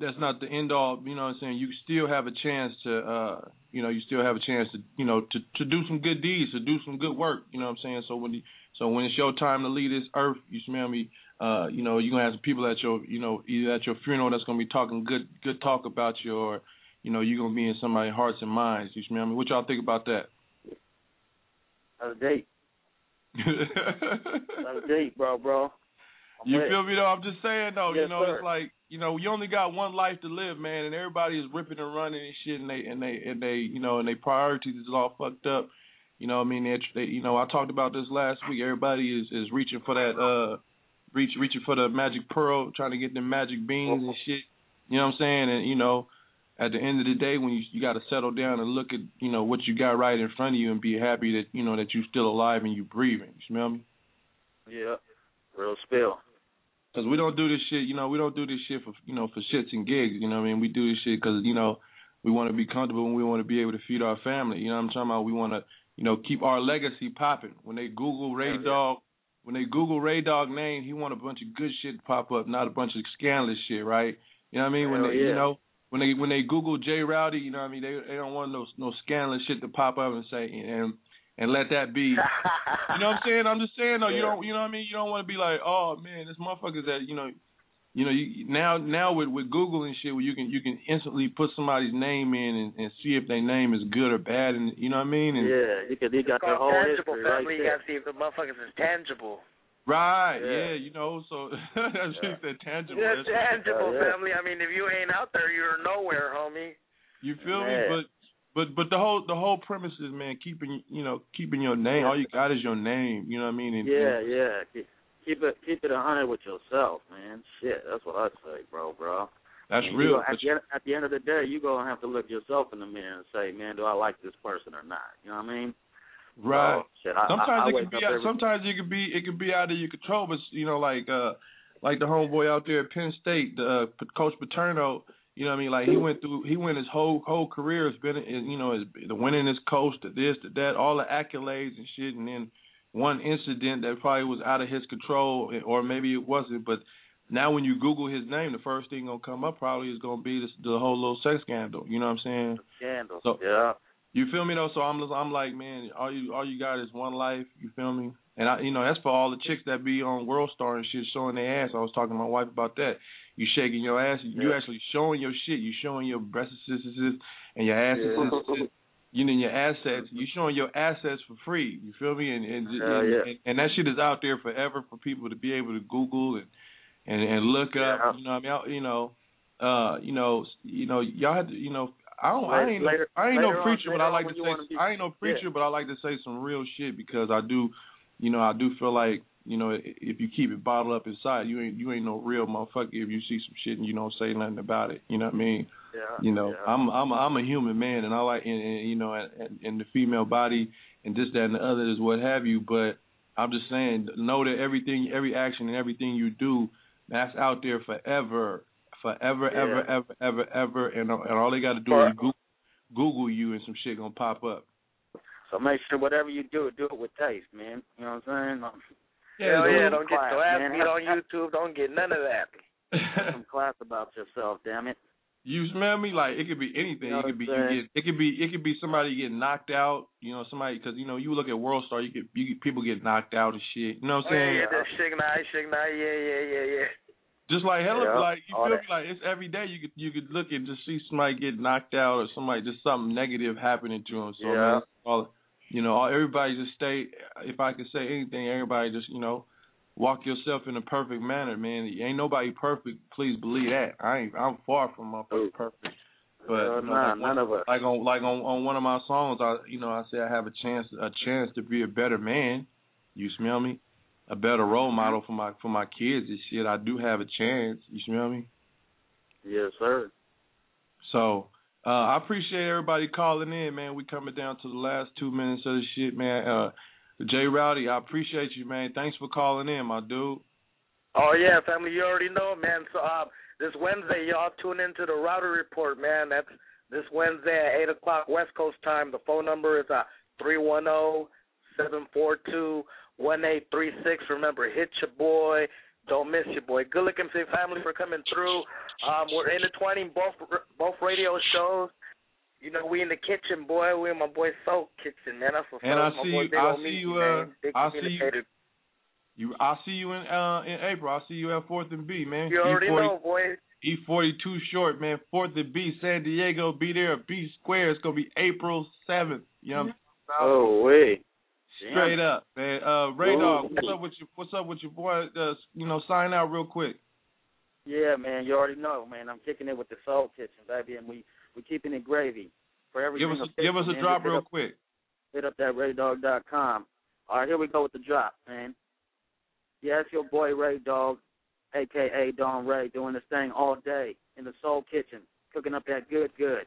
that's not the end all. You know what I'm saying? You still have a chance to, uh, you know, you still have a chance to, you know, to to do some good deeds, to do some good work. You know what I'm saying? So when you, so when it's your time to leave this earth, you smell me. Uh, you know, you're gonna have some people at your, you know, either at your funeral that's gonna be talking good good talk about you, or you know, you're gonna be in somebody's hearts and minds. You smell me? What y'all think about that? That's a date. That's date, bro, bro. I'm You it. feel me though? I'm just saying though, you know, sir. it's like you know, you only got one life to live, man, and everybody is ripping and running and shit, and they and they and they, you know, and they priorities is all fucked up. You know, what I mean, they, they, you know, I talked about this last week. Everybody is is reaching for that, uh, reach reaching for the magic pearl, trying to get them magic beans and shit. You know what I'm saying? And you know, at the end of the day, when you you got to settle down and look at you know what you got right in front of you and be happy that you know that you're still alive and you're breathing. You smell me? Yeah. Real spill. Cause we don't do this shit, you know, we don't do this shit for, you know, for shits and gigs, you know what I mean? We do this shit because, you know, we want to be comfortable and we want to be able to feed our family. You know what I'm talking about? We want to, you know, keep our legacy popping. When they Google Ray Dog, when they Google Ray Dog name, he want a bunch of good shit to pop up, not a bunch of scandalous shit, right? You know what I mean? When they, yeah. you know, when they when they Google Jay Rowdy, you know what I mean? They they don't want no no scandalous shit to pop up and say and and let that be. You know what I'm saying? I'm just saying though, you don't you know what I mean? You don't want to be like, oh man, this motherfuckers that you know, you know, you, now now with with Google and shit, where you can you can instantly put somebody's name in and, and see if their name is good or bad, and you know what I mean? And, Yeah, you could. You got the Called whole tangible history right family. You gotta see if the motherfuckers is tangible. Right? Yeah. Yeah, you know. So that's what you said tangible. Yeah, That's- tangible yeah. family. I mean, if you ain't out there, you're nowhere, homie. You feel Man. me? But but but the whole the whole premise is man keeping you know keeping your name. All you got is your name. You know what I mean? And, Yeah, and- yeah. Keep, keep it keep it a hundred with yourself, man. Shit, that's what I say, bro, bro. That's And you real. go- at, the end, at the end of the day, you gonna have to look yourself in the mirror and say, man, do I like this person or not? You know what I mean? Right. So, shit, I, sometimes I, it could be out, sometimes it could be it could be out of your control, but you know like uh like the homeboy out there at Penn State, the uh, Coach Paterno. You know what I mean? Like he went through he went his whole whole career has been you know his, the winning his coach, the this, the that, all the accolades and shit, and then one incident that probably was out of his control, or maybe it wasn't, but. Now, when you Google his name, the first thing gonna come up probably is gonna be this, the whole little sex scandal. You know what I'm saying? scandal. So- yeah. You feel me though? So I'm I'm like, man, all you all you got is one life. You feel me? And I, you know, that's for all the chicks that be on World Star and shit showing their ass. I was talking to my wife about that. You shaking your ass. You Yeah. actually showing your shit. You showing your breasts and your ass Yeah. You know your assets. You showing your assets for free. You feel me? And and, Hell and, yeah. and and that shit is out there forever for people to be able to Google and and and look up. You know, what I mean, you know, uh, you know, you know, y'all had to, you know, I don't, I ain't, no, later- I ain't later no on- preacher, but I like to say, be- I ain't no preacher, yeah. but I like to say some real shit because I do, you know, I do feel like, you know, if you keep it bottled up inside, you ain't, you ain't no real motherfucker if you see some shit and you don't say nothing about it. You know what I mean? Yeah. You know, yeah. I'm, I'm, a, I'm a human man, and I like, and, and you know, and, and the female body and this, that, and the other is what have you. But I'm just saying, know that everything, every action and everything you do, that's out there forever, forever, Yeah. ever, ever, ever, ever, and and all they got to do For- is Google, Google you, and some shit gonna pop up. So make sure whatever you do, do it with taste, man. You know what I'm saying? Yeah, Hell yeah, don't get class, your ass man. beat on YouTube. Don't get none of that. some class about yourself, damn it. You smell me? Like it could be anything. You know it could be you get. It could be. It could be somebody getting knocked out. You know, somebody because you know you look at World Star. You get you get people get knocked out and shit. You know what I'm Oh, saying? yeah, yeah, that Suge Knight, Suge Knight, yeah, yeah, yeah, yeah. Just like hell, Yeah, like you feel that. me? Like it's every day you could you could look and just see somebody get knocked out or somebody just something negative happening to them. So Yeah. man, all you know, all, everybody just stay. If I could say anything, everybody just you know, walk yourself in a perfect manner, man. Ain't nobody perfect. Please believe that. I ain't. I'm far from motherfucking perfect. But you know, nah, like, none of us. like on like on on one of my songs, I you know I say I have a chance a chance to be a better man. You smell me? A better role model for my for my kids and shit. I do have a chance. You smell me? Yes, sir. So uh I appreciate everybody calling in, man. We coming down to the last two minutes of the shit, man. Uh Jay Rowdy, I appreciate you, man. Thanks for calling in, my dude. Oh yeah, family, you already know, man. So um, this Wednesday, y'all tune into the Rowdy Report, man. That's this Wednesday at eight o'clock West Coast time. The phone number is uh three one zero seven four two one eight three six. Remember, hit your boy. Don't miss your boy. Good looking to family for coming through. Um, we're intertwining both both radio shows. You know, we in the kitchen, boy. We in my boy Soul Kitchen, man. That's what's And up. I my see boy you- Big I Ol' see you, man. uh, Big I see you- You I see you in uh in April. I see you at Fourth and B, man. You already E40 know, boy. E forty two short, man. Fourth and B, San Diego, be there at B Square. It's gonna be April seventh. You know what I'm saying? Oh wait. Straight up, man. Uh, Ray Ooh. Dog, what's up with you? What's up with your boy? Uh, you know, sign out real quick. Yeah, man, you already know, man. I'm kicking it with the Soul Kitchen, baby, and we we keeping it gravy for every Give us single a, give us a man. drop Just real up, quick. Hit up that RayDog.com. All right, here we go with the drop, man. Yeah, it's your boy Ray Dog, aka Don Ray, doing this thing all day in the Soul Kitchen, cooking up that good, good.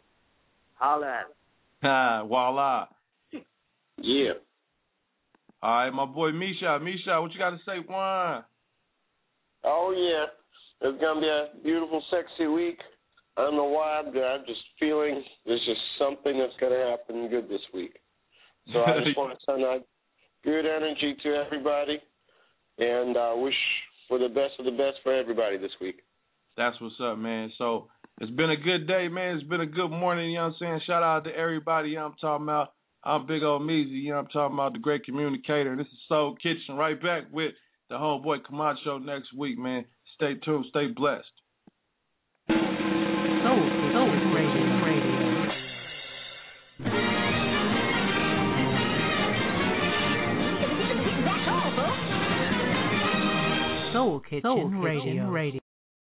Holla at it. Ah, voila. Yeah. All right, my boy Misha. Misha, what you got to say, Juan? Oh yeah, it's gonna be a beautiful, sexy week. I don't know why, but I'm just feeling there's just something that's gonna happen good this week. So I just want to send out good energy to everybody, and uh, wish for the best of the best for everybody this week. That's what's up, man. So it's been a good day, man. It's been a good morning, you know what I'm saying? Shout out to everybody, you know I'm talking about. I'm Big Old Meezy, you know what I'm talking about, the great communicator. And this is Soul Kitchen right back with the homeboy Camacho next week, man. Stay tuned, stay blessed. Soul, Soul Radio. Radio. Soul Kitchen Radio. Radio.